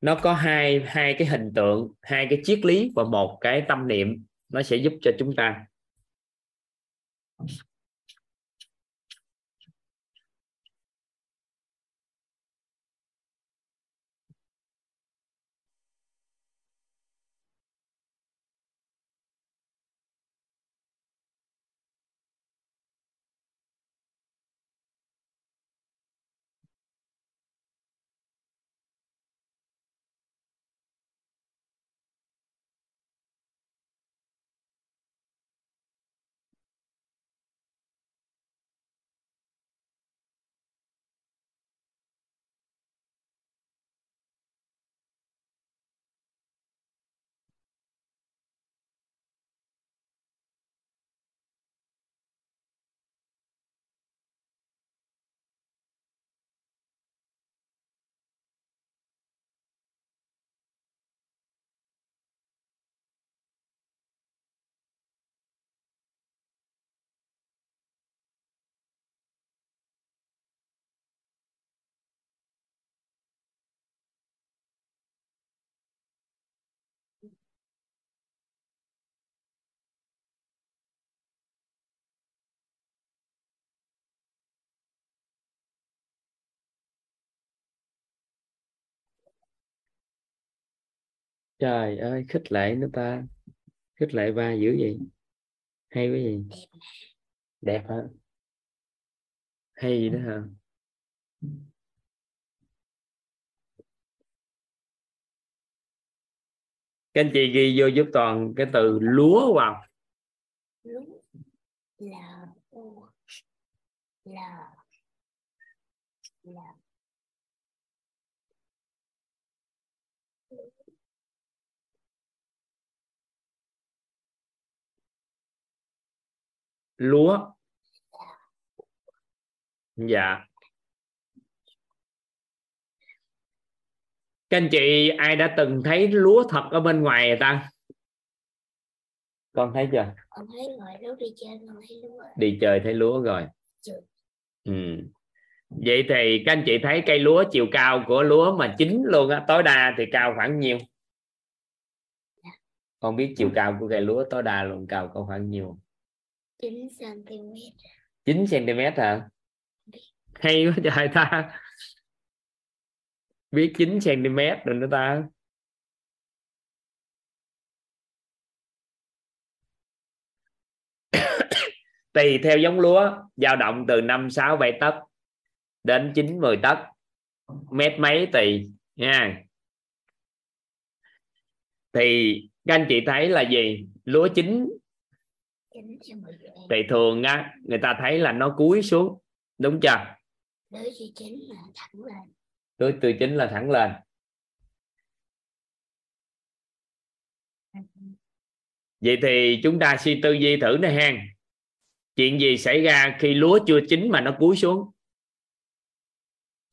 Nó có hai hai cái hình tượng, hai cái triết lý và một cái tâm niệm. Nó sẽ giúp cho chúng ta. Trời ơi, khích lệ nữa ta. Khích lệ ba dữ gì hay cái gì đẹp hả? Hay gì đó hả? Các anh chị ghi vô giúp toàn cái từ lúa vào. Lúa. Là u. Là. Là. Lúa. Dạ. Các anh chị ai đã từng thấy lúa thật ở bên ngoài rồi ta? Con thấy chưa? Con thấy ngoài lúc đi chơi con thấy lúa đi chơi thấy lúa rồi. Chưa. ừ. vậy thì các anh chị thấy cây lúa chiều cao của lúa mà chín luôn á tối đa thì cao khoảng nhiêu? Con biết chiều cao của cây lúa tối đa luôn cao có khoảng nhiêu 9 cm 9 cm hả? Hay quá trời ta. Biết 9 cm rồi nữa ta. [coughs] Tùy theo giống lúa, dao động từ 5 6 7 tấc đến 9 10 tấc, mét mấy tùy, nha. Thì các anh chị thấy là gì? Lúa chín thì thường á người ta thấy là nó cúi xuống đúng chưa? Lưới chi chín là thẳng lên. Lúa từ chín là thẳng lên. Vậy thì chúng ta suy tư duy thử nè hen. Chuyện gì xảy ra khi lúa chưa chín mà nó cúi xuống?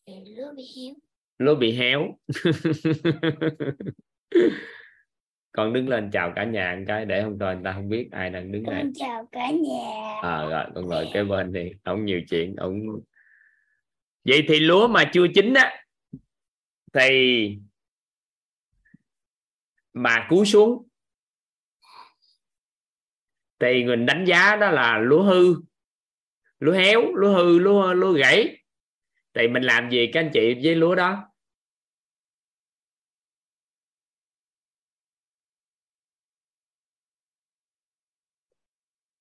Lúa bị héo. Lúa bị héo [laughs] con đứng lên chào cả nhà một cái để không thôi người ta không biết ai đang đứng đây. Con chào cả nhà. À, rồi con ngồi cái bên đi. Ông nhiều chuyện ông vậy thì lúa mà chưa chín á thì mà cúi xuống. Thì mình đánh giá đó là lúa hư lúa héo lúa hư lúa lúa gãy. Thì mình làm gì các anh chị với lúa đó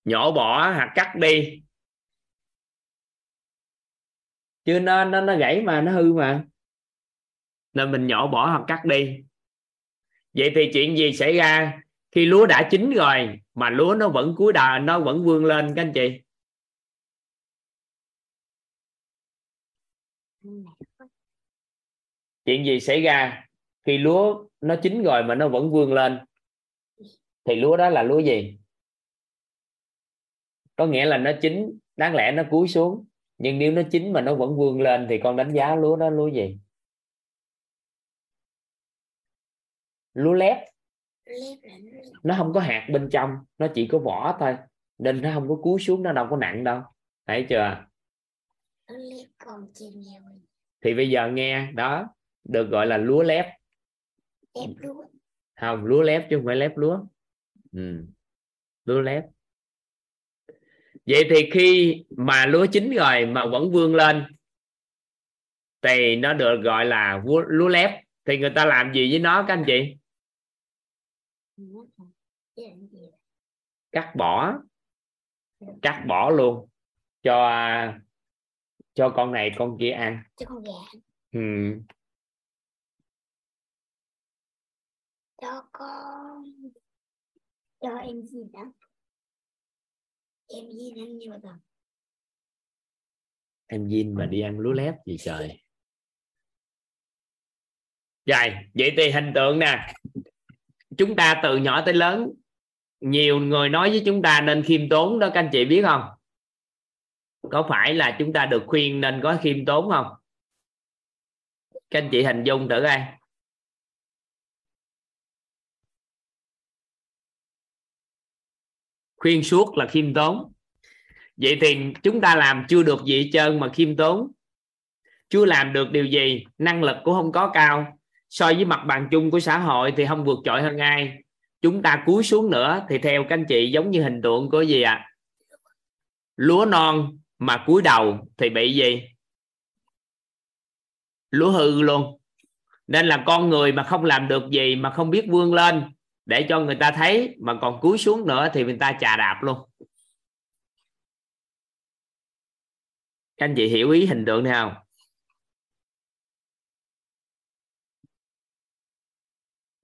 nhổ bỏ hoặc cắt đi. Chứ nó nó nó gãy mà, nó hư mà. Nên mình nhổ bỏ hoặc cắt đi. Vậy thì chuyện gì xảy ra? Khi lúa đã chín rồi, mà lúa nó vẫn cúi đà, nó vẫn vươn lên, các anh chị. Chuyện gì xảy ra? Khi lúa nó chín rồi mà nó vẫn vươn lên, thì lúa đó là lúa gì? Có nghĩa là nó chín đáng lẽ nó cúi xuống. Nhưng nếu nó chín mà nó vẫn vươn lên thì con đánh giá lúa đó lúa gì? Lúa lép. Nó không có hạt bên trong nó chỉ có vỏ thôi. Nên nó không có cúi xuống nó đâu có nặng đâu. Thấy chưa? Thì bây giờ nghe đó được gọi là lúa lép. Lép lúa. Không lúa lép chứ không phải lép lúa. Ừ. lúa lép vậy thì khi mà lúa chín rồi mà vẫn vươn lên thì nó được gọi là lúa lép. Thì người ta làm gì với nó các anh chị? Cắt bỏ. Cắt bỏ luôn. Cho cho con này con kia ăn. Cho con gà ừ. cho con cho em gì đó em gì ăn nhiều rồi. Em Vin mà đi ăn lúa lép gì trời. Rồi, vậy thì hình tượng nè. Chúng ta từ nhỏ tới lớn, nhiều người nói với chúng ta nên khiêm tốn đó, các anh chị biết không? Có phải là chúng ta được khuyên nên có khiêm tốn không? Các anh chị hình dung thử coi. Khuyên suốt là khiêm tốn. Vậy thì chúng ta làm chưa được gì hết trơn mà khiêm tốn. Chưa làm được điều gì, năng lực cũng không có cao. So với mặt bằng chung của xã hội thì không vượt trội hơn ai. Chúng ta cúi xuống nữa thì theo các anh chị giống như hình tượng của gì ạ? À? lúa non mà cúi đầu thì bị gì? Lúa hư luôn. Nên là con người mà không làm được gì mà không biết vươn lên để cho người ta thấy, mà còn cúi xuống nữa thì người ta chà đạp luôn. Các anh chị hiểu ý hình tượng này không?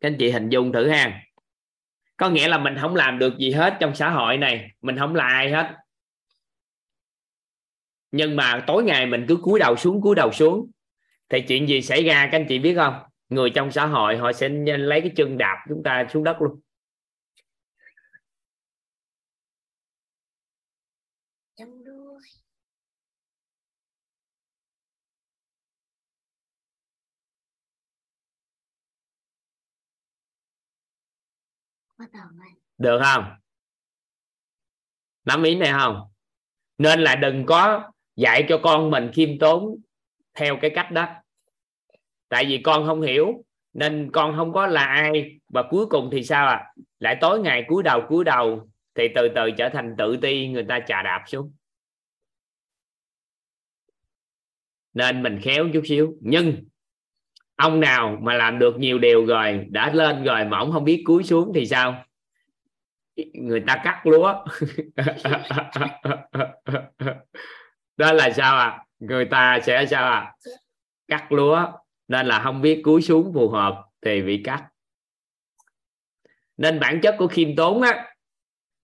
Các anh chị hình dung thử ha. Có nghĩa là mình không làm được gì hết trong xã hội này, mình không là ai hết. Nhưng mà tối ngày mình cứ cúi đầu xuống, cúi đầu xuống, thì chuyện gì xảy ra, các anh chị biết không? Người trong xã hội họ sẽ lấy cái chân đạp chúng ta xuống đất luôn. Được không? Nắm ý này không? Nên là đừng có dạy cho con mình khiêm tốn theo cái cách đó tại vì con không hiểu, nên con không có là ai, và cuối cùng thì sao à lại tối ngày cúi đầu cúi đầu, thì từ từ trở thành tự ti, người ta chà đạp xuống. Nên mình khéo chút xíu. Nhưng, ông nào mà làm được nhiều điều rồi, đã lên rồi mà ông không biết cúi xuống thì sao? Người ta cắt lúa. [laughs] Đó là sao à người ta sẽ sao à cắt lúa nên là không biết cúi xuống phù hợp thì bị cắt. Nên bản chất của khiêm tốn á,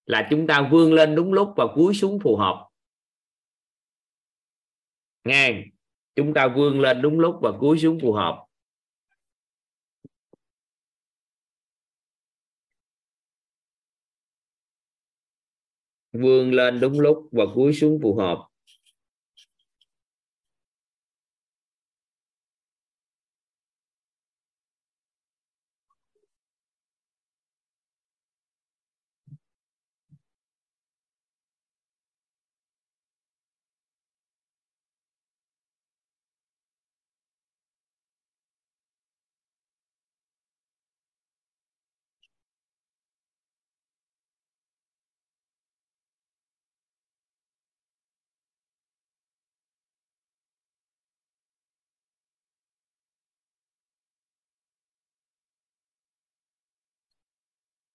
là chúng ta vươn lên đúng lúc và cúi xuống phù hợp. Nghe, chúng ta vươn lên đúng lúc và cúi xuống phù hợp. Vươn lên đúng lúc và cúi xuống phù hợp.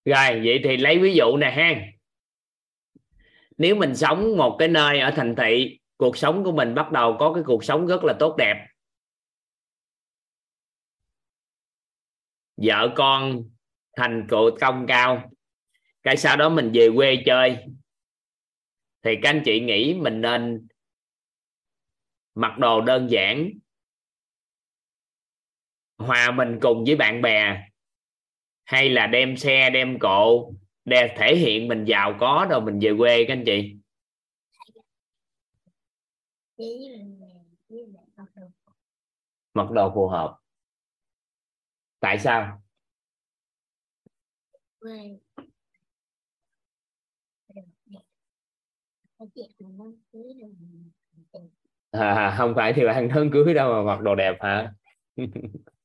Rồi, vậy thì lấy ví dụ nè ha. Nếu mình sống một cái nơi ở thành thị, cuộc sống của mình bắt đầu có cái cuộc sống rất là tốt đẹp. Vợ con thành cựu công cao. Cái sau đó mình về quê chơi. Thì các anh chị nghĩ mình nên mặc đồ đơn giản, hòa mình cùng với bạn bè hay là đem xe đem cộ để thể hiện mình giàu có rồi mình về quê các anh chị? Mặc đồ. Phù hợp. Tại sao? À, không phải thì bạn hơn cưới đâu mà mặc đồ đẹp hả [laughs]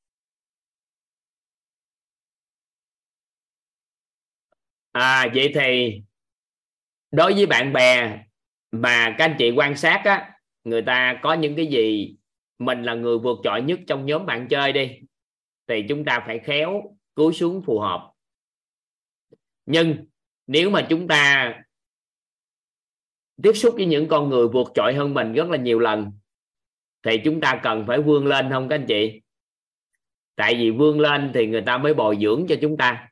à vậy thì đối với bạn bè mà các anh chị quan sát á, người ta có những cái gì mình là người vượt trội nhất trong nhóm bạn chơi đi, thì chúng ta phải khéo cúi xuống phù hợp. Nhưng nếu mà chúng ta tiếp xúc với những con người vượt trội hơn mình rất là nhiều lần, thì chúng ta cần phải vươn lên không các anh chị? Tại vì vươn lên thì người ta mới bồi dưỡng cho chúng ta.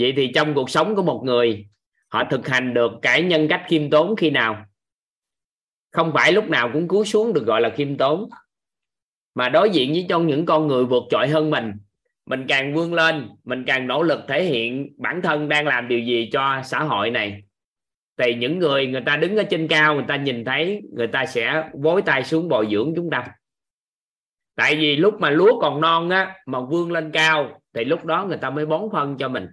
Vậy thì trong cuộc sống của một người, họ thực hành được cái nhân cách khiêm tốn khi nào? Không phải lúc nào cũng cúi xuống được gọi là khiêm tốn. Mà đối diện với trong những con người vượt trội hơn mình mình càng vươn lên, mình càng nỗ lực thể hiện bản thân đang làm điều gì cho xã hội này. Thì những người người ta đứng ở trên cao, người ta nhìn thấy, người ta sẽ vối tay xuống bồi dưỡng chúng ta. Tại vì lúc mà lúa còn non á, mà vươn lên cao, thì lúc đó người ta mới bón phân cho mình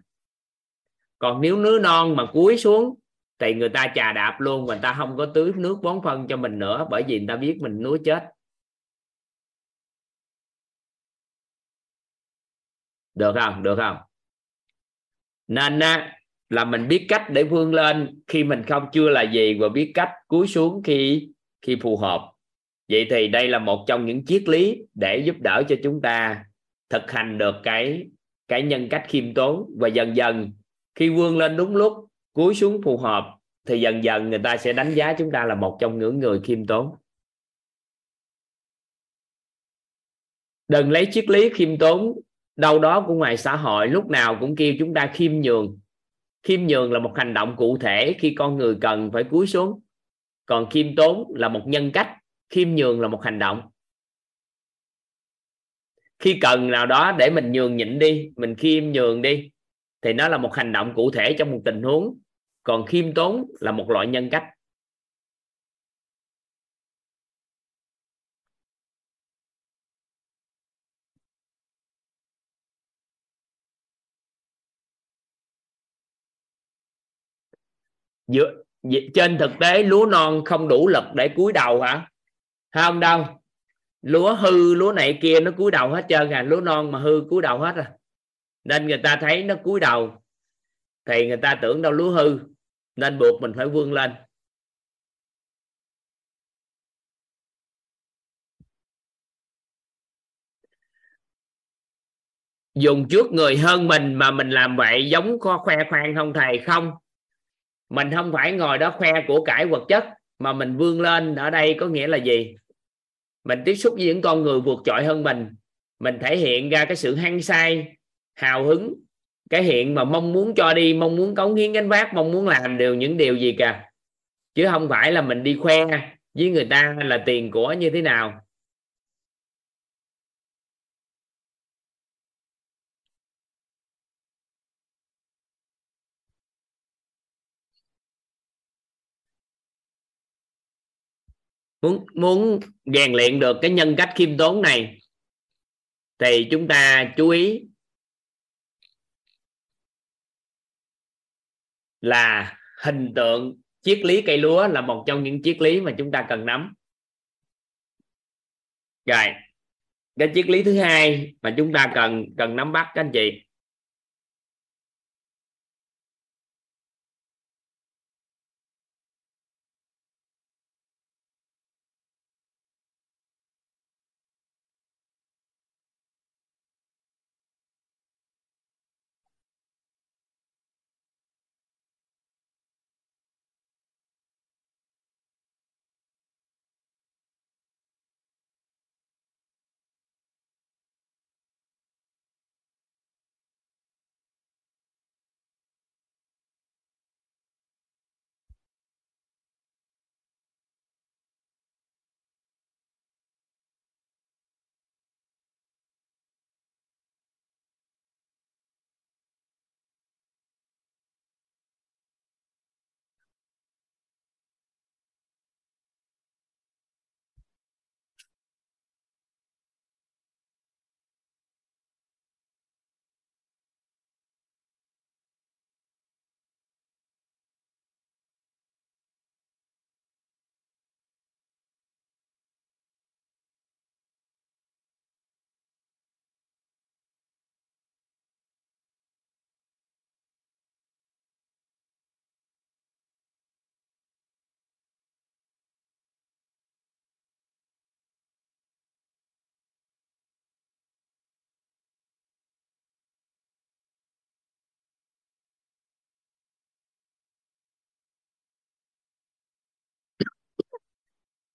còn nếu nứa non mà cúi xuống thì người ta chà đạp luôn người ta không có tưới nước bón phân cho mình nữa bởi vì người ta biết mình núi chết. Được không? Được không? Nên á, là mình biết cách để vươn lên khi mình không chưa là gì và biết cách cúi xuống khi khi phù hợp. Vậy thì đây là một trong những triết lý để giúp đỡ cho chúng ta thực hành được cái cái nhân cách khiêm tốn và dần dần khi vươn lên đúng lúc, cúi xuống phù hợp, thì dần dần người ta sẽ đánh giá chúng ta là một trong những người khiêm tốn. Đừng lấy triết lý khiêm tốn, đâu đó của ngoài xã hội lúc nào cũng kêu chúng ta khiêm nhường. Khiêm nhường là một hành động cụ thể khi con người cần phải cúi xuống. Còn khiêm tốn là một nhân cách, khiêm nhường là một hành động. Khi cần nào đó để mình nhường nhịn đi, mình khiêm nhường đi thì nó là một hành động cụ thể trong một tình huống, còn khiêm tốn là một loại nhân cách. Dựa trên thực tế, lúa non không đủ lực để cúi đầu hả? Không đâu lúa hư, lúa này kia nó cúi đầu hết trơn à? Lúa non mà hư, cúi đầu hết à? Nên người ta thấy nó cúi đầu, thì người ta tưởng đâu lúa hư, nên buộc mình phải vươn lên. Dùng trước người hơn mình mà mình làm vậy giống có khoe khoang không thầy? Không. Mình không phải ngồi đó khoe của cải vật chất, mà mình vươn lên ở đây có nghĩa là gì? Mình tiếp xúc với những con người vượt trội hơn mình. Mình thể hiện ra cái sự hăng say hào hứng, cái hiện mà mong muốn cho đi, mong muốn cống hiến gánh vác, mong muốn làm đều những điều gì cả chứ không phải là mình đi khoe với người ta là tiền của như thế nào. Muốn muốn rèn luyện được cái nhân cách khiêm tốn này, thì chúng ta chú ý là hình tượng triết lý cây lúa là một trong những triết lý mà chúng ta cần nắm. Rồi, cái triết lý thứ hai mà chúng ta cần cần nắm bắt, các anh chị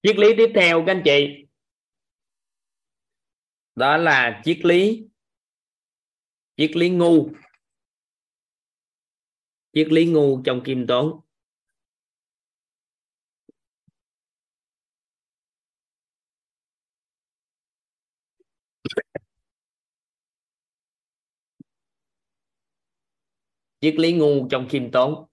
triết lý tiếp theo, các anh chị. Đó là triết lý triết lý ngu. Triết lý ngu trong kim tốn. Triết lý ngu trong kim tốn.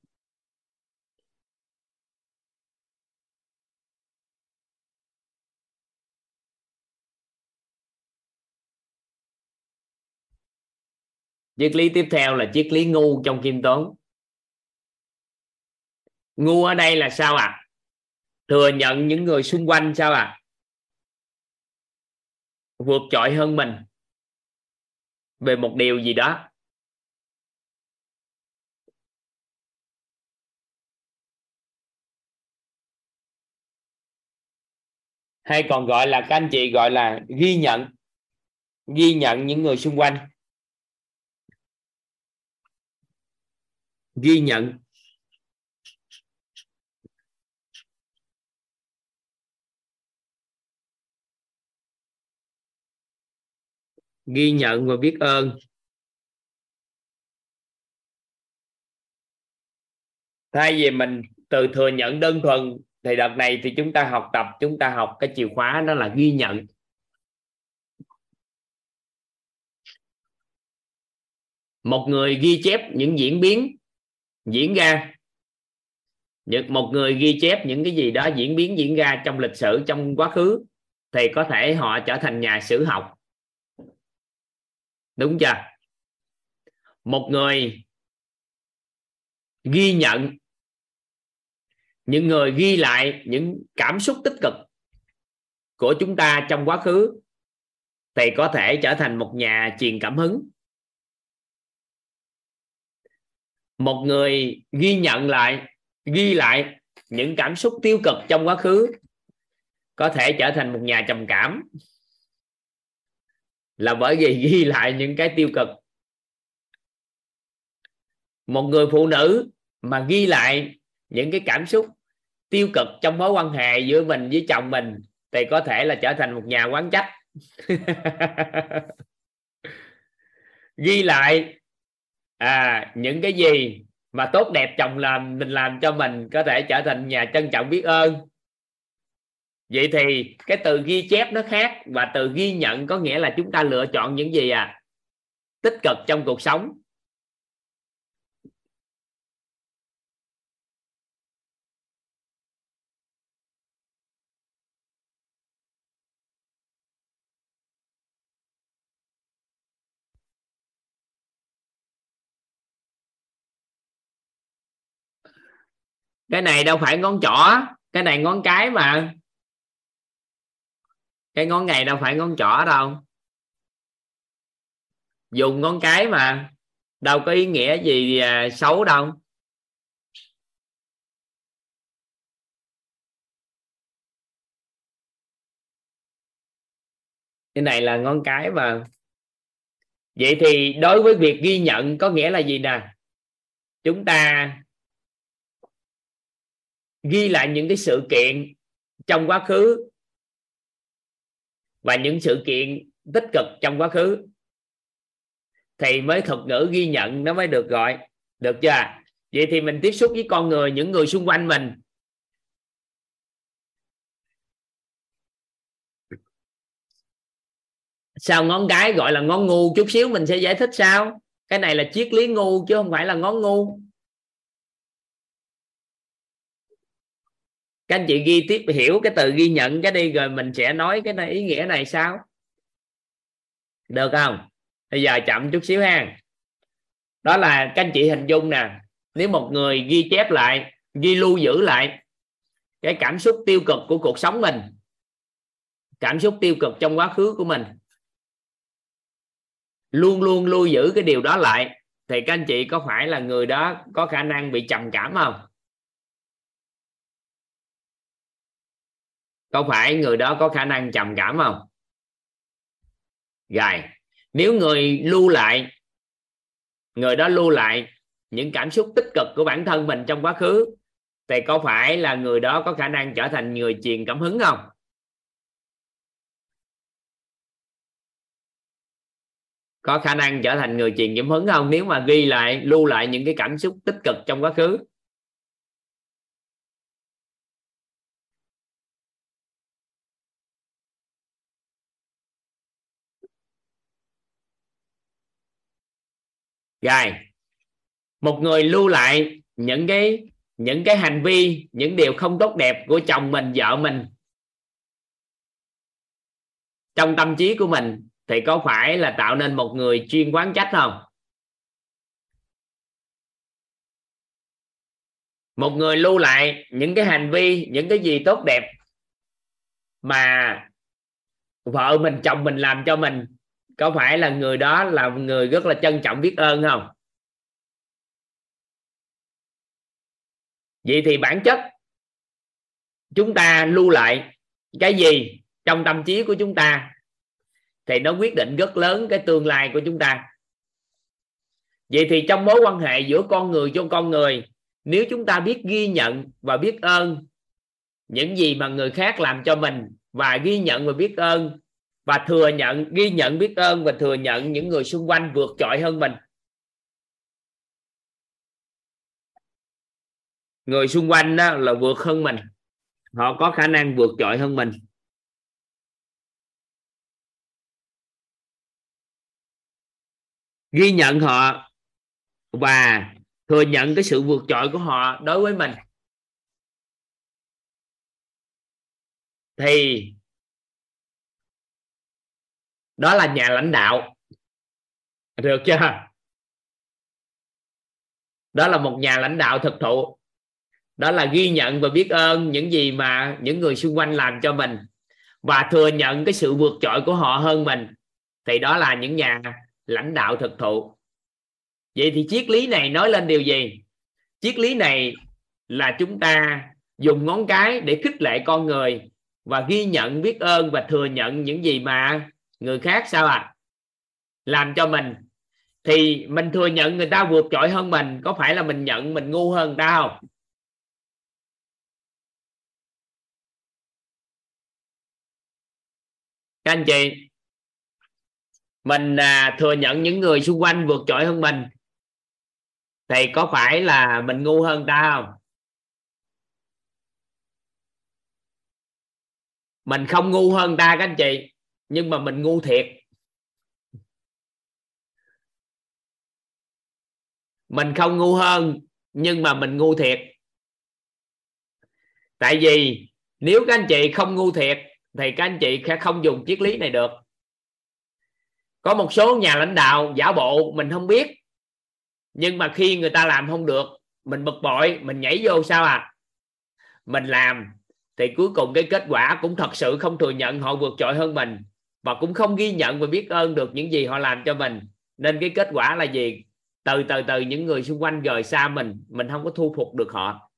triết lý tiếp theo là triết lý ngu trong kim toán ngu ở đây là sao ạ à? thừa nhận những người xung quanh sao ạ à? vượt trội hơn mình về một điều gì đó hay còn gọi là, các anh chị gọi là ghi nhận ghi nhận những người xung quanh ghi nhận. Ghi nhận và biết ơn. Thay vì mình từ thừa nhận đơn thuần thì đợt này thì chúng ta học tập, chúng ta học cái chìa khóa đó là ghi nhận. Một người ghi chép những diễn biến diễn ra một người ghi chép những cái gì đó diễn biến diễn ra trong lịch sử, trong quá khứ, thì có thể họ trở thành nhà sử học. Đúng chưa? Một người ghi nhận, những người ghi lại những cảm xúc tích cực của chúng ta trong quá khứ, thì có thể trở thành một nhà truyền cảm hứng. Một người ghi nhận lại, ghi lại những cảm xúc tiêu cực trong quá khứ, có thể trở thành một nhà trầm cảm. Là bởi vì ghi lại những cái tiêu cực. Một người phụ nữ mà ghi lại những cái cảm xúc tiêu cực trong mối quan hệ giữa mình với chồng mình thì có thể là trở thành một nhà quán trách. [laughs] Ghi lại à những cái gì mà tốt đẹp chồng làm, mình làm cho mình có thể trở thành nhà trân trọng biết ơn. Vậy thì cái từ ghi chép nó khác và từ ghi nhận có nghĩa là chúng ta lựa chọn những gì à? Tích cực trong cuộc sống. Cái này đâu phải ngón trỏ, cái này ngón cái mà. Cái ngón này đâu phải ngón trỏ đâu. Dùng ngón cái mà, đâu có ý nghĩa gì à, xấu đâu. Cái này là ngón cái mà. Vậy thì đối với việc ghi nhận có nghĩa là gì nè? Chúng ta ghi lại những cái sự kiện trong quá khứ và những sự kiện tích cực trong quá khứ thì mới thuật ngữ ghi nhận nó mới được gọi, được chưa? Vậy thì mình tiếp xúc với con người, những người xung quanh mình. Sao ngón cái gọi là ngón ngu chút xíu mình sẽ giải thích sao? Cái này là triết lý ngu chứ không phải là ngón ngu. Các anh chị ghi tiếp, hiểu cái từ ghi nhận cái đi rồi mình sẽ nói cái này, ý nghĩa này sao? Được không? Bây giờ chậm chút xíu ha. Đó là các anh chị hình dung nè. Nếu một người ghi chép lại, ghi lưu giữ lại cái cảm xúc tiêu cực của cuộc sống mình, cảm xúc tiêu cực trong quá khứ của mình, luôn luôn lưu giữ cái điều đó lại, thì các anh chị có phải là người đó có khả năng bị trầm cảm không? Có phải người đó có khả năng trầm cảm không? Rồi, nếu người lưu lại, người đó lưu lại những cảm xúc tích cực của bản thân mình trong quá khứ, thì có phải là người đó có khả năng trở thành người truyền cảm hứng không? Có khả năng trở thành người truyền cảm hứng không? Nếu mà ghi lại, lưu lại những cái cảm xúc tích cực trong quá khứ rồi. Một người lưu lại những cái những cái hành vi, những điều không tốt đẹp của chồng mình, vợ mình. Trong tâm trí của mình thì có phải là tạo nên một người chuyên quán trách không? Một người lưu lại những cái hành vi, những cái gì tốt đẹp mà vợ mình, chồng mình làm cho mình có phải là người đó là người rất là trân trọng biết ơn không? Vậy thì bản chất chúng ta lưu lại cái gì trong tâm trí của chúng ta thì nó quyết định rất lớn cái tương lai của chúng ta. Vậy thì trong mối quan hệ giữa con người cho con người, nếu chúng ta biết ghi nhận và biết ơn những gì mà người khác làm cho mình và ghi nhận và biết ơn và thừa nhận, ghi nhận biết ơn và thừa nhận những người xung quanh vượt trội hơn mình. Người xung quanh đó là vượt hơn mình. Họ có khả năng vượt trội hơn mình. Ghi nhận họ và thừa nhận cái sự vượt trội của họ đối với mình. Thì đó là nhà lãnh đạo. Được chưa? Đó là một nhà lãnh đạo thực thụ. Đó là ghi nhận và biết ơn những gì mà những người xung quanh làm cho mình và thừa nhận cái sự vượt trội của họ hơn mình. Thì đó là những nhà lãnh đạo thực thụ. Vậy thì triết lý này nói lên điều gì? Triết lý này là chúng ta dùng ngón cái để khích lệ con người và ghi nhận, biết ơn và thừa nhận những gì mà người khác sao ạ à? làm cho mình. Thì mình thừa nhận người ta vượt trội hơn mình có phải là mình nhận mình ngu hơn người ta không? Các anh chị mình à, thừa nhận những người xung quanh vượt trội hơn mình thì có phải là mình ngu hơn ta không? Mình không ngu hơn ta các anh chị nhưng mà mình ngu thiệt. Mình không ngu hơn, nhưng mà mình ngu thiệt. Tại vì nếu các anh chị không ngu thiệt, thì các anh chị sẽ không dùng triết lý này được. Có một số nhà lãnh đạo giả bộ mình không biết, nhưng mà khi người ta làm không được, mình bực bội, mình nhảy vô sao à? Mình làm, thì cuối cùng cái kết quả cũng thật sự không thừa nhận họ vượt trội hơn mình và cũng không ghi nhận và biết ơn được những gì họ làm cho mình. Nên cái kết quả là gì? Từ từ từ những người xung quanh rời xa mình mình không có thu phục được họ.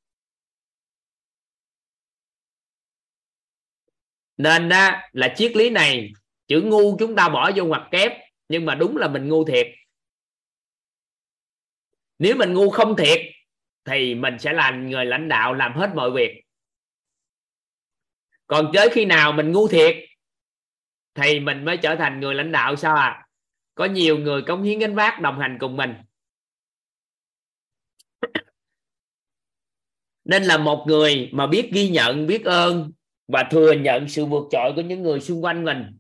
Nên đó là triết lý này, chữ ngu chúng ta bỏ vô ngoặc kép, nhưng mà đúng là mình ngu thiệt. Nếu mình ngu không thiệt, thì mình sẽ là người lãnh đạo làm hết mọi việc. Còn tới khi nào mình ngu thiệt thì mình mới trở thành người lãnh đạo sao à? Có nhiều người cống hiến gánh vác đồng hành cùng mình. Nên là một người mà biết ghi nhận, biết ơn và thừa nhận sự vượt trội của những người xung quanh mình,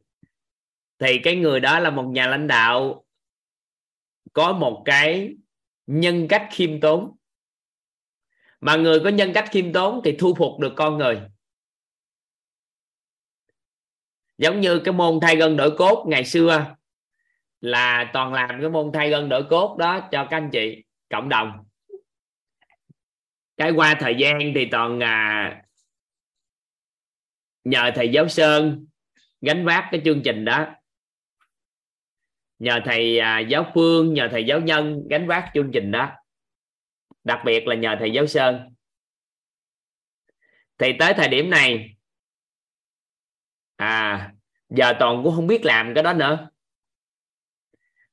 thì cái người đó là một nhà lãnh đạo có một cái nhân cách khiêm tốn. Mà người có nhân cách khiêm tốn thì thu phục được con người. Giống như cái môn thay gân đổi cốt ngày xưa. Là toàn làm cái môn thay gân đổi cốt đó cho các anh chị cộng đồng. Cái qua thời gian thì toàn à, nhờ thầy giáo sơn gánh vác cái chương trình đó. Nhờ thầy à, giáo phương nhờ thầy giáo nhân gánh vác chương trình đó. Đặc biệt là nhờ thầy giáo sơn. Thì tới thời điểm này à giờ toàn cũng không biết làm cái đó nữa.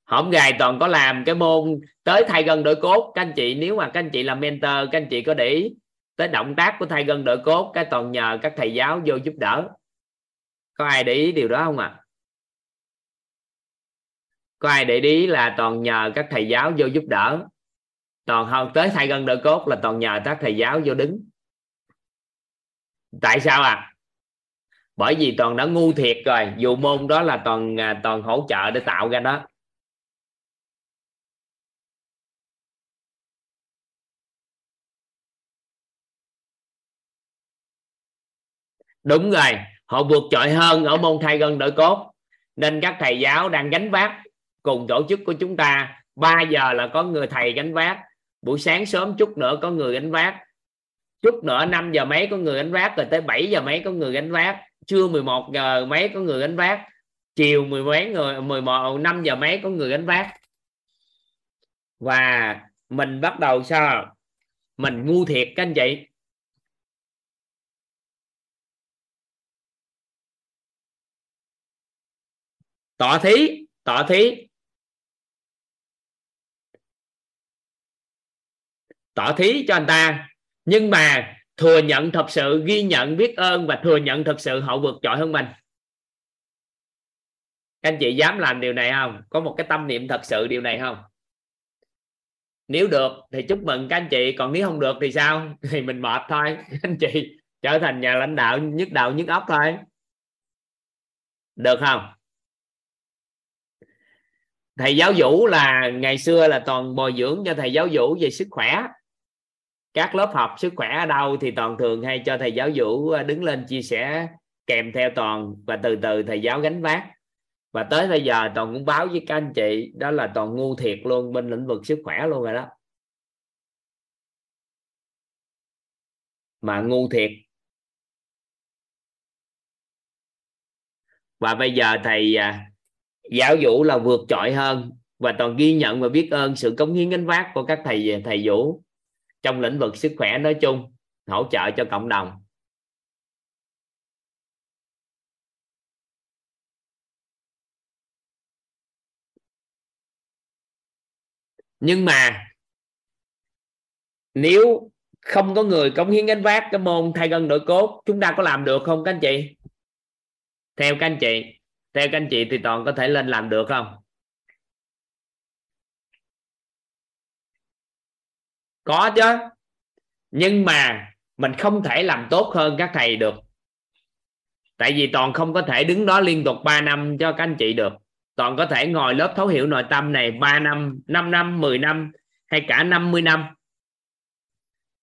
Hổng gài toàn có làm cái môn tới thay gân đổi cốt. Các anh chị, nếu mà các anh chị làm mentor, các anh chị có để ý tới động tác của thay gân đổi cốt, cái toàn nhờ các thầy giáo vô giúp đỡ. Có ai để ý điều đó không ạ? À? có ai để ý là toàn nhờ các thầy giáo vô giúp đỡ? Toàn hơn tới thay gân đổi cốt là toàn nhờ các thầy giáo vô đứng. Tại sao à bởi vì toàn đã ngu thiệt rồi, dù môn đó là toàn à, toàn hỗ trợ để tạo ra đó. Đúng rồi, họ vượt trội hơn ở môn thay gân đổi cốt. Nên các thầy giáo đang gánh vác cùng tổ chức của chúng ta. 3 giờ là có người thầy gánh vác. Buổi sáng sớm chút nữa có người gánh vác. Chút nữa 5 giờ mấy có người gánh vác, rồi tới 7 giờ mấy có người gánh vác trưa 11 giờ mấy có người gánh vác, chiều mười mấy người 11 5 giờ mấy có người gánh vác. Và mình bắt đầu sao? Mình ngu thiệt các anh chị. Tọa thí tọa thí. Tỏ thí cho anh ta. Nhưng mà thừa nhận thật sự, ghi nhận, biết ơn và thừa nhận thật sự họ vượt trội hơn mình. Các anh chị dám làm điều này không? Có một cái tâm niệm thật sự điều này không? Nếu được thì chúc mừng các anh chị, còn nếu không được thì sao? [laughs] Thì mình mệt thôi. [laughs] Các anh chị trở thành nhà lãnh đạo nhức đầu nhức óc thôi. Được không? Thầy giáo vũ là ngày xưa là toàn bồi dưỡng cho thầy giáo vũ về sức khỏe các lớp học sức khỏe ở đâu thì toàn thường hay cho thầy giáo vũ ờ, đứng lên chia sẻ kèm theo toàn và từ từ thầy giáo gánh vác. Và tới bây giờ toàn cũng báo với các anh chị, đó là toàn ngu thiệt luôn, bên lĩnh vực sức khỏe luôn rồi đó. Mà ngu thiệt. Và bây giờ thầy à, giáo vũ là vượt trội hơn và toàn ghi nhận và biết ơn sự cống hiến gánh vác của các thầy thầy vũ trong lĩnh vực sức khỏe nói chung, hỗ trợ cho cộng đồng. Nhưng mà nếu không có người cống hiến gánh vác cái môn thay gân đổi cốt, chúng ta có làm được không, các anh chị? Theo các anh chị, theo các anh chị thì toàn có thể lên làm được không? Có chứ. Nhưng mà mình không thể làm tốt hơn các thầy được. Tại vì toàn không có thể đứng đó liên tục 3 năm cho các anh chị được. Toàn có thể ngồi lớp thấu hiểu nội tâm này 3 năm 5 năm 10 năm, hay cả 50 năm.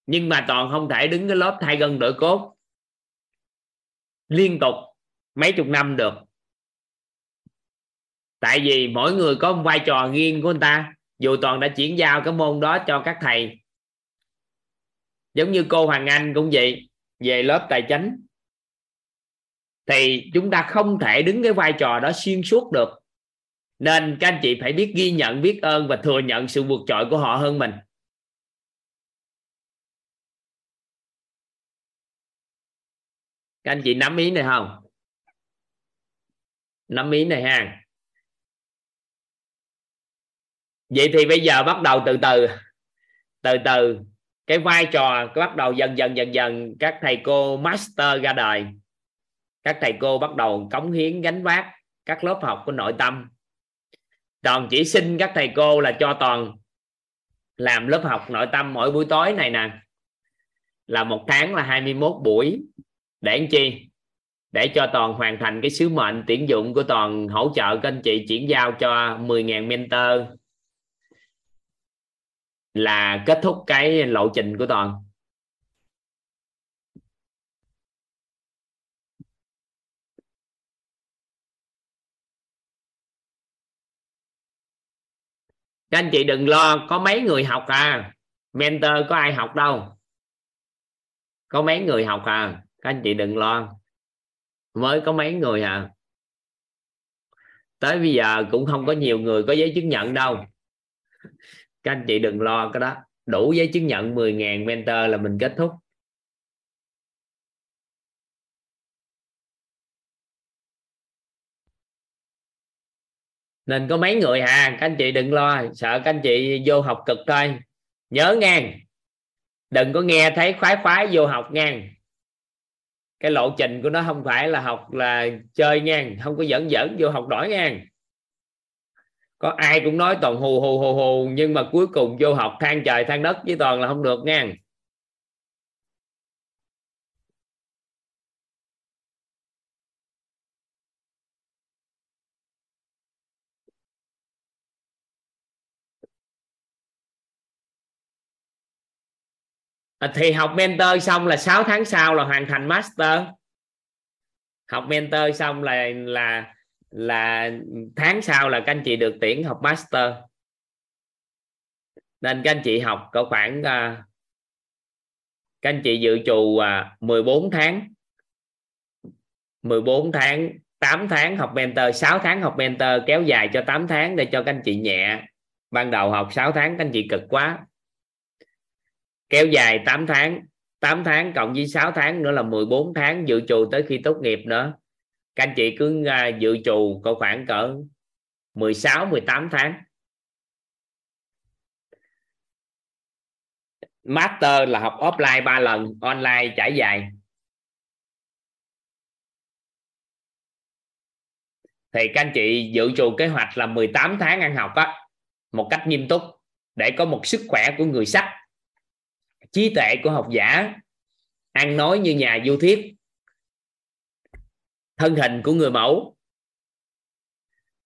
Nhưng mà toàn không thể đứng cái lớp thay gân đổi cốt liên tục mấy chục năm được. Tại vì mỗi người có một vai trò riêng của người ta. Dù toàn đã chuyển giao cái môn đó cho các thầy giống như cô Hoàng Anh cũng vậy, về lớp tài chính thì chúng ta không thể đứng cái vai trò đó xuyên suốt được. Nên các anh chị phải biết ghi nhận, biết ơn và thừa nhận sự vượt trội của họ hơn mình. Các anh chị nắm ý này không? Nắm ý này ha. Vậy thì bây giờ bắt đầu từ từ. Từ từ cái vai trò, cái bắt đầu dần dần dần dần các thầy cô master ra đời. Các thầy cô bắt đầu cống hiến, gánh vác các lớp học của nội tâm. Toàn chỉ xin các thầy cô là cho toàn làm lớp học nội tâm mỗi buổi tối này nè. Là một tháng là 21 buổi. Để anh chi? Để cho toàn hoàn thành cái sứ mệnh tuyển dụng của toàn hỗ trợ các anh chị chuyển giao cho 10.000 mentor là kết thúc cái lộ trình của toàn. Các anh chị đừng lo, có mấy người học à. Mentor có ai học đâu. Có mấy người học à. Các anh chị đừng lo. Mới có mấy người à. Tới bây giờ cũng không có nhiều người có giấy chứng nhận đâu các anh chị đừng lo, cái đó đủ giấy chứng nhận 10.000 mentor là mình kết thúc. Nên có mấy người à các anh chị đừng lo, sợ các anh chị vô học cực thôi. Nhớ ngang, đừng có nghe thấy khoái khoái vô học ngang. Cái lộ trình của nó không phải là học là chơi ngang, không có dẫn dẫn vô học đổi ngang có ai cũng nói toàn hù hù hù hù nhưng mà cuối cùng vô học than trời than đất với toàn là không được nha à, thì học mentor xong là 6 tháng sau là hoàn thành master. Học mentor xong là là là tháng sau là các anh chị được tuyển học master. Nên các anh chị học có khoảng uh, các anh chị dự trù à, uh, 14 tháng. 14 tháng 8 tháng học mentor 6 tháng học mentor kéo dài cho 8 tháng để cho các anh chị nhẹ. Ban đầu học 6 tháng các anh chị cực quá. Kéo dài 8 tháng 8 tháng cộng với 6 tháng nữa là 14 tháng dự trù tới khi tốt nghiệp nữa các anh chị cứ à, dự trù có khoảng cỡ 16 18 tháng. Master là học offline 3 lần, online trải dài. Thì các anh chị dự trù kế hoạch là 18 tháng ăn học á, một cách nghiêm túc để có một sức khỏe của người sách trí tuệ của học giả, ăn nói như nhà du thuyết thân hình của người mẫu.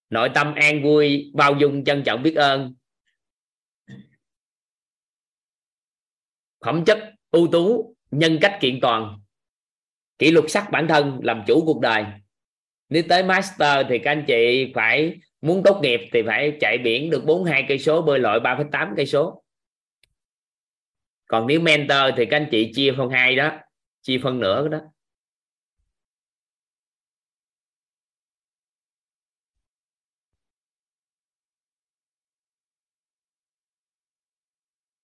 Nội tâm an vui bao dung trân trọng biết ơn. Phẩm chất ưu tú nhân cách kiện toàn. Kỷ luật sắc bản thân làm chủ cuộc đời. Nếu tới master thì các anh chị phải muốn tốt nghiệp thì phải chạy biển được 42 cây số bơi lội 3,8 cây số. Còn nếu mentor thì các anh chị chia phần hai đó chia phân nửa đó.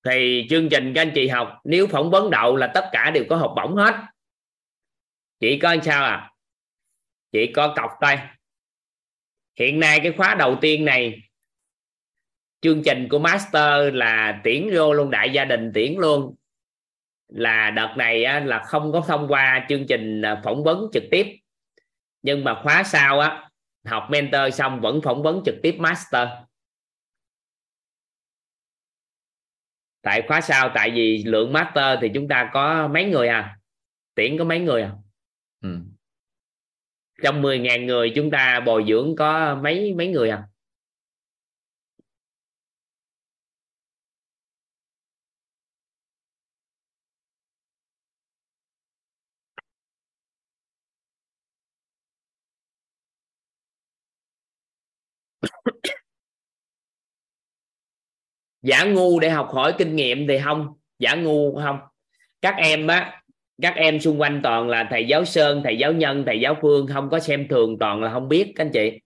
Thì chương trình các anh chị học nếu phỏng vấn đậu là tất cả đều có học bổng hết. Chỉ có sao à? Chỉ có cọc tay. Hiện nay cái khóa đầu tiên này chương trình của master là tuyển vô luôn đại gia đình tuyển luôn. Là đợt này á, là không có thông qua chương trình à, phỏng vấn trực tiếp. Nhưng mà khóa sau á học mentor xong vẫn phỏng vấn trực tiếp master. Tại khóa sau, tại vì lượng master thì chúng ta có mấy người à? Tuyển có mấy người à? Ừ. trong 10.000 người chúng ta bồi dưỡng có mấy mấy người à? Giả ngu để học hỏi kinh nghiệm thì không. Giả ngu không. Các em á, các em xung quanh toàn là thầy giáo sơn, thầy giáo nhân, thầy giáo phương, không có xem thường, toàn là không biết, các anh chị.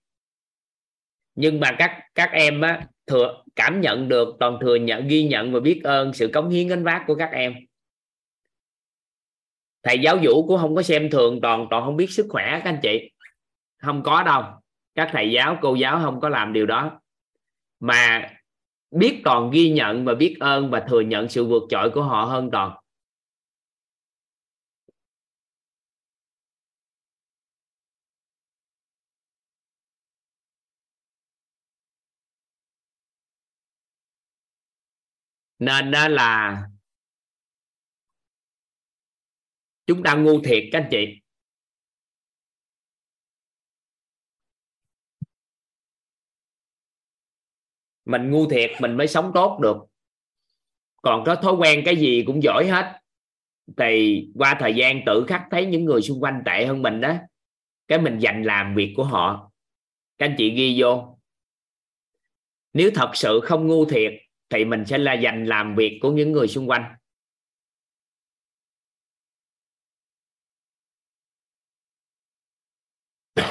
Nhưng mà các các em á, thừa, cảm nhận được, toàn thừa nhận, ghi nhận và biết ơn sự cống hiến, gánh vác của các em. Thầy giáo vũ cũng không có xem thường, toàn toàn không biết sức khỏe, các anh chị. Không có đâu. Các thầy giáo, cô giáo không có làm điều đó. Mà biết toàn ghi nhận và biết ơn và thừa nhận sự vượt trội của họ hơn toàn. Nên đó là chúng ta ngu thiệt các anh chị. Mình ngu thiệt, mình mới sống tốt được. Còn có thói quen cái gì cũng giỏi hết. Thì qua thời gian tự khắc thấy những người xung quanh tệ hơn mình đó, cái mình dành làm việc của họ. Các anh chị ghi vô. Nếu thật sự không ngu thiệt, thì mình sẽ là dành làm việc của những người xung quanh. [coughs]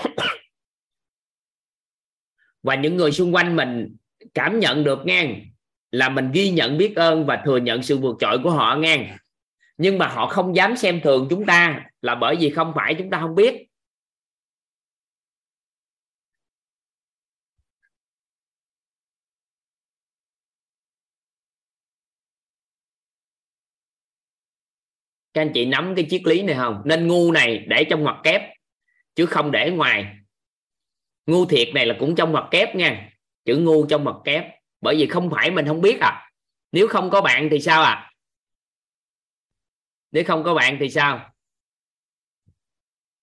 Và những người xung quanh mình cảm nhận được ngang là mình ghi nhận biết ơn và thừa nhận sự vượt trội của họ ngang nhưng mà họ không dám xem thường chúng ta là bởi vì không phải chúng ta không biết. Các anh chị nắm cái triết lý này không? Nên ngu này để trong ngoặc kép, chứ không để ngoài. Ngu thiệt này là cũng trong ngoặc kép nha chữ ngu trong mặt kép. Bởi vì không phải mình không biết à. Nếu không có bạn thì sao à? Nếu không có bạn thì sao?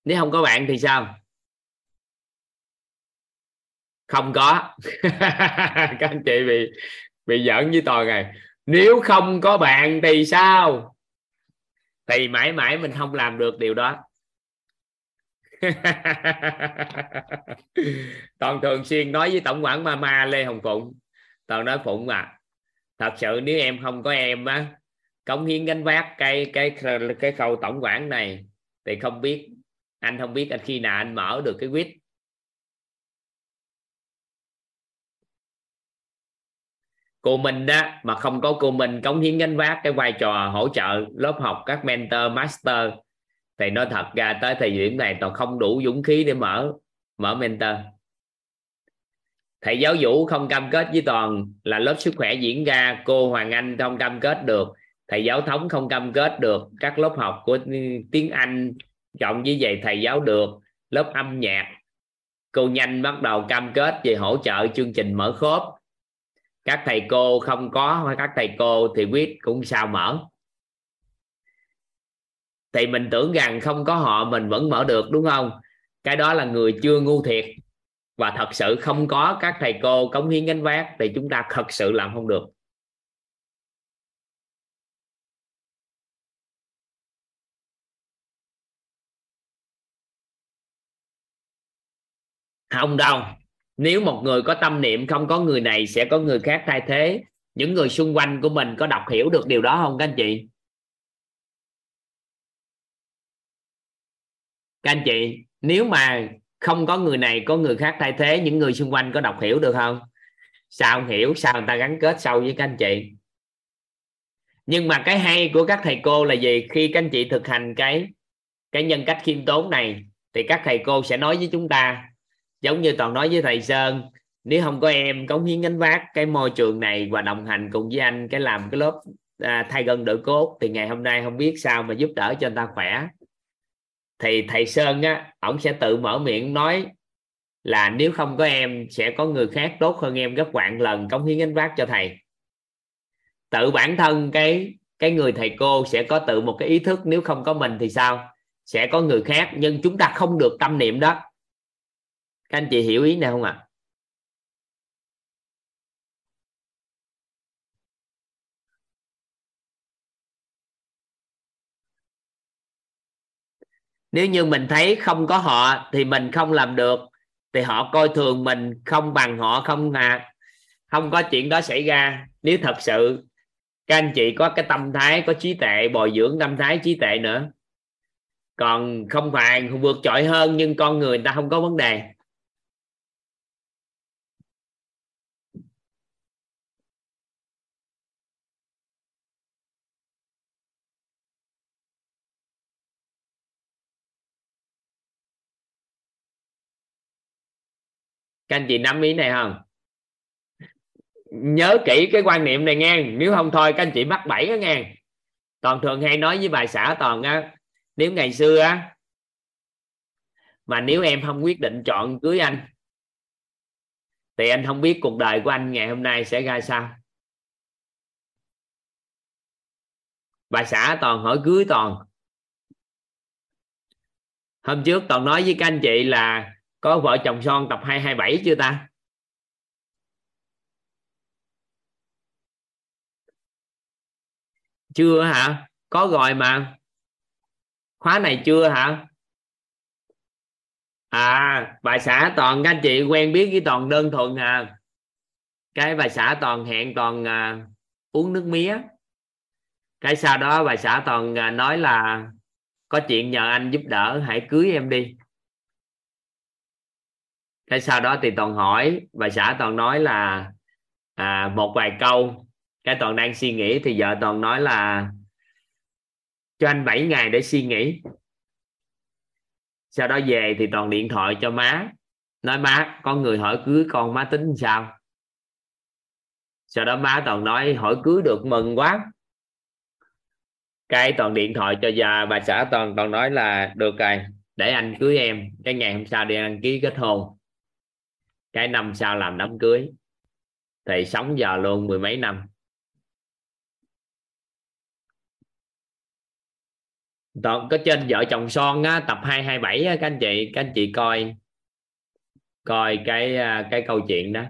Nếu không có bạn thì sao? Không có. [laughs] Các anh chị bị bị giỡn với toàn này. Nếu không có bạn thì sao? Thì mãi mãi mình không làm được điều đó. [laughs] toàn thường xuyên nói với tổng quản mama lê hồng phụng. Toàn nói, phụng à thật sự nếu em không có em á, cống hiến gánh vác cái cái cái khâu tổng quản này thì không biết, anh không biết anh khi nào anh mở được cái quýt. Cô mình đó, mà không có cô mình cống hiến gánh vác cái vai trò hỗ trợ lớp học các mentor, master thầy nói thật ra tới thời điểm này toàn không đủ dũng khí để mở mở mentor. Thầy giáo vũ không cam kết với toàn là lớp sức khỏe diễn ra, cô hoàng anh không cam kết được. Thầy giáo thống không cam kết được, các lớp học của tiếng anh cộng với vậy thầy giáo được, lớp âm nhạc. Cô nhanh bắt đầu cam kết về hỗ trợ chương trình mở khớp các thầy cô không có hoặc các thầy cô thì quyết cũng sao mở thì mình tưởng rằng không có họ, mình vẫn mở được, đúng không? Cái đó là người chưa ngu thiệt. Và thật sự không có các thầy cô cống hiến gánh vác thì chúng ta thật sự làm không được. Không đâu. Nếu một người có tâm niệm không có người này sẽ có người khác thay thế. Những người xung quanh của mình có đọc hiểu được điều đó không các anh chị? Các anh chị nếu mà không có người này có người khác thay thế những người xung quanh có đọc hiểu được không? Sao không hiểu? Sao người ta gắn kết sâu với các anh chị? Nhưng mà cái hay của các thầy cô là gì? Khi các anh chị thực hành cái cái nhân cách khiêm tốn này thì các thầy cô sẽ nói với chúng ta giống như toàn nói với thầy sơn nếu không có em cống hiến gánh vác cái môi trường này và đồng hành cùng với anh cái làm cái lớp à, thay gân đỡ cốt thì ngày hôm nay không biết sao mà giúp đỡ cho anh ta khỏe thì thầy sơn á, ổng sẽ tự mở miệng nói là nếu không có em, sẽ có người khác tốt hơn em gấp vạn lần cống hiến gánh vác cho thầy. Tự bản thân cái cái người thầy cô sẽ có tự một cái ý thức, nếu không có mình thì sao? Sẽ có người khác, nhưng chúng ta không được tâm niệm đó. Các anh chị hiểu ý này không ạ? à? Nếu như mình thấy không có họ thì mình không làm được thì họ coi thường mình không bằng họ không à không có chuyện đó xảy ra. Nếu thật sự các anh chị có cái tâm thái có trí tệ bồi dưỡng tâm thái trí tệ nữa. Còn không phải vượt trội hơn nhưng con người, người ta không có vấn đề. Các anh chị nắm ý này không? Nhớ kỹ cái quan niệm này nghe. Nếu không thôi, các anh chị mắc bẫy đó nghe. Toàn thường hay nói với bài xã toàn á, nếu ngày xưa á, mà nếu em không quyết định chọn cưới anh, thì anh không biết cuộc đời của anh ngày hôm nay sẽ ra sao. Bà xã toàn hỏi cưới toàn. Hôm trước toàn nói với các anh chị là có vợ chồng son tập 227 chưa ta? Chưa hả? Có rồi mà. Khóa này chưa hả? À bà xã toàn các anh chị quen biết với toàn đơn thuần à. Cái bà xã toàn hẹn toàn à, uống nước mía. Cái sau đó bà xã toàn à, nói là có chuyện nhờ anh giúp đỡ hãy cưới em đi cái sau đó thì toàn hỏi bà xã toàn nói là à, một vài câu. Cái toàn đang suy nghĩ thì vợ toàn nói là cho anh 7 ngày để suy nghĩ. Sau đó về thì toàn điện thoại cho má nói má có người hỏi cưới con má tính sao? Sau đó má toàn nói hỏi cưới được mừng quá. Cái toàn điện thoại cho già bà xã toàn toàn nói là được rồi để anh cưới em cái ngày hôm sau đi đăng ký kết hôn cái năm sau làm đám cưới. Thì sống giờ luôn mười mấy năm. Toàn có trên vợ chồng son á, tập 227 á, các anh chị các anh chị coi. Coi cái à, cái câu chuyện đó.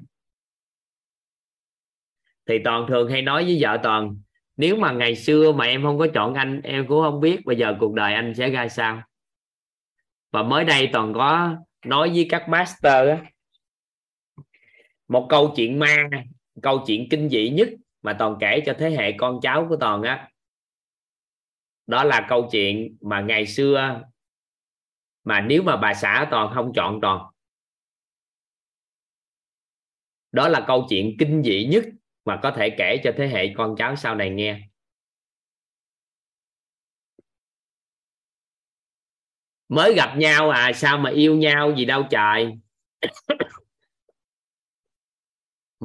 Thì toàn thường hay nói với vợ toàn nếu mà ngày xưa mà em không có chọn anh em cũng không biết bây giờ cuộc đời anh sẽ ra sao. Và mới đây toàn có nói với các master á, một câu chuyện ma, câu chuyện kinh dị nhất mà toàn kể cho thế hệ con cháu của toàn á. Đó là câu chuyện mà ngày xưa mà nếu mà bà xã toàn không chọn toàn, đó là câu chuyện kinh dị nhất mà có thể kể cho thế hệ con cháu sau này nghe. Mới gặp nhau à sao mà yêu nhau gì đâu trời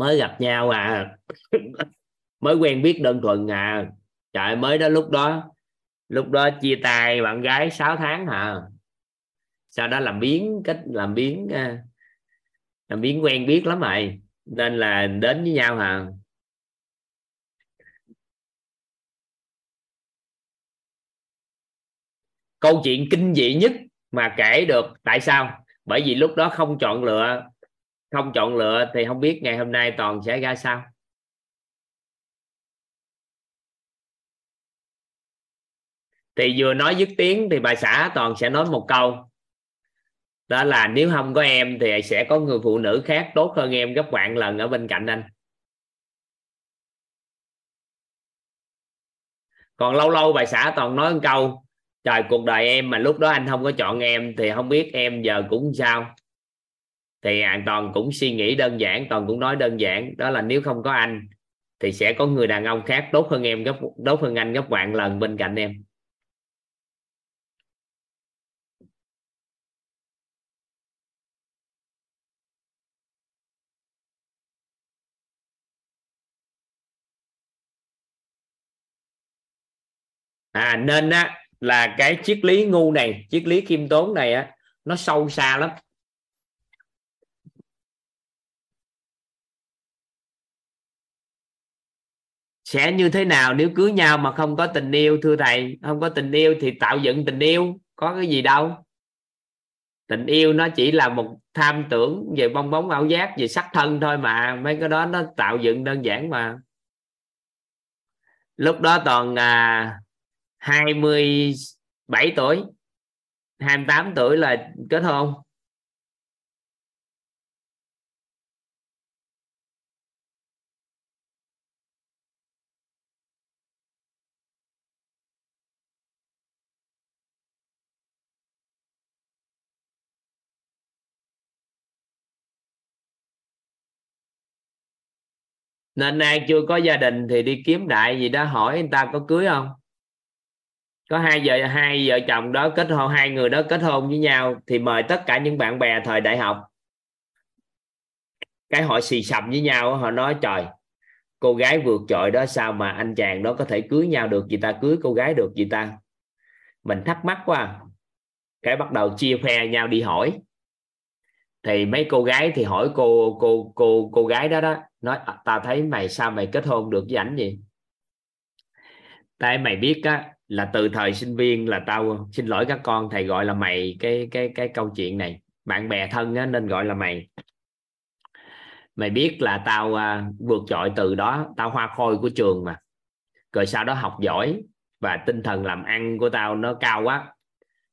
mới gặp nhau à. [laughs] Mới quen biết đơn thuần à. Trời, mới đó, lúc đó lúc đó chia tay bạn gái 6 tháng hả? Sau đó làm biến cách, làm biến ờ, làm biến quen biết lắm rồi nên là đến với nhau hả? Câu chuyện kinh dị nhất mà kể được tại sao? Bởi vì lúc đó không chọn lựa không chọn lựa thì không biết ngày hôm nay toàn sẽ ra sao. Thì vừa nói dứt tiếng thì bà xã toàn sẽ nói một câu. Đó là nếu không có em thì sẽ có người phụ nữ khác tốt hơn em gấp vạn lần ở bên cạnh anh. Còn lâu lâu bà xã toàn nói một câu, trời, cuộc đời em mà lúc đó anh không có chọn em thì không biết em giờ cũng sao? Thì an toàn cũng suy nghĩ đơn giản, toàn cũng nói đơn giản, đó là nếu không có anh thì sẽ có người đàn ông khác tốt hơn em gấp, tốt hơn anh gấp vạn lần bên cạnh em. À nên á, là cái triết lý ngu này, triết lý khiêm tốn này á, nó sâu xa lắm. Sẽ như thế nào nếu cưới nhau mà không có tình yêu thưa thầy? Không có tình yêu thì tạo dựng tình yêu có cái gì đâu. Tình yêu nó chỉ là một tham tưởng về bong bóng ảo giác về sắc thân thôi mà. Mấy cái đó nó tạo dựng đơn giản mà. Lúc đó toàn à, 27 tuổi 28 tuổi là kết hôn. Nên ai chưa có gia đình thì đi kiếm đại gì đó hỏi người ta có cưới không? Có hai vợ hai vợ chồng đó kết hôn, hai người đó kết hôn với nhau thì mời tất cả những bạn bè thời đại học. Cái họ xì sầm với nhau họ nói, trời, cô gái vượt trội đó, sao mà anh chàng đó có thể cưới nhau được gì ta? Cưới cô gái được gì ta? Mình thắc mắc quá à. cái bắt đầu chia phe nhau đi hỏi. Thì mấy cô gái thì hỏi cô cô cô cô gái đó đó nói à, tao thấy mày sao mày kết hôn được với ảnh gì tại mày biết á là từ thời sinh viên là tao xin lỗi các con thầy gọi là mày cái cái cái câu chuyện này. Bạn bè thân á, nên gọi là mày. Mày biết là tao à, vượt trội từ đó tao hoa khôi của trường mà. Rồi sau đó học giỏi và tinh thần làm ăn của tao nó cao quá.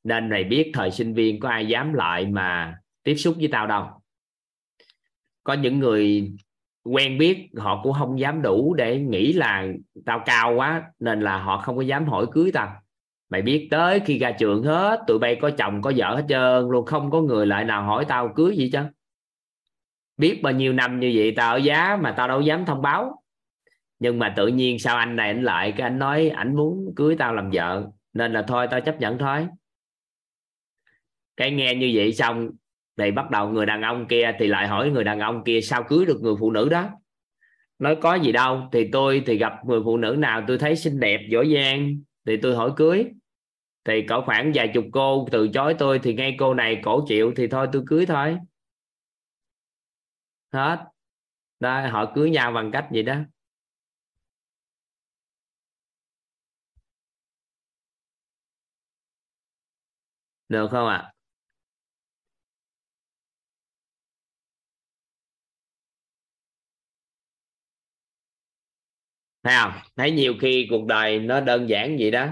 Nên mày biết thời sinh viên có ai dám lại mà tiếp xúc với tao đâu. Có những người quen biết, họ cũng không dám đủ để nghĩ là tao cao quá, nên là họ không có dám hỏi cưới tao. Mày biết tới khi ra trường hết, tụi bay có chồng, có vợ hết trơn luôn, không có người lại nào hỏi tao cưới gì chứ. Biết bao nhiêu năm như vậy tao ở giá mà tao đâu dám thông báo. Nhưng mà tự nhiên sao anh này anh lại, cái anh nói ảnh muốn cưới tao làm vợ, nên là thôi, tao chấp nhận thôi. Cái nghe như vậy xong thì bắt đầu người đàn ông kia thì lại hỏi người đàn ông kia, sao cưới được người phụ nữ đó? Nói, có gì đâu, thì tôi thì gặp người phụ nữ nào tôi thấy xinh đẹp, giỏi giang, thì tôi hỏi cưới. Thì có khoảng vài chục cô từ chối tôi, thì ngay cô này cổ chịu, thì thôi tôi cưới thôi. Hết. Đó, họ cưới nhau bằng cách gì đó. Được không ạ? à? Thấy không? Thấy nhiều khi cuộc đời nó đơn giản vậy đó.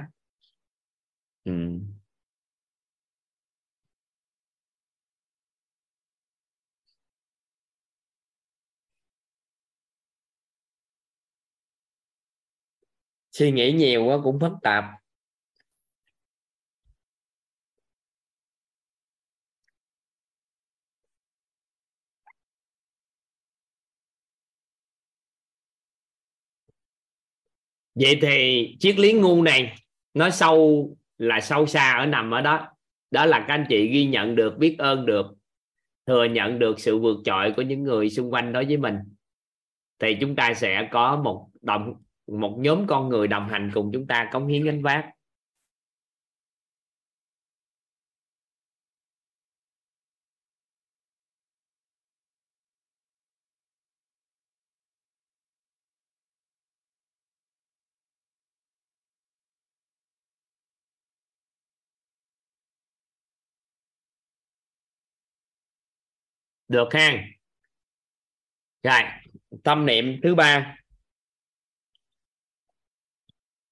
Ừ. suy nghĩ nhiều quá cũng phức tạp. Vậy thì triết lý ngu này, nó sâu là sâu xa ở nằm ở đó. Đó là các anh chị ghi nhận được, biết ơn được, thừa nhận được sự vượt trội của những người xung quanh đối với mình. Thì chúng ta sẽ có một đồng, một nhóm con người đồng hành cùng chúng ta cống hiến gánh vác. Được ha. Rồi, tâm niệm thứ ba.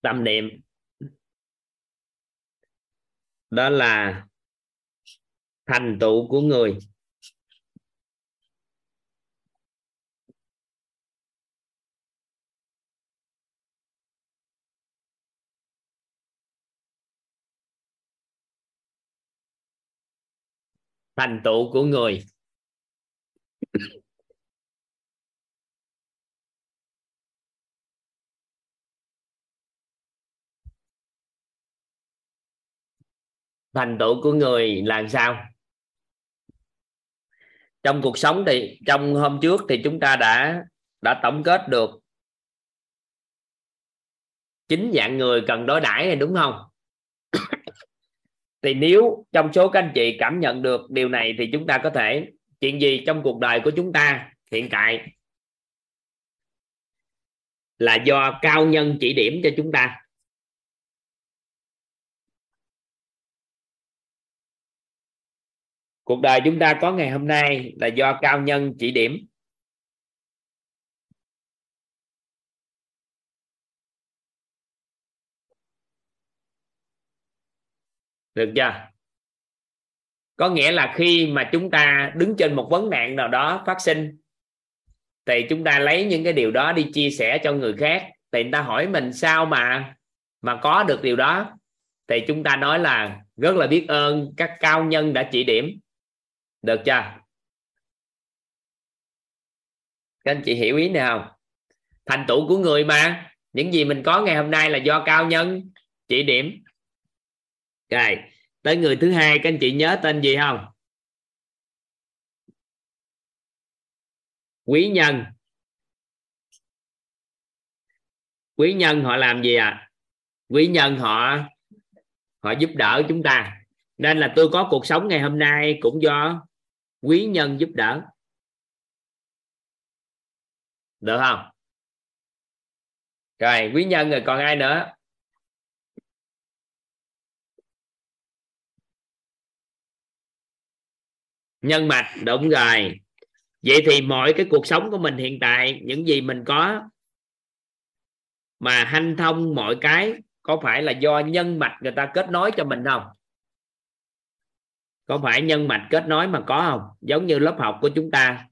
Tâm niệm. Đó là thành tựu của người. Thành tựu của người thành tựu của người là sao? Trong cuộc sống thì, trong hôm trước thì chúng ta đã đã tổng kết được chín dạng người cần đối đãi này, đúng không? [coughs] Thì nếu trong số các anh chị cảm nhận được điều này thì chúng ta có thể chuyện gì trong cuộc đời của chúng ta hiện tại là do cao nhân chỉ điểm cho chúng ta? Cuộc đời chúng ta có ngày hôm nay là do cao nhân chỉ điểm. Được chưa? Có nghĩa là khi mà chúng ta đứng trên một vấn nạn nào đó phát sinh, thì chúng ta lấy những cái điều đó đi chia sẻ cho người khác. Thì người ta hỏi mình, sao mà mà có được điều đó? Thì chúng ta nói là, rất là biết ơn, các cao nhân đã chỉ điểm. Được chưa? Các anh chị hiểu ý nào thành tựu của người mà. Những gì mình có ngày hôm nay là do cao nhân chỉ điểm. Rồi tới người thứ hai, các anh chị nhớ tên gì không? Quý nhân. Quý nhân họ làm gì à quý nhân họ họ giúp đỡ chúng ta. Nên là tôi có cuộc sống ngày hôm nay cũng do quý nhân giúp đỡ. Được không? Rồi, quý nhân rồi còn ai nữa? Nhân mạch đúng rồi. Vậy thì mọi cái cuộc sống của mình hiện tại những gì mình có mà hanh thông mọi cái có phải là do nhân mạch người ta kết nối cho mình không? Có phải nhân mạch kết nối mà có không? Giống như lớp học của chúng ta.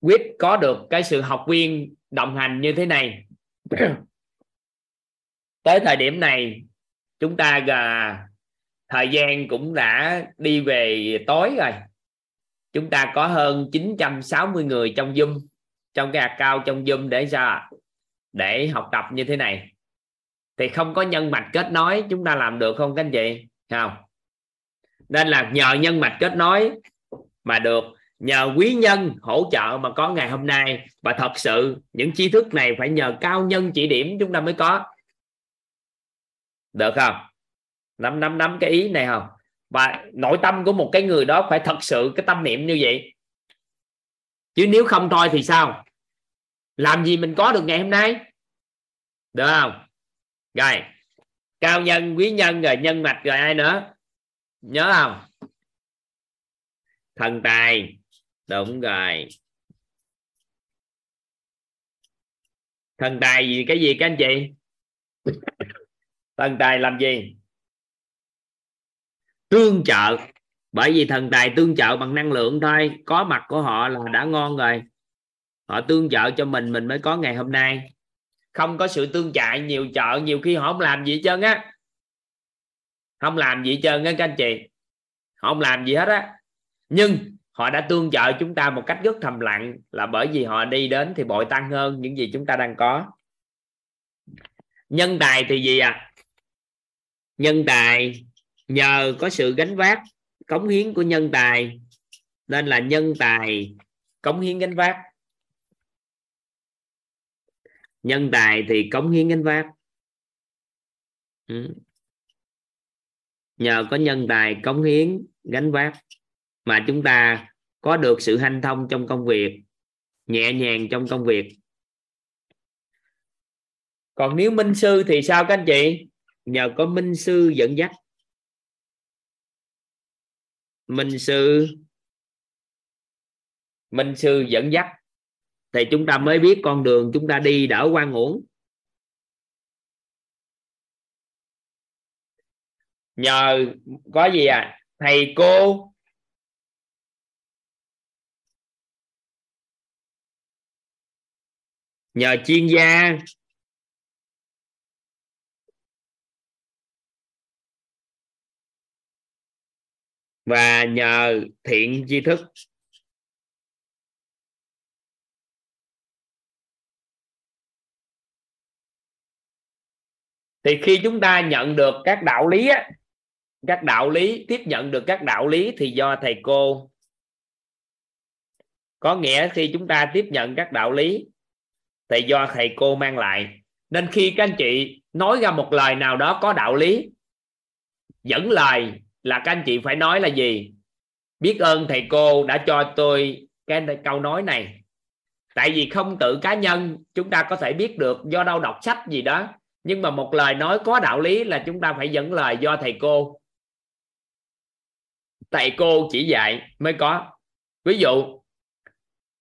Quyết có được cái sự học viên đồng hành như thế này. [coughs] Tới thời điểm này chúng ta gà thời gian cũng đã đi về tối rồi. Chúng ta có hơn 960 người trong Zoom, trong cái cao trong Zoom để sao để học tập như thế này. Thì không có nhân mạch kết nối, chúng ta làm được không các anh chị? Không. Nên là nhờ nhân mạch kết nối mà được. Nhờ quý nhân hỗ trợ mà có ngày hôm nay. Và thật sự, những tri thức này phải nhờ cao nhân chỉ điểm chúng ta mới có. Được không? Nắm nắm nắm cái ý này không? Và nội tâm của một cái người đó phải thật sự cái tâm niệm như vậy. Chứ nếu không thôi thì sao? Làm gì mình có được ngày hôm nay? Được không? Rồi. Cao nhân, quý nhân, rồi nhân mạch, rồi ai nữa? Nhớ không? Thần tài. Đúng rồi. Thần tài gì, cái gì các anh chị? Thần tài làm gì? Tương trợ. Bởi vì thần tài tương trợ bằng năng lượng thôi, có mặt của họ là đã ngon rồi. Họ tương trợ cho mình mình mới có ngày hôm nay. Không có sự tương trợ nhiều trợ nhiều khi họ không làm gì hết trơn á. Không làm gì hết trơn á các anh chị. Họ không làm gì hết á. Nhưng họ đã tương trợ chúng ta một cách rất thầm lặng là bởi vì họ đi đến thì bội tăng hơn những gì chúng ta đang có. Nhân tài thì gì à? Nhân tài nhờ có sự gánh vác, cống hiến của nhân tài, nên là nhân tài, cống hiến gánh vác. Nhân tài thì cống hiến gánh vác. Ừ. nhờ có nhân tài cống hiến gánh vác mà chúng ta có được sự hanh thông trong công việc, nhẹ nhàng trong công việc. Còn nếu minh sư thì sao các anh chị? Nhờ có minh sư dẫn dắt minh sư. Minh sư dẫn dắt. Thì chúng ta mới biết con đường chúng ta đi đỡ quan uổng. Nhờ có gì à? Thầy cô. Nhờ chuyên gia. Và nhờ thiện tri thức. Thì khi chúng ta nhận được các đạo lý á, các đạo lý tiếp nhận được các đạo lý thì do thầy cô. Có nghĩa khi chúng ta tiếp nhận các đạo lý thì do thầy cô mang lại. Nên khi các anh chị nói ra một lời nào đó có đạo lý dẫn lời là các anh chị phải nói là gì? Biết ơn thầy cô đã cho tôi cái câu nói này. Tại vì không tự cá nhân, chúng ta có thể biết được do đâu đọc sách gì đó. Nhưng mà một lời nói có đạo lý là chúng ta phải dẫn lời do thầy cô. Thầy cô chỉ dạy mới có. Ví dụ,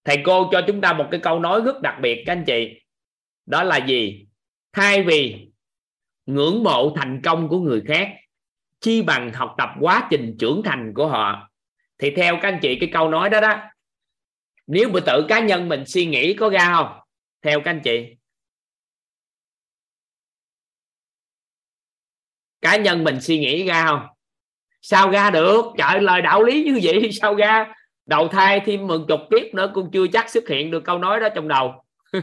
thầy cô cho chúng ta một cái câu nói rất đặc biệt, các anh chị. Đó là gì? Thay vì ngưỡng mộ thành công của người khác chi bằng học tập quá trình trưởng thành của họ. Thì theo các anh chị, cái câu nói đó đó, nếu mà tự cá nhân mình suy nghĩ có ra không? Theo các anh chị. Cá nhân mình suy nghĩ ra không? Sao ra được? Trời lời đạo lý như vậy sao ra? Đầu thai thêm một chục kiếp nữa cũng chưa chắc xuất hiện được câu nói đó trong đầu. [laughs]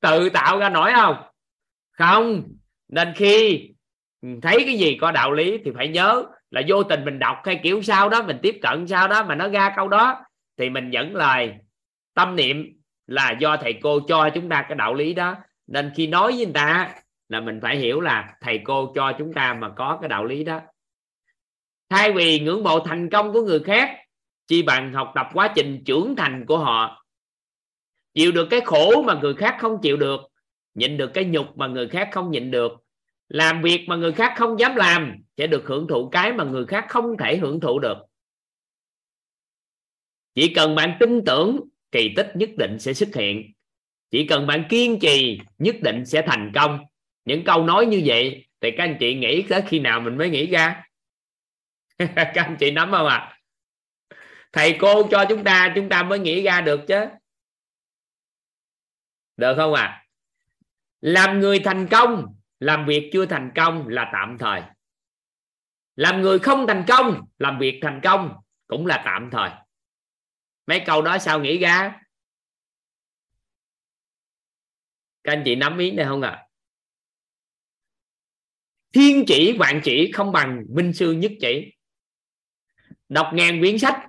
Tự tạo ra nổi không? Không. Nên khi Ừ, thấy cái gì có đạo lý thì phải nhớ là vô tình mình đọc hay kiểu sao đó, mình tiếp cận sao đó mà nó ra câu đó thì mình dẫn lời. Tâm niệm là do thầy cô cho chúng ta cái đạo lý đó. Nên khi nói với người ta là mình phải hiểu là thầy cô cho chúng ta mà có cái đạo lý đó. Thay vì ngưỡng mộ thành công của người khác, chi bằng học tập quá trình trưởng thành của họ. Chịu được cái khổ mà người khác không chịu được, nhịn được cái nhục mà người khác không nhịn được làm việc mà người khác không dám làm sẽ được hưởng thụ cái mà người khác không thể hưởng thụ được. Chỉ cần bạn tin tưởng, kỳ tích nhất định sẽ xuất hiện. Chỉ cần bạn kiên trì, nhất định sẽ thành công. Những câu nói như vậy thì các anh chị nghĩ tới khi nào mình mới nghĩ ra? [laughs] Các anh chị nắm không ạ? À? thầy cô cho chúng ta chúng ta mới nghĩ ra được chứ. Được không ạ? À? làm người thành công làm việc chưa thành công là tạm thời. Làm người không thành công, làm việc thành công cũng là tạm thời. Mấy câu đó sao nghĩ ra? Các anh chị nắm ý này không ạ? À? thiên chỉ, vạn chỉ không bằng minh sư nhất chỉ. Đọc ngàn quyển sách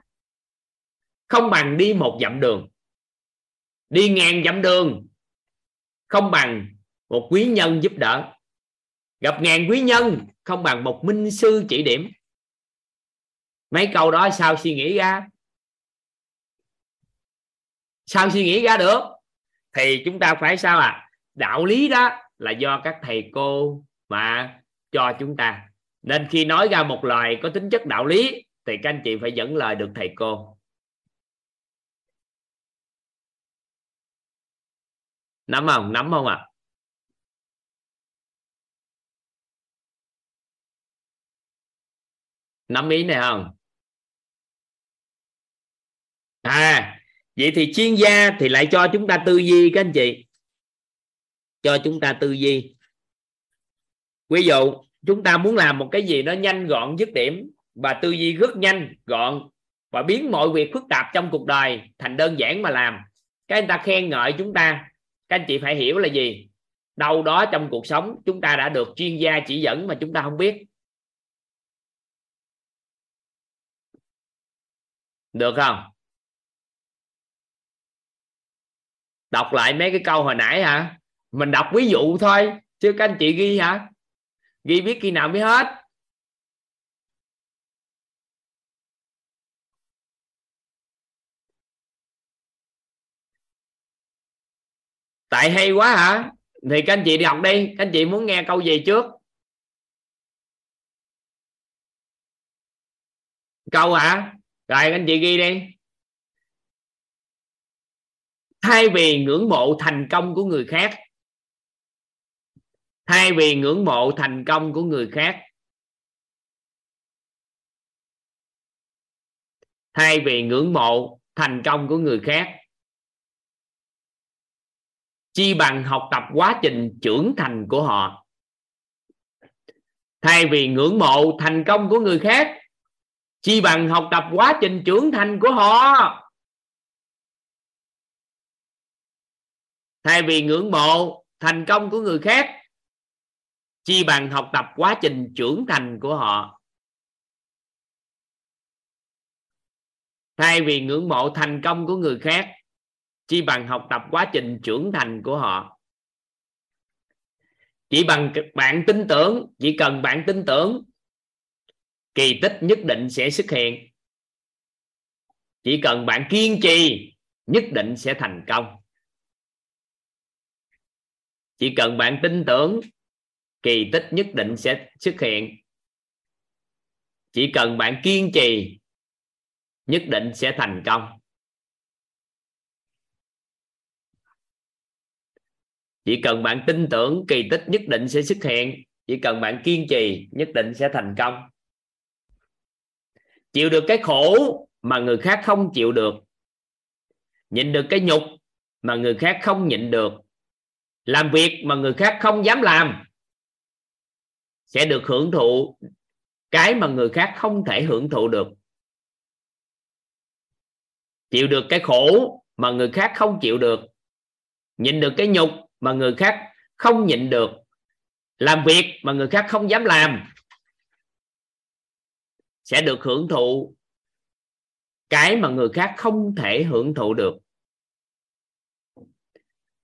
không bằng đi một dặm đường. Đi ngàn dặm đường không bằng một quý nhân giúp đỡ gặp ngàn quý nhân, không bằng một minh sư chỉ điểm. Mấy câu đó sao suy nghĩ ra? Sao suy nghĩ ra được? Thì chúng ta phải sao à? Đạo lý đó là do các thầy cô mà cho chúng ta. Nên khi nói ra một lời có tính chất đạo lý, thì các anh chị phải dẫn lời được thầy cô. Nắm không? Nắm không ạ à? Nắm ý này không? À vậy thì chuyên gia thì lại cho chúng ta tư duy các anh chị. Cho chúng ta tư duy. Ví dụ, chúng ta muốn làm một cái gì nó nhanh gọn dứt điểm và tư duy rất nhanh, gọn và biến mọi việc phức tạp trong cuộc đời thành đơn giản mà làm. Cái người ta khen ngợi chúng ta, các anh chị phải hiểu là gì? Đâu đó trong cuộc sống, chúng ta đã được chuyên gia chỉ dẫn mà chúng ta không biết. Được không? Đọc lại mấy cái câu hồi nãy hả? Mình đọc ví dụ thôi, chứ các anh chị ghi hả? Ghi biết khi nào mới hết? Tại hay quá hả? Thì các anh chị đi học đi. Các anh chị muốn nghe câu gì trước? Câu hả? Rồi, anh chị ghi đi. Thay vì ngưỡng mộ thành công của người khác, thay vì ngưỡng mộ thành công của người khác, thay vì ngưỡng mộ thành công của người khác, chi bằng học tập quá trình trưởng thành của họ. Thay vì ngưỡng mộ thành công của người khác chi bằng học tập quá trình trưởng thành của họ. Thay vì ngưỡng mộ, thành công của người khác, chi bằng học tập quá trình trưởng thành của họ. Thay vì ngưỡng mộ thành công của người khác, chi bằng học tập quá trình trưởng thành của họ. Chỉ bằng bạn tin tưởng, chỉ cần bạn tin tưởng kỳ tích nhất định sẽ xuất hiện. Chỉ cần bạn kiên trì, nhất định sẽ thành công. Chỉ cần bạn tin tưởng, kỳ tích nhất định sẽ xuất hiện. Chỉ cần bạn kiên trì, nhất định sẽ thành công. Chỉ cần bạn tin tưởng, kỳ tích nhất định sẽ xuất hiện. Chỉ cần bạn kiên trì, nhất định sẽ thành công chịu được cái khổ mà người khác không chịu được. Nhịn được cái nhục mà người khác không nhịn được. Làm việc mà người khác không dám làm sẽ được hưởng thụ cái mà người khác không thể hưởng thụ được. Chịu được cái khổ mà người khác không chịu được. Nhịn được cái nhục mà người khác không nhịn được. Làm việc mà người khác không dám làm sẽ được hưởng thụ cái mà người khác không thể hưởng thụ được.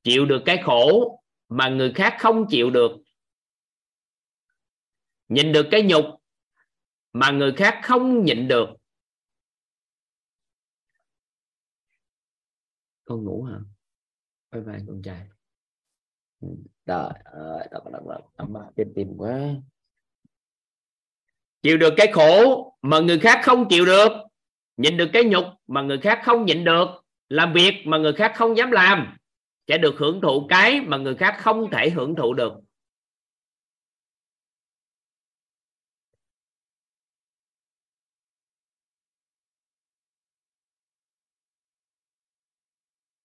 Chịu được cái khổ mà người khác không chịu được. Nhìn được cái nhục mà người khác không nhịn được. Con ngủ hả? Bye bye, con trai. Trời ơi tao bắt đầu âm ba tim tim quá chịu được cái khổ mà người khác không chịu được. Nhịn được cái nhục mà người khác không nhịn được. Làm việc mà người khác không dám làm sẽ được hưởng thụ cái mà người khác không thể hưởng thụ được.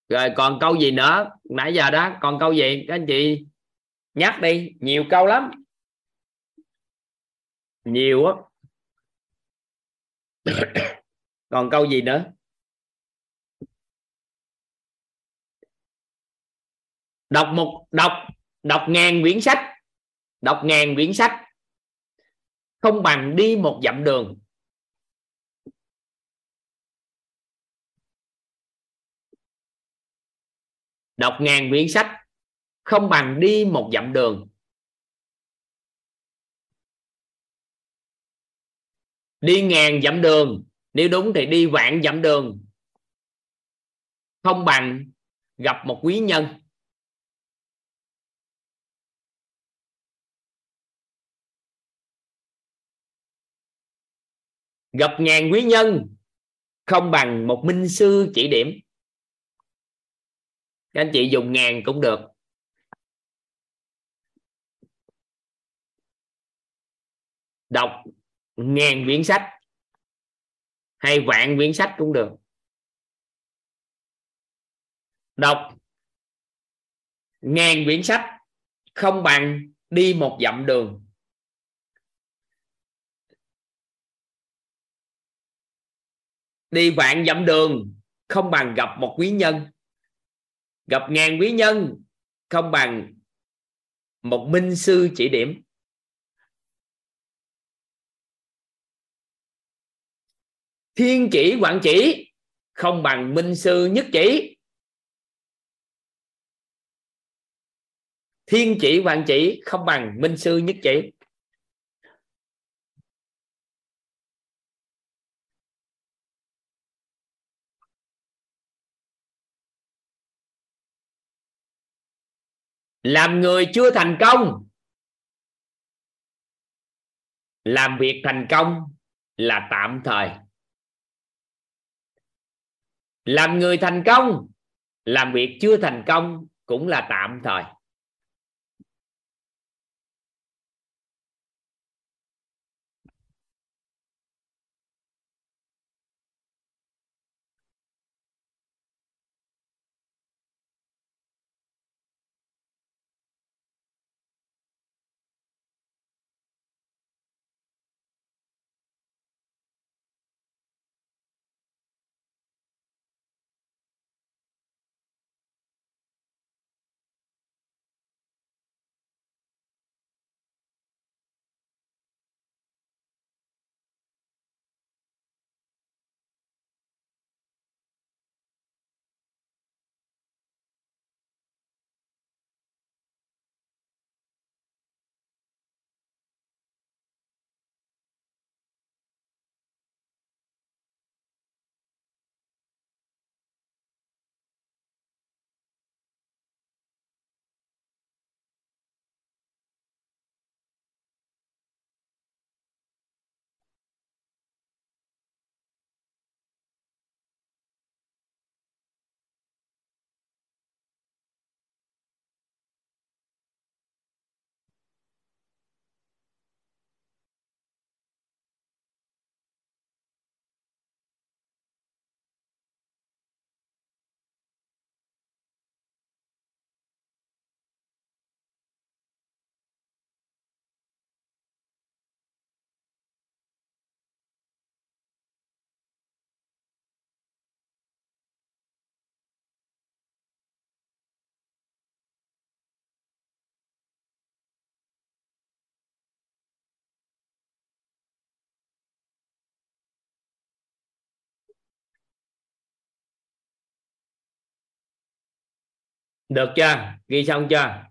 Rồi còn câu gì nữa? Nãy giờ đó còn câu gì? Các anh chị nhắc đi, nhiều câu lắm nhiều á. [coughs] Còn câu gì nữa? Đọc một đọc đọc ngàn quyển sách. Đọc ngàn quyển sách. Không bằng đi một dặm đường. Đọc ngàn quyển sách. Không bằng đi một dặm đường đi ngàn dặm đường. Nếu đúng thì đi vạn dặm đường. Không bằng gặp một quý nhân. Gặp ngàn quý nhân, không bằng một minh sư chỉ điểm. Các anh chị dùng ngàn cũng được. Đọc ngàn quyển sách hay vạn quyển sách cũng được. Đọc ngàn quyển sách không bằng đi một dặm đường. Đi vạn dặm đường không bằng gặp một quý nhân. Gặp ngàn quý nhân không bằng một minh sư chỉ điểm. Thiên chỉ quản chỉ, không bằng minh sư nhất chỉ. Thiên chỉ quản chỉ, không bằng minh sư nhất chỉ. Làm người chưa thành công, làm việc thành công là tạm thời làm người thành công làm việc chưa thành công cũng là tạm thời. Được chưa? Ghi xong chưa?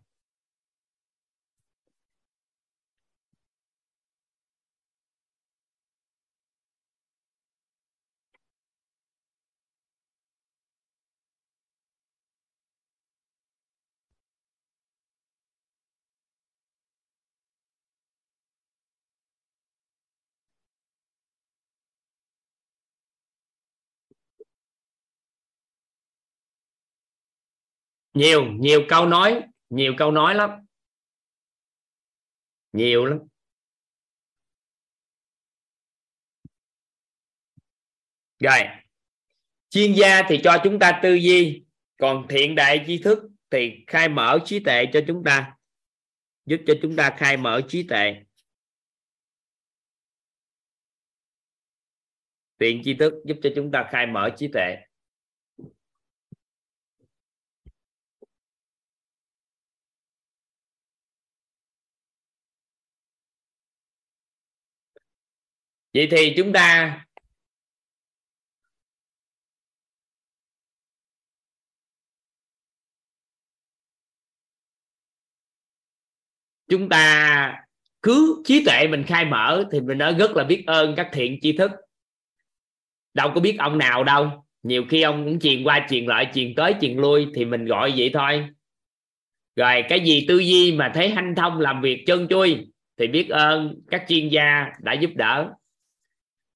Nhiều nhiều câu nói, nhiều câu nói lắm. Nhiều lắm. Rồi, chuyên gia thì cho chúng ta tư duy, còn thiện đại tri thức thì khai mở trí tuệ cho chúng ta, giúp cho chúng ta khai mở trí tuệ. Tiện tri thức giúp cho chúng ta khai mở trí tuệ. Vậy thì chúng ta chúng ta cứ trí tuệ mình khai mở thì mình nói rất là biết ơn các thiện tri thức. Đâu có biết ông nào đâu. Nhiều khi ông cũng truyền qua, truyền lại, truyền tới, truyền lui thì mình gọi vậy thôi. Rồi cái gì tư duy mà thấy hanh thông làm việc chân chui thì biết ơn các chuyên gia đã giúp đỡ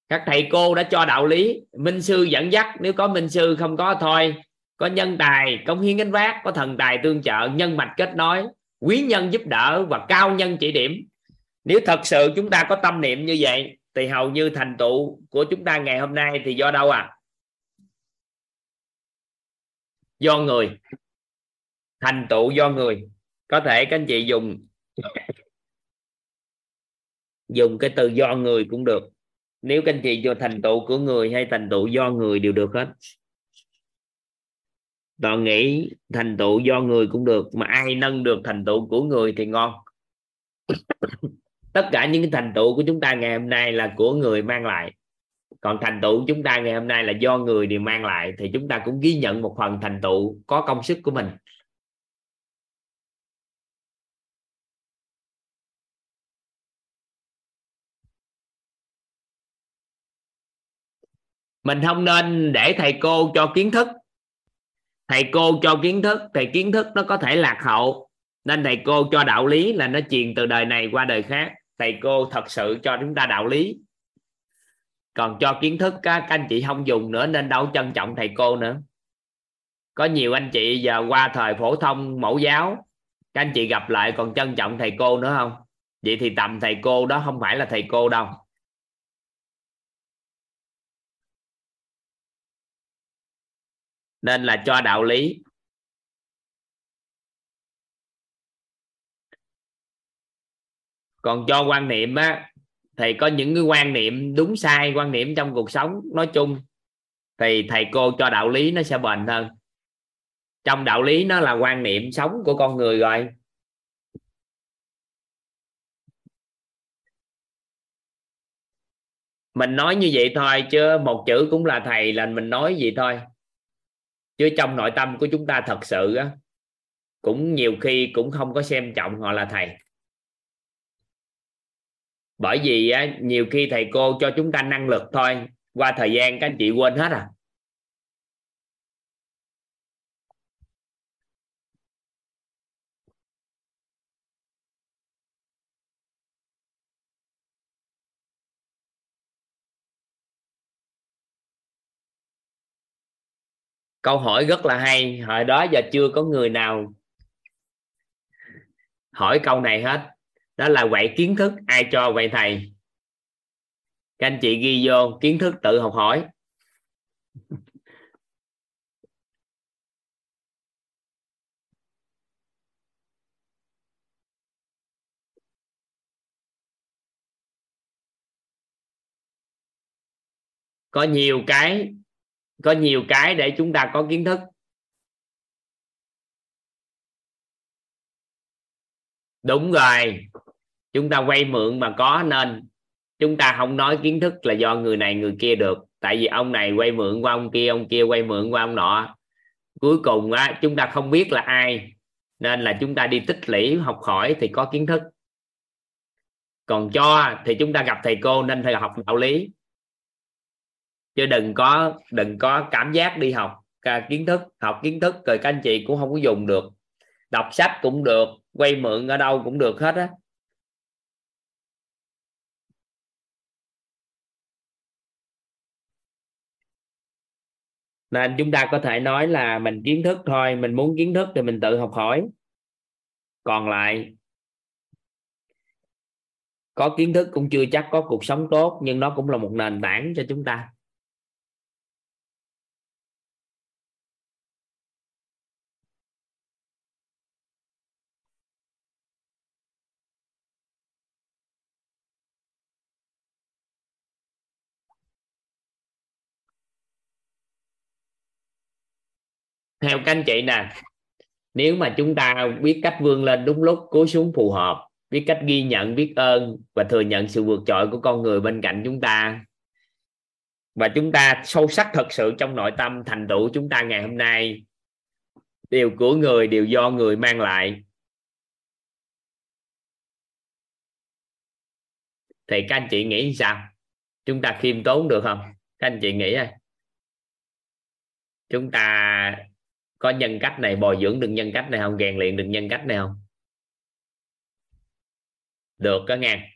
các thầy cô đã cho đạo lý, minh sư dẫn dắt, nếu có minh sư không có thôi. Có nhân tài, công hiến gánh vác, có thần tài tương trợ, nhân mạch kết nối, quý nhân giúp đỡ và cao nhân chỉ điểm. Nếu thật sự chúng ta có tâm niệm như vậy, thì hầu như thành tựu của chúng ta ngày hôm nay thì do đâu à? Do người. Thành tựu do người. Có thể các anh chị dùng dùng cái từ do người cũng được nếu các anh chị cho thành tựu của người hay thành tựu do người đều được hết. Toàn nghĩ thành tựu do người cũng được, mà ai nâng được thành tựu của người thì ngon. Tất cả những cái thành tựu của chúng ta ngày hôm nay là của người mang lại. Còn thành tựu chúng ta ngày hôm nay là do người đều mang lại, thì chúng ta cũng ghi nhận một phần thành tựu có công sức của mình. Mình không nên để thầy cô cho kiến thức. Thầy cô cho kiến thức thầy kiến thức nó có thể lạc hậu. Nên thầy cô cho đạo lý là nó truyền từ đời này qua đời khác. Thầy cô thật sự cho chúng ta đạo lý. Còn cho kiến thức các, các anh chị không dùng nữa nên đâu trân trọng thầy cô nữa. Có nhiều anh chị giờ qua thời phổ thông mẫu giáo các anh chị gặp lại còn trân trọng thầy cô nữa không? Vậy thì tầm thầy cô đó không phải là thầy cô đâu. Nên là cho đạo lý. Còn cho quan niệm á, thì có những cái quan niệm đúng sai, quan niệm trong cuộc sống, nói chung, thì thầy cô cho đạo lý nó sẽ bền hơn. Trong đạo lý nó là quan niệm sống của con người rồi. Mình nói như vậy thôi chứ một chữ cũng là thầy là mình nói gì thôi chứ trong nội tâm của chúng ta thật sự á cũng nhiều khi cũng không có xem trọng họ là thầy. Bởi vì á, nhiều khi thầy cô cho chúng ta năng lực thôi qua thời gian các anh chị quên hết à. Câu hỏi rất là hay. Hồi đó giờ chưa có người nào hỏi câu này hết. Đó là vậy kiến thức, ai cho vậy thầy? Các anh chị ghi vô, kiến thức tự học hỏi. Có nhiều cái có nhiều cái để chúng ta có kiến thức. Đúng rồi, chúng ta vay mượn mà có nên. Chúng ta không nói kiến thức là do người này người kia được. Tại vì ông này quay mượn qua ông kia ông kia quay mượn qua ông nọ. Cuối cùng á, chúng ta không biết là ai. Nên là chúng ta đi tích lũy, học hỏi thì có kiến thức. Còn cho thì chúng ta gặp thầy cô nên thầy học đạo lý chứ đừng có đừng có cảm giác đi học kiến thức, học kiến thức rồi các anh chị cũng không có dùng được. Đọc sách cũng được, quay mượn ở đâu cũng được hết á. Nên chúng ta có thể nói là mình kiến thức thôi, mình muốn kiến thức thì mình tự học hỏi. Còn lại, có kiến thức cũng chưa chắc có cuộc sống tốt, nhưng nó cũng là một nền tảng cho chúng ta. Theo các anh chị nè, nếu mà chúng ta biết cách vươn lên đúng lúc, cố xuống phù hợp biết cách ghi nhận biết ơn và thừa nhận sự vượt trội của con người bên cạnh chúng ta, và chúng ta sâu sắc thật sự trong nội tâm thành tựu chúng ta ngày hôm nay đều của người đều do người mang lại, thì các anh chị nghĩ sao? Chúng ta khiêm tốn được không? Các anh chị nghĩ ơi chúng ta có nhân cách này bồi dưỡng được nhân cách này không? Rèn luyện được nhân cách này không? Được đó nghe.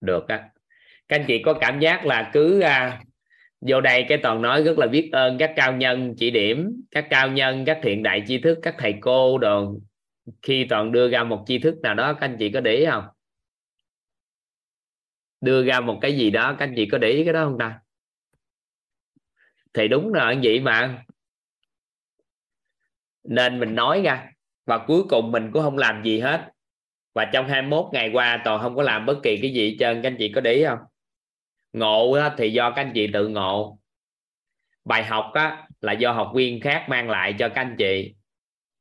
Được á. Các anh chị có cảm giác là cứ à, vô đây cái toàn nói rất là biết ơn các cao nhân chỉ điểm các cao nhân các thiện đại tri thức các thầy cô đồ. Khi toàn đưa ra một tri thức nào đó các anh chị có để ý không? Đưa ra một cái gì đó các anh chị có để ý cái đó không ta? Thì đúng rồi vậy mà nên mình nói ra và cuối cùng mình cũng không làm gì hết. Và trong 21 ngày qua toàn không có làm bất kỳ cái gì hết trơn. Các anh chị có để ý không? Ngộ đó, thì do các anh chị tự ngộ. Bài học á, là do học viên khác mang lại cho các anh chị.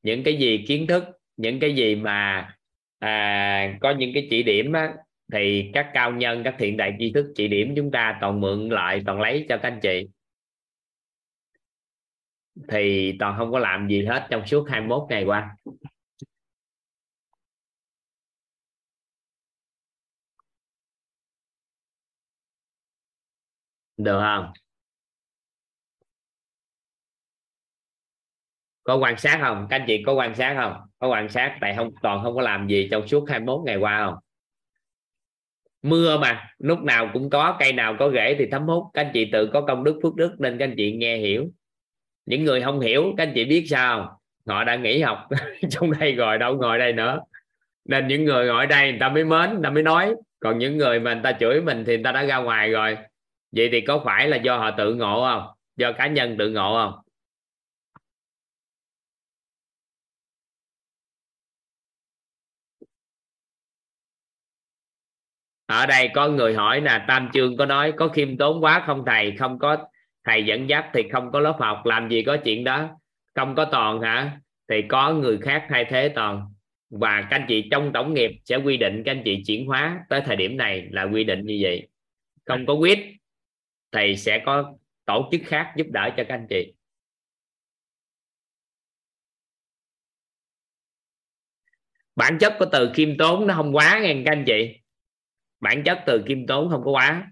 Những cái gì kiến thức những cái gì mà à, có những cái chỉ điểm á, thì các cao nhân các thiện đại tri thức chỉ điểm chúng ta toàn mượn lại toàn lấy cho các anh chị thì toàn không có làm gì hết trong suốt 21 ngày qua. Được không? Có quan sát không? Các anh chị có quan sát không? Có quan sát tại không, toàn không có làm gì trong suốt 21 ngày qua không? Mưa mà, lúc nào cũng có, cây nào có rễ thì thấm hút. Các anh chị tự có công đức phước đức nên các anh chị nghe hiểu những người không hiểu, các anh chị biết sao họ đã nghỉ học [laughs] trong đây rồi, đâu ngồi đây nữa. Nên những người ngồi đây, người ta mới mến, người ta mới nói. Còn những người mà người ta chửi mình thì người ta đã ra ngoài rồi. Vậy thì có phải là do họ tự ngộ không? Do cá nhân tự ngộ không? Ở đây có người hỏi là tam chương có nói, có khiêm tốn quá không thầy? Không có thầy dẫn dắt thì không có lớp học, làm gì có chuyện đó. Không có toàn hả? Thì có người khác thay thế toàn. Và các anh chị trong tổng nghiệp sẽ quy định các anh chị chuyển hóa tới thời điểm này là quy định như vậy. Không có quyết, thầy sẽ có tổ chức khác giúp đỡ cho các anh chị. Bản chất của từ khiêm tốn nó không quá nghe các anh chị. Bản chất từ khiêm tốn không có quá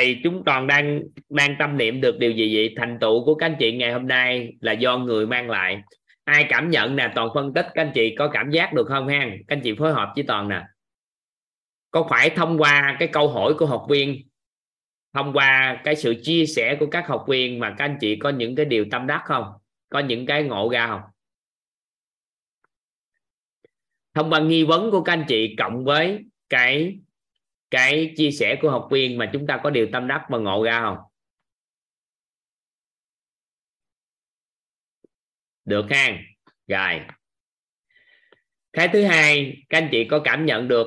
thì chúng toàn đang đang tâm niệm được điều gì vậy? Thành tựu của các anh chị ngày hôm nay là do người mang lại. Ai cảm nhận nè? Toàn phân tích, các anh chị có cảm giác được không ha các anh chị phối hợp với toàn nè. Có phải thông qua cái câu hỏi của học viên, thông qua cái sự chia sẻ của các học viên mà các anh chị có những cái điều tâm đắc không? Có những cái ngộ ra không? Thông qua nghi vấn của các anh chị cộng với cái cái chia sẻ của học viên mà chúng ta có điều tâm đắc và ngộ ra không? Được ha. Rồi. Cái thứ hai, các anh chị có cảm nhận được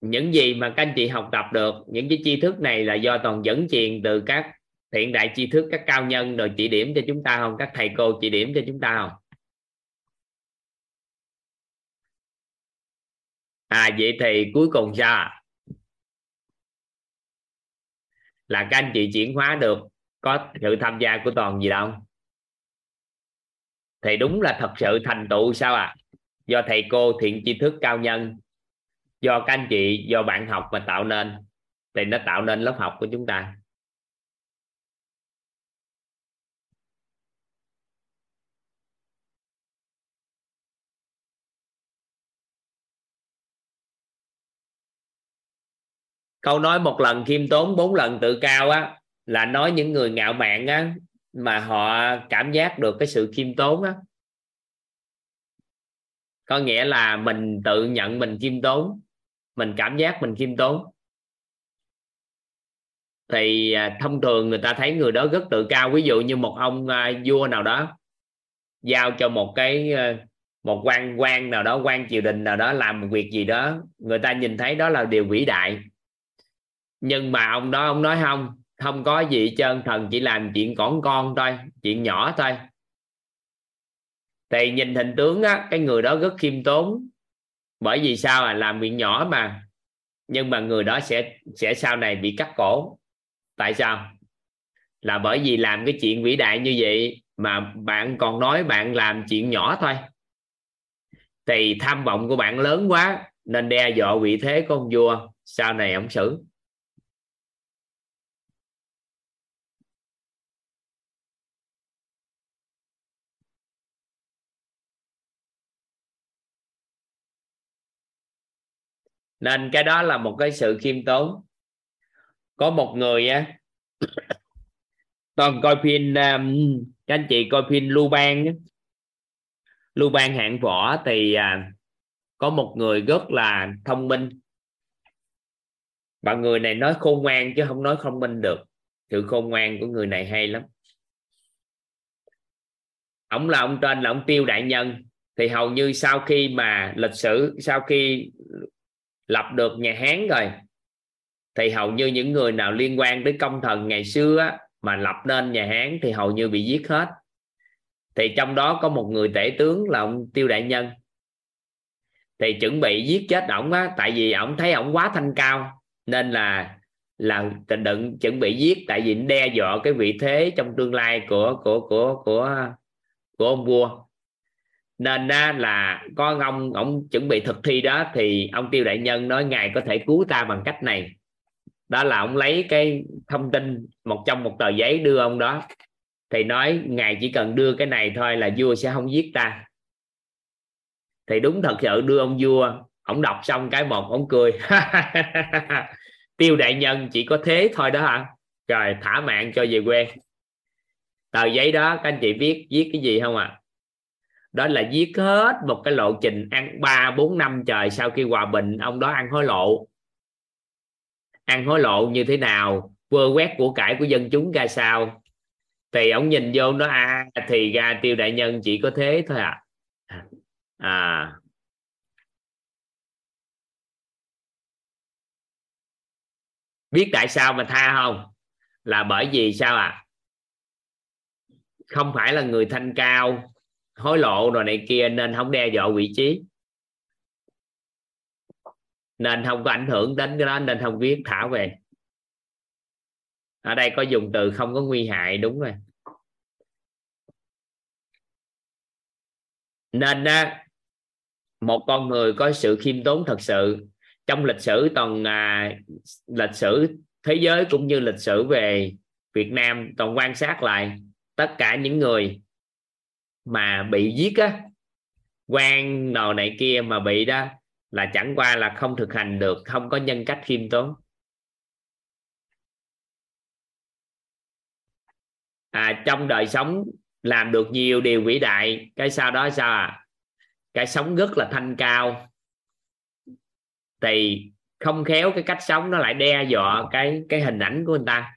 những gì mà các anh chị học tập được? Những cái tri thức này là do toàn dẫn truyền từ các thiện đại tri thức, các cao nhân rồi chỉ điểm cho chúng ta không? Các thầy cô chỉ điểm cho chúng ta không? À vậy thì cuối cùng sao là các anh chị chuyển hóa được có sự tham gia của toàn gì đâu thì đúng là thật sự thành tựu sao à do thầy cô thiện tri thức cao nhân, do các anh chị, do bạn học mà tạo nên, thì nó tạo nên lớp học của chúng ta. Câu nói một lần khiêm tốn, bốn lần tự cao á, là nói những người ngạo mạn á, mà họ cảm giác được cái sự khiêm tốn á. Có nghĩa là mình tự nhận mình khiêm tốn, mình cảm giác mình khiêm tốn. Thì à, thông thường người ta thấy người đó rất tự cao, ví dụ như một ông à, vua nào đó giao cho một cái à, một quan quan nào đó, quan triều đình nào đó làm một việc gì đó, người ta nhìn thấy đó là điều vĩ đại nhưng mà ông đó, ông nói không không có gì hết trơn, thần chỉ làm chuyện cỏn con thôi, chuyện nhỏ thôi. Thì nhìn hình tướng á, cái người đó rất khiêm tốn. Bởi vì sao à? Làm chuyện nhỏ mà. Nhưng mà người đó sẽ sẽ sau này bị cắt cổ. Tại sao? Là bởi vì làm cái chuyện vĩ đại như vậy mà bạn còn nói bạn làm chuyện nhỏ thôi. Thì tham vọng của bạn lớn quá, nên đe dọa vị thế của ông vua. Sau này ông xử. Nên cái đó là một cái sự khiêm tốn. Có một người á toàn coi phim um, các anh chị coi phim lưu bang lưu bang hạng võ thì à, có một người rất là thông minh. Và người này nói khôn ngoan chứ không nói thông minh được. Sự khôn ngoan của người này hay lắm. Ông là ông tên là ông tiêu đại nhân. Thì hầu như sau khi mà lịch sử sau khi lập được nhà hán rồi. Thì hầu như những người nào liên quan tới công thần ngày xưa á, mà lập nên nhà hán thì hầu như bị giết hết. Thì trong đó có một người tể tướng là ông tiêu đại nhân. Thì chuẩn bị giết chết ổng á tại vì ổng thấy ổng quá thanh cao nên là là tình đựng chuẩn bị giết tại vì đe dọa cái vị thế trong tương lai của của của của của ông vua nên đó là có ông ông chuẩn bị thực thi đó, thì ông tiêu đại nhân nói ngài có thể cứu ta bằng cách này. Đó là ông lấy cái thông tin một trong một tờ giấy đưa ông đó. Thì nói, ngài chỉ cần đưa cái này thôi là vua sẽ không giết ta. Thì đúng thật sự đưa ông vua, ông đọc xong cái một, ông cười. [laughs] Tiêu đại nhân chỉ có thế thôi đó hả? Trời, thả mạng cho về quê. Tờ giấy đó, các anh chị viết viết cái gì không ạ? à? Đó là viết hết một cái lộ trình ăn ba, bốn, năm trời sau khi hòa bình, ông đó ăn hối lộ. Ăn hối lộ như thế nào? Vơ quét của cải của dân chúng ra sao? Thì ông nhìn vô nó à thì ra tiêu đại nhân chỉ có thế thôi à. À. Biết tại sao mà tha không? Là bởi vì sao à không phải là người thanh cao hối lộ rồi này kia nên không đe dọa vị trí. Nên không có ảnh hưởng đến cái đó nên không viết thả về. Ở đây có dùng từ không có nguy hại đúng rồi. Nên á một con người có sự khiêm tốn thật sự. Trong lịch sử toàn à, lịch sử thế giới cũng như lịch sử về Việt Nam toàn quan sát lại tất cả những người mà bị giết á quan đồ này kia mà bị đó là chẳng qua là không thực hành được không có nhân cách khiêm tốn. À, trong đời sống làm được nhiều điều vĩ đại cái sau đó sao à? Cái sống rất là thanh cao. Thì không khéo cái cách sống nó lại đe dọa cái cái hình ảnh của người ta.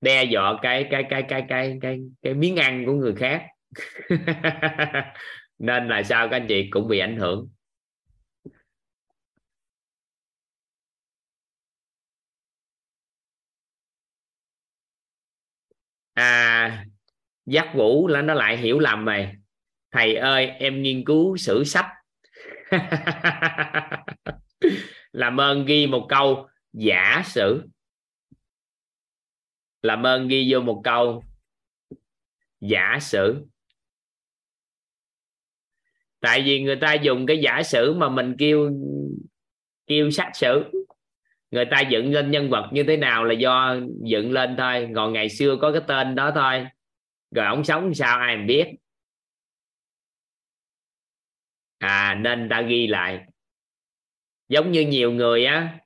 Đe dọa cái cái cái cái cái cái cái miếng ăn của người khác. [laughs] Nên là sao các anh chị? Cũng bị ảnh hưởng. À giác vũ là nó lại hiểu lầm mày. Thầy ơi, em nghiên cứu sử sách. [laughs] Làm ơn ghi một câu giả sử làm ơn ghi vô một câu. Giả sử. Tại vì người ta dùng cái giả sử mà mình kêu kêu sách sử. Người ta dựng lên nhân vật như thế nào là do dựng lên thôi. Còn ngày xưa có cái tên đó thôi. Rồi ông sống sao ai mà biết. À nên ta ghi lại. Giống như nhiều người á,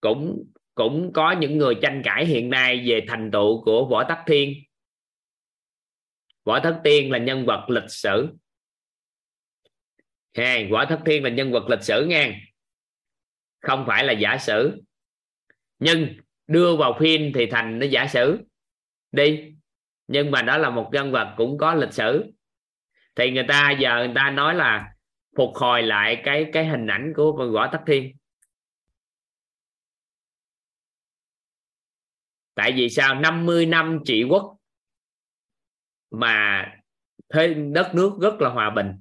cũng cũng có những người tranh cãi hiện nay về thành tựu của võ tắc thiên. Võ thất tiên là nhân vật lịch sử. Hey, võ thất thiên là nhân vật lịch sử nha. Không phải là giả sử. Nhưng đưa vào phim thì thành nó giả sử. Đi. Nhưng mà đó là một nhân vật cũng có lịch sử. Thì người ta giờ người ta nói là phục hồi lại cái cái hình ảnh của võ tắc thiên. Tại vì sao? 50 năm trị quốc mà thế đất nước rất là hòa bình,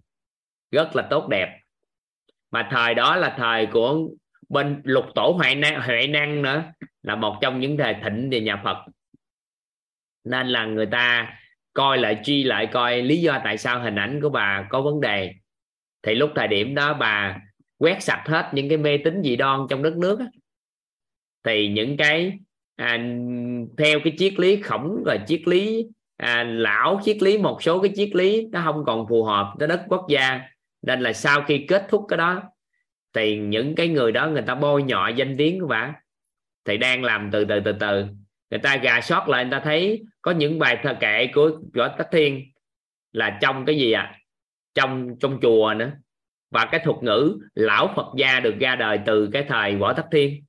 rất là tốt đẹp. Mà thời đó là thời của bên lục tổ huệ năng huệ năng nữa, là một trong những thời thịnh về nhà phật. Nên là người ta coi lại chi lại coi lý do tại sao hình ảnh của bà có vấn đề. Thì lúc thời điểm đó bà quét sạch hết những cái mê tín dị đoan trong đất nước thì những cái à, theo cái triết lý khổng rồi triết lý à, lão triết lý một số cái triết lý nó không còn phù hợp với đất quốc gia. Nên là sau khi kết thúc cái đó thì những cái người đó người ta bôi nhọ danh tiếng của bà thì đang làm từ từ từ từ. Người ta gà sót lại người ta thấy có những bài thơ kệ của võ tất thiên là trong cái gì à trong trong chùa nữa. Và cái thuật ngữ lão phật gia được ra đời từ cái thời võ tất thiên.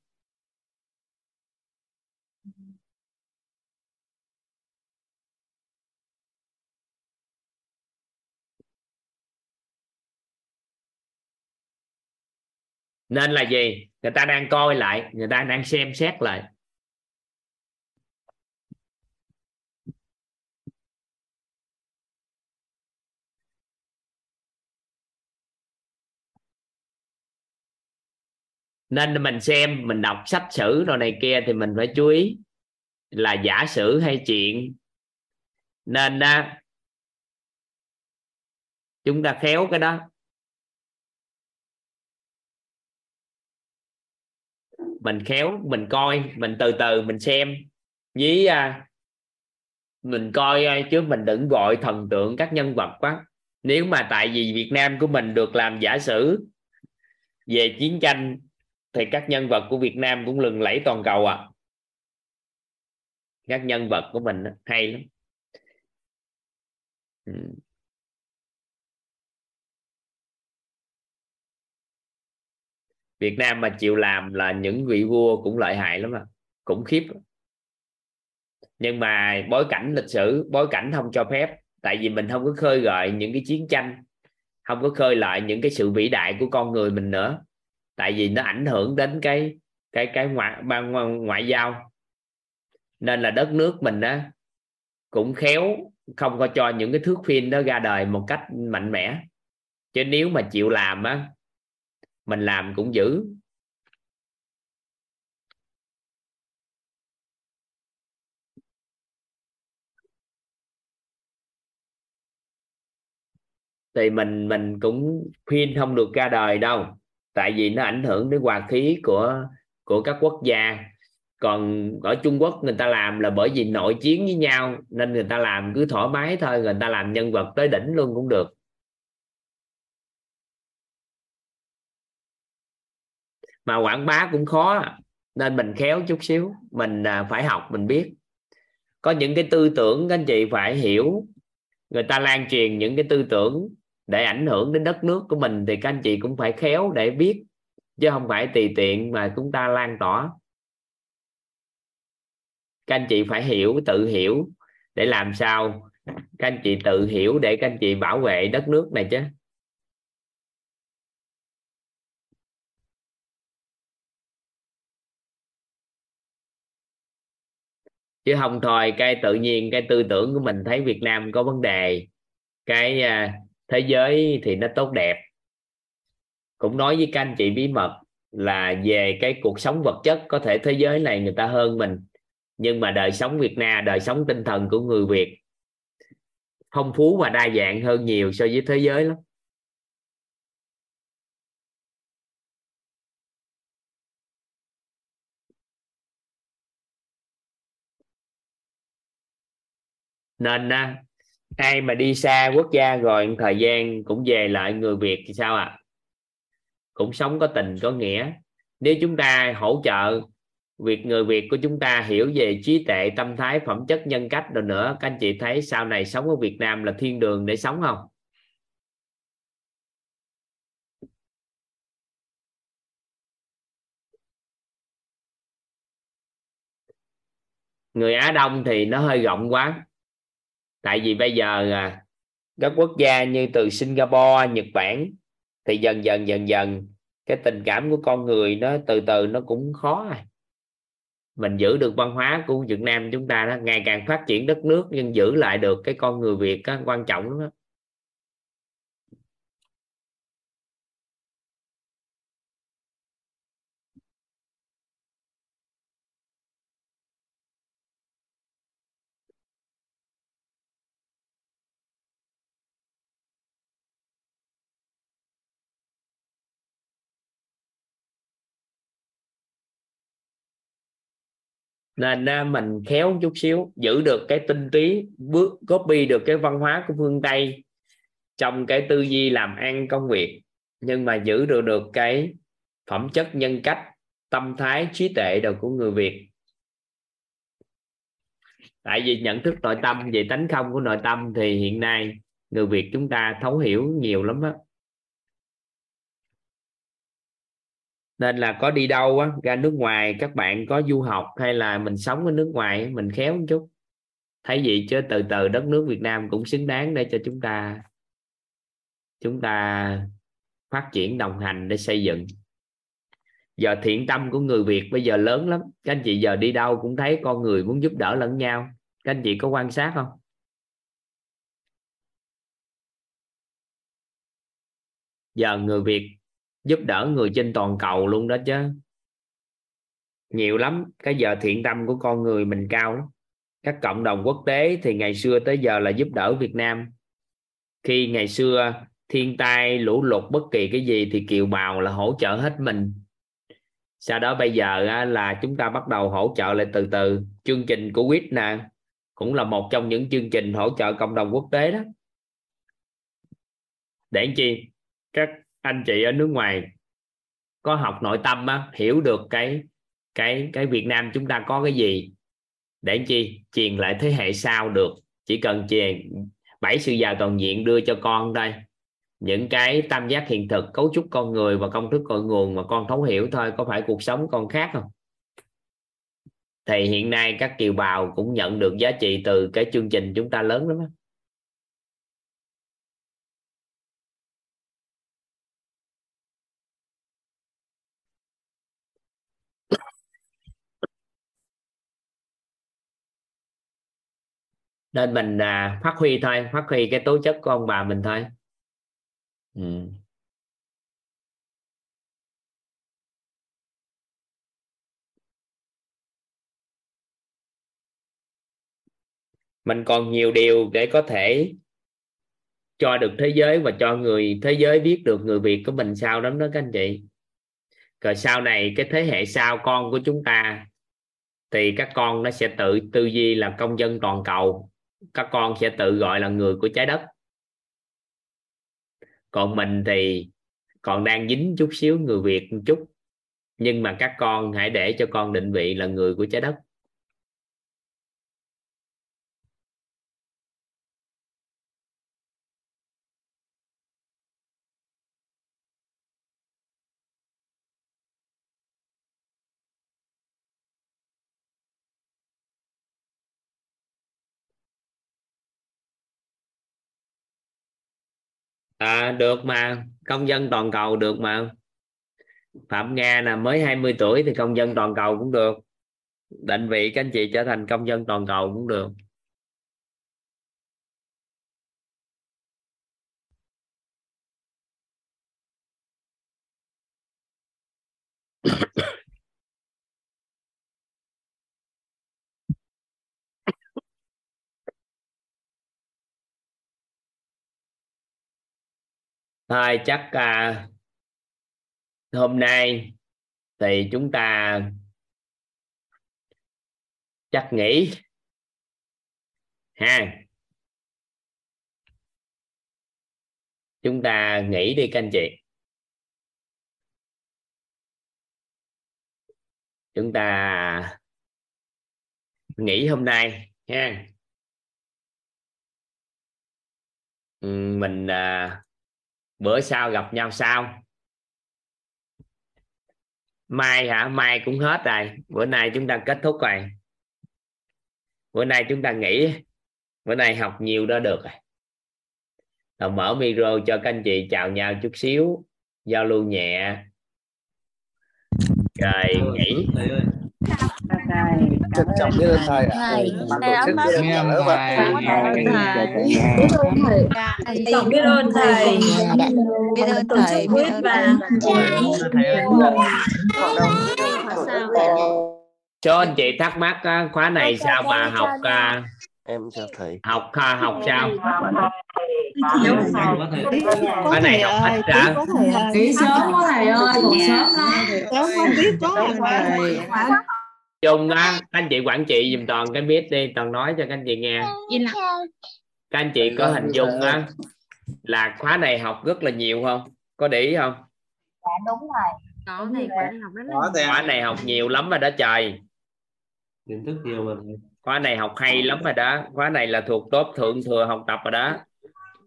nên là gì? Người ta đang coi lại, người ta đang xem xét lại. Nên mình xem, mình đọc sách sử rồi này kia thì mình phải chú ý là giả sử hay chuyện. Nên chúng ta khéo cái đó. Mình khéo mình coi mình từ từ mình xem. Với à, mình coi à, chứ mình đừng gọi thần tượng các nhân vật quá. Nếu mà tại vì Việt Nam của mình được làm giả sử về chiến tranh thì các nhân vật của Việt Nam cũng lừng lẫy toàn cầu à. Các nhân vật của mình hay lắm. Ừ. Việt Nam mà chịu làm là những vị vua cũng lợi hại lắm à cũng khiếp. Nhưng mà bối cảnh lịch sử, bối cảnh không cho phép, tại vì mình không có khơi gợi những cái chiến tranh, không có khơi lại những cái sự vĩ đại của con người mình nữa. Tại vì nó ảnh hưởng đến cái cái cái ngoại ban ngoại giao. Nên là đất nước mình á, cũng khéo không có cho những cái thước phim đó ra đời một cách mạnh mẽ. Chứ nếu mà chịu làm á mình làm cũng giữ thì mình mình cũng khuyên không được ra đời đâu, tại vì nó ảnh hưởng đến hòa khí của của các quốc gia. Còn ở Trung Quốc người ta làm là bởi vì nội chiến với nhau, nên người ta làm cứ thoải mái thôi, người ta làm nhân vật tới đỉnh luôn cũng được. Mà quảng bá cũng khó à. nên mình khéo chút xíu, mình à, phải học, mình biết. Có những cái tư tưởng các anh chị phải hiểu. Người ta lan truyền những cái tư tưởng để ảnh hưởng đến đất nước của mình thì các anh chị cũng phải khéo để biết, chứ không phải tùy tiện mà chúng ta lan tỏa. Các anh chị phải hiểu, tự hiểu để làm sao các anh chị tự hiểu để các anh chị bảo vệ đất nước này chứ. Chứ không thôi, cái tự nhiên, cái tư tưởng của mình thấy Việt Nam có vấn đề, cái à, thế giới thì nó tốt đẹp. Cũng nói với các anh chị bí mật là về cái cuộc sống vật chất, có thể thế giới này người ta hơn mình, nhưng mà đời sống Việt Nam đời sống tinh thần của người Việt phong phú và đa dạng hơn nhiều so với thế giới lắm. Nên ai mà đi xa quốc gia rồi thời gian cũng về lại người Việt thì sao ạ? À? cũng sống có tình có nghĩa. Nếu chúng ta hỗ trợ việc người Việt của chúng ta hiểu về trí tuệ, tâm thái, phẩm chất, nhân cách rồi nữa, các anh chị thấy sau này sống ở Việt Nam là thiên đường để sống không? Người Á Đông thì nó hơi rộng quá tại vì bây giờ à, các quốc gia như từ Singapore Nhật Bản thì dần dần dần dần cái tình cảm của con người nó từ từ nó cũng khó rồi mình giữ được văn hóa của Việt Nam chúng ta đó ngày càng phát triển đất nước nhưng giữ lại được cái con người Việt đó, quan trọng lắm đó. Nên mình khéo chút xíu, giữ được cái tinh túy, bước, copy được cái văn hóa của phương tây trong cái tư duy làm ăn công việc, nhưng mà giữ được được cái phẩm chất, nhân cách, tâm thái, trí tuệ đầu của người việt. Tại vì nhận thức nội tâm, về tánh không của nội tâm thì hiện nay người việt chúng ta thấu hiểu nhiều lắm á. Nên là có đi đâu á, ra nước ngoài các bạn có du học hay là mình sống ở nước ngoài mình khéo một chút. Thấy gì chứ từ từ đất nước Việt Nam cũng xứng đáng để cho chúng ta chúng ta phát triển, đồng hành để xây dựng. Giờ thiện tâm của người Việt bây giờ lớn lắm. Các anh chị giờ đi đâu cũng thấy con người muốn giúp đỡ lẫn nhau. Các anh chị có quan sát không? Giờ người Việt giúp đỡ người trên toàn cầu luôn đó chứ. Nhiều lắm, cái giờ thiện tâm của con người mình cao lắm. Các cộng đồng quốc tế thì ngày xưa tới giờ là giúp đỡ Việt Nam. Khi ngày xưa thiên tai, lũ lụt, bất kỳ cái gì thì kiều bào là hỗ trợ hết mình. Sau đó bây giờ là chúng ta bắt đầu hỗ trợ lại từ từ. Chương trình của quýt nè, cũng là một trong những chương trình hỗ trợ cộng đồng quốc tế đó. Để chi? Các anh chị ở nước ngoài có học nội tâm á, hiểu được cái cái cái Việt Nam chúng ta có cái gì để chi? Truyền lại thế hệ sau được. Chỉ cần truyền bảy sự giàu toàn diện đưa cho con đây. Những cái tam giác hiện thực cấu trúc con người và công thức cội nguồn mà con thấu hiểu thôi có phải cuộc sống con khác không? Thì hiện nay các kiều bào cũng nhận được giá trị từ cái chương trình chúng ta lớn lắm đó. Nên mình à, phát huy thôi phát huy cái tố chất của ông bà mình thôi. Ừ. mình còn nhiều điều để có thể cho được thế giới và cho người thế giới biết được người Việt của mình sao lắm đó các anh chị. Rồi sau này cái thế hệ sau con của chúng ta thì các con nó sẽ tự tư duy là công dân toàn cầu các con sẽ tự gọi là người của trái đất. Còn mình thì còn đang dính chút xíu người Việt một chút. Nhưng mà các con hãy để cho con định vị là người của trái đất. À, được mà. Công dân toàn cầu được mà. Phạm Nga là mới 20 tuổi thì công dân toàn cầu cũng được. Định vị các anh chị trở thành công dân toàn cầu cũng được. Thôi chắc à, hôm nay thì chúng ta chắc nghỉ ha. Chúng ta nghỉ đi các anh chị. Chúng ta nghỉ hôm nay ha. Mình à, bữa sau gặp nhau sau mai hả? Mai cũng hết rồi. Bữa nay chúng ta kết thúc rồi. Bữa nay chúng ta nghỉ. Bữa nay học nhiều đó được rồi. Mở micro cho các anh chị chào nhau chút xíu. Giao lưu nhẹ. Rồi nghỉ trân trọng biết ơn thầy ạ. Thầy, Ban thầy là ơn Biết ơn thầy. biết ơn Tổ thầy chức biết ơn và cho anh chị thắc mắc khóa này sao mà học à, em chào thầy học à, học sao khóa này học ít hả Nghỉ sớm quá thầy ơi, ngủ sớm đó. Sớm không biết có thầy dùng á các anh chị quản trị dùm toàn cái biết đi toàn nói cho các anh chị nghe. Các anh chị có hình dung á là khóa này học rất là nhiều không? Có để ý không? Dạ đúng rồi. có thầy khóa này học rất là khóa này học nhiều lắm rồi đó trời. Kiến thức nhiều mà khóa này học hay lắm rồi đó. Khóa này là thuộc top thượng thừa học tập rồi đó.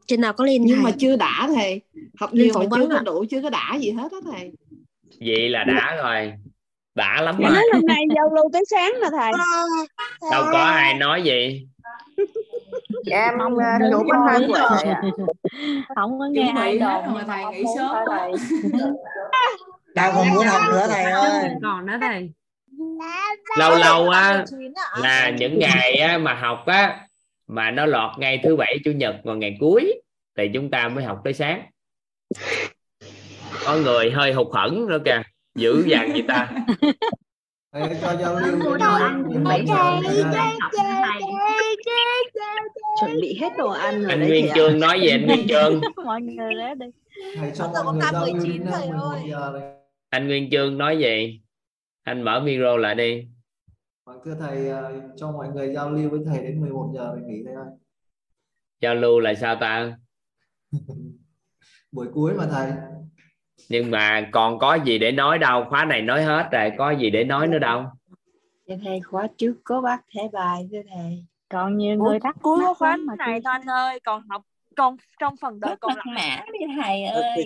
Trên nào có lên nhưng mà chưa đã thầy. Học nhiều mà chưa có ạ. đủ chưa có đã gì hết đó thầy. Vậy là đã rồi đã lắm rồi nói hôm nay giao lưu tới sáng mà thầy. đâu có ai nói gì. Em Không, chủ của rồi. thầy ạ. Không có nghe ai đồn. rồi. thầy, nghỉ sớm tao không muốn học nữa thầy ơi. còn đó thầy. Lâu lâu á là những ngày á, mà học á mà nó lọt ngày thứ bảy chủ nhật vào ngày cuối thì chúng ta mới học tới sáng. Có người hơi hụt hẫng nữa kìa dữ dằn vậy ta cho giao lưu chuẩn bị hết đồ ăn rồi anh Nguyên. Trương nói gì anh Nguyên Trương [laughs] mọi người đến đây Thầy cho mọi người giao lưu đến 11 giờ đây. anh Nguyên Trương nói gì anh mở micro lại đi Vâng, thưa thầy ờ, cho mọi người giao lưu với thầy đến 11 giờ rồi nghỉ thầy ơi. giao lưu là sao ta [laughs] Buổi cuối mà thầy. Nhưng mà còn có gì để nói đâu khóa này nói hết rồi có gì để nói nữa đâu. Dạ thầy khóa trước có bác thẻ bài thưa thầy. còn nhiều Ủa, người thắc cuối khóa mà này thôi anh ơi còn học còn trong phần đời còn mật lại mã đi thầy ơi.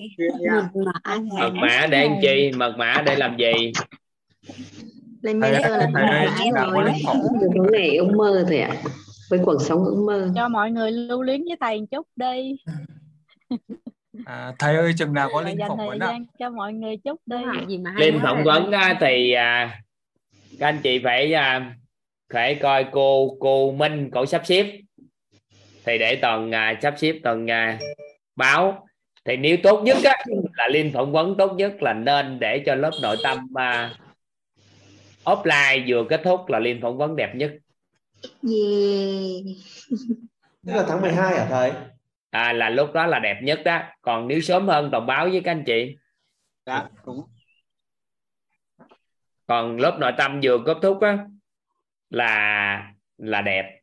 Mật mã mật mã để làm chi? Mật mã để làm gì? Lên Thầy là thầy ơi Cái này ước mơ thôi ạ. Với cuộc sống ước mơ. cho mọi người lưu luyến với thầy một chút đi [laughs] à, thầy ơi chừng nào có linh phỏng vấn ạ? cho mọi người chút đi. Gì mà hay Linh phỏng vấn thì à, các anh chị phải à, phải coi cô cô Minh cổ sắp xếp. Thì để toàn à, sắp xếp toàn à, báo. Thì nếu tốt nhất á, là Linh phỏng vấn tốt nhất là nên để cho lớp nội tâm à, offline vừa kết thúc là Linh phỏng vấn đẹp nhất. Yeah. Tức là tháng 12 hả thầy? À, là lúc đó là đẹp nhất đó. Còn nếu sớm hơn toàn báo với các anh chị. Dạ đúng. Còn lớp nội tâm vừa kết thúc á là là đẹp.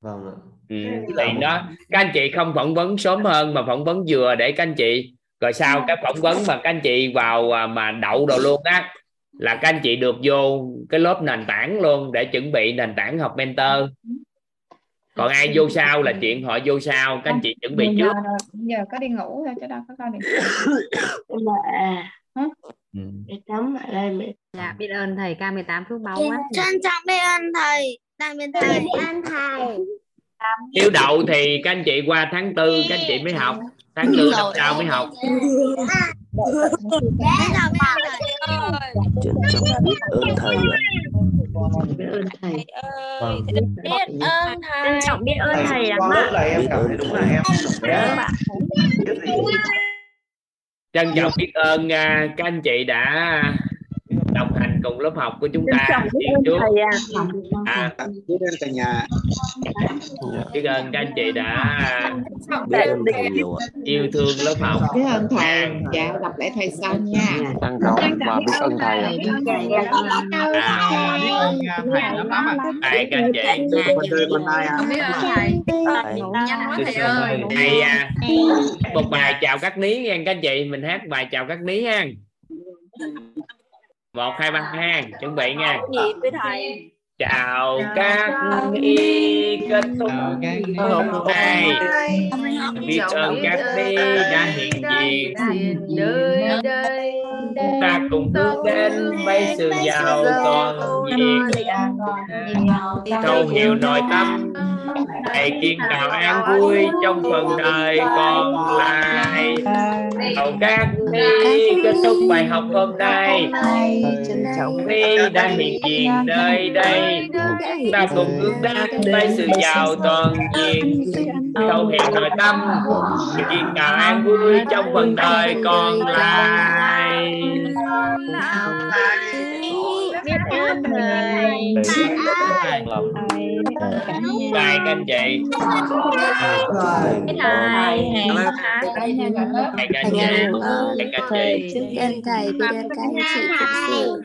Vâng ạ. Ừ. thì nó các anh chị không phỏng vấn sớm hơn mà phỏng vấn vừa để các anh chị. Rồi sau cái phỏng vấn mà các anh chị vào à, mà đậu đồ luôn á là các anh chị được vô cái lớp nền tảng luôn để chuẩn bị nền tảng học mentor còn ai vô sau là chuyện họ vô sau các anh chị chuẩn bị trước. giờ có đi ngủ thôi chứ đâu có coi điện ừ. để tắm lại mẹ. dạ biết ơn thầy. K18 phước báu Xin quá. trân trọng biết ơn thầy. Tạm biệt thầy. Ơn thầy. Nếu đậu thì các anh chị qua tháng tư các anh chị mới học. Tháng tư năm sau mới học trân trọng biết ơn thầy ạ. Biết ơn thầy. vâng. biết ơn thầy. trân trọng biết ơn thầy lắm ạ. biết cảm thấy ơn đúng là em trân trọng biết ơn các anh chị đã đồng hành cùng lớp học của chúng ta biết ơn trước thầy à. À, biết ơn cả nhà. Dạ. biết ơn các anh chị đã biết ơn thầy. yêu thương lớp học. Biết ơn thầy. À, dạ gặp lại thầy sau nha. Trân trọng và biết ơn thầy ạ. tại các anh chị. Con đời con ai à không biết ơn thầy. Thầy. Thầy ơi thầy. À, một bài chào các ní nha các anh chị. Mình hát bài chào các ní ha một hai ba ha chuẩn bị nha. Gì với thầy? Chào các y kết thúc hôm nay biết ơn các đi đã hiện diện chúng ta cùng bước đến với sự giàu toàn diện. Thấu hiểu nội tâm thầy kiên tạo an vui trong phần đời còn lại. Chào các thi kết thúc bài học hôm nay. Trân trọng đi đã hiện diện nơi đây. Ta cùng hướng đến với sự giàu toàn diện. Thấu hiểu nội tâm kiên tạo an vui trong phần đời còn lại biết ơn thầy Bye các anh chị thầy hẹn các anh chị Hẹn các anh chị biết ơn thầy biết ơn các anh chị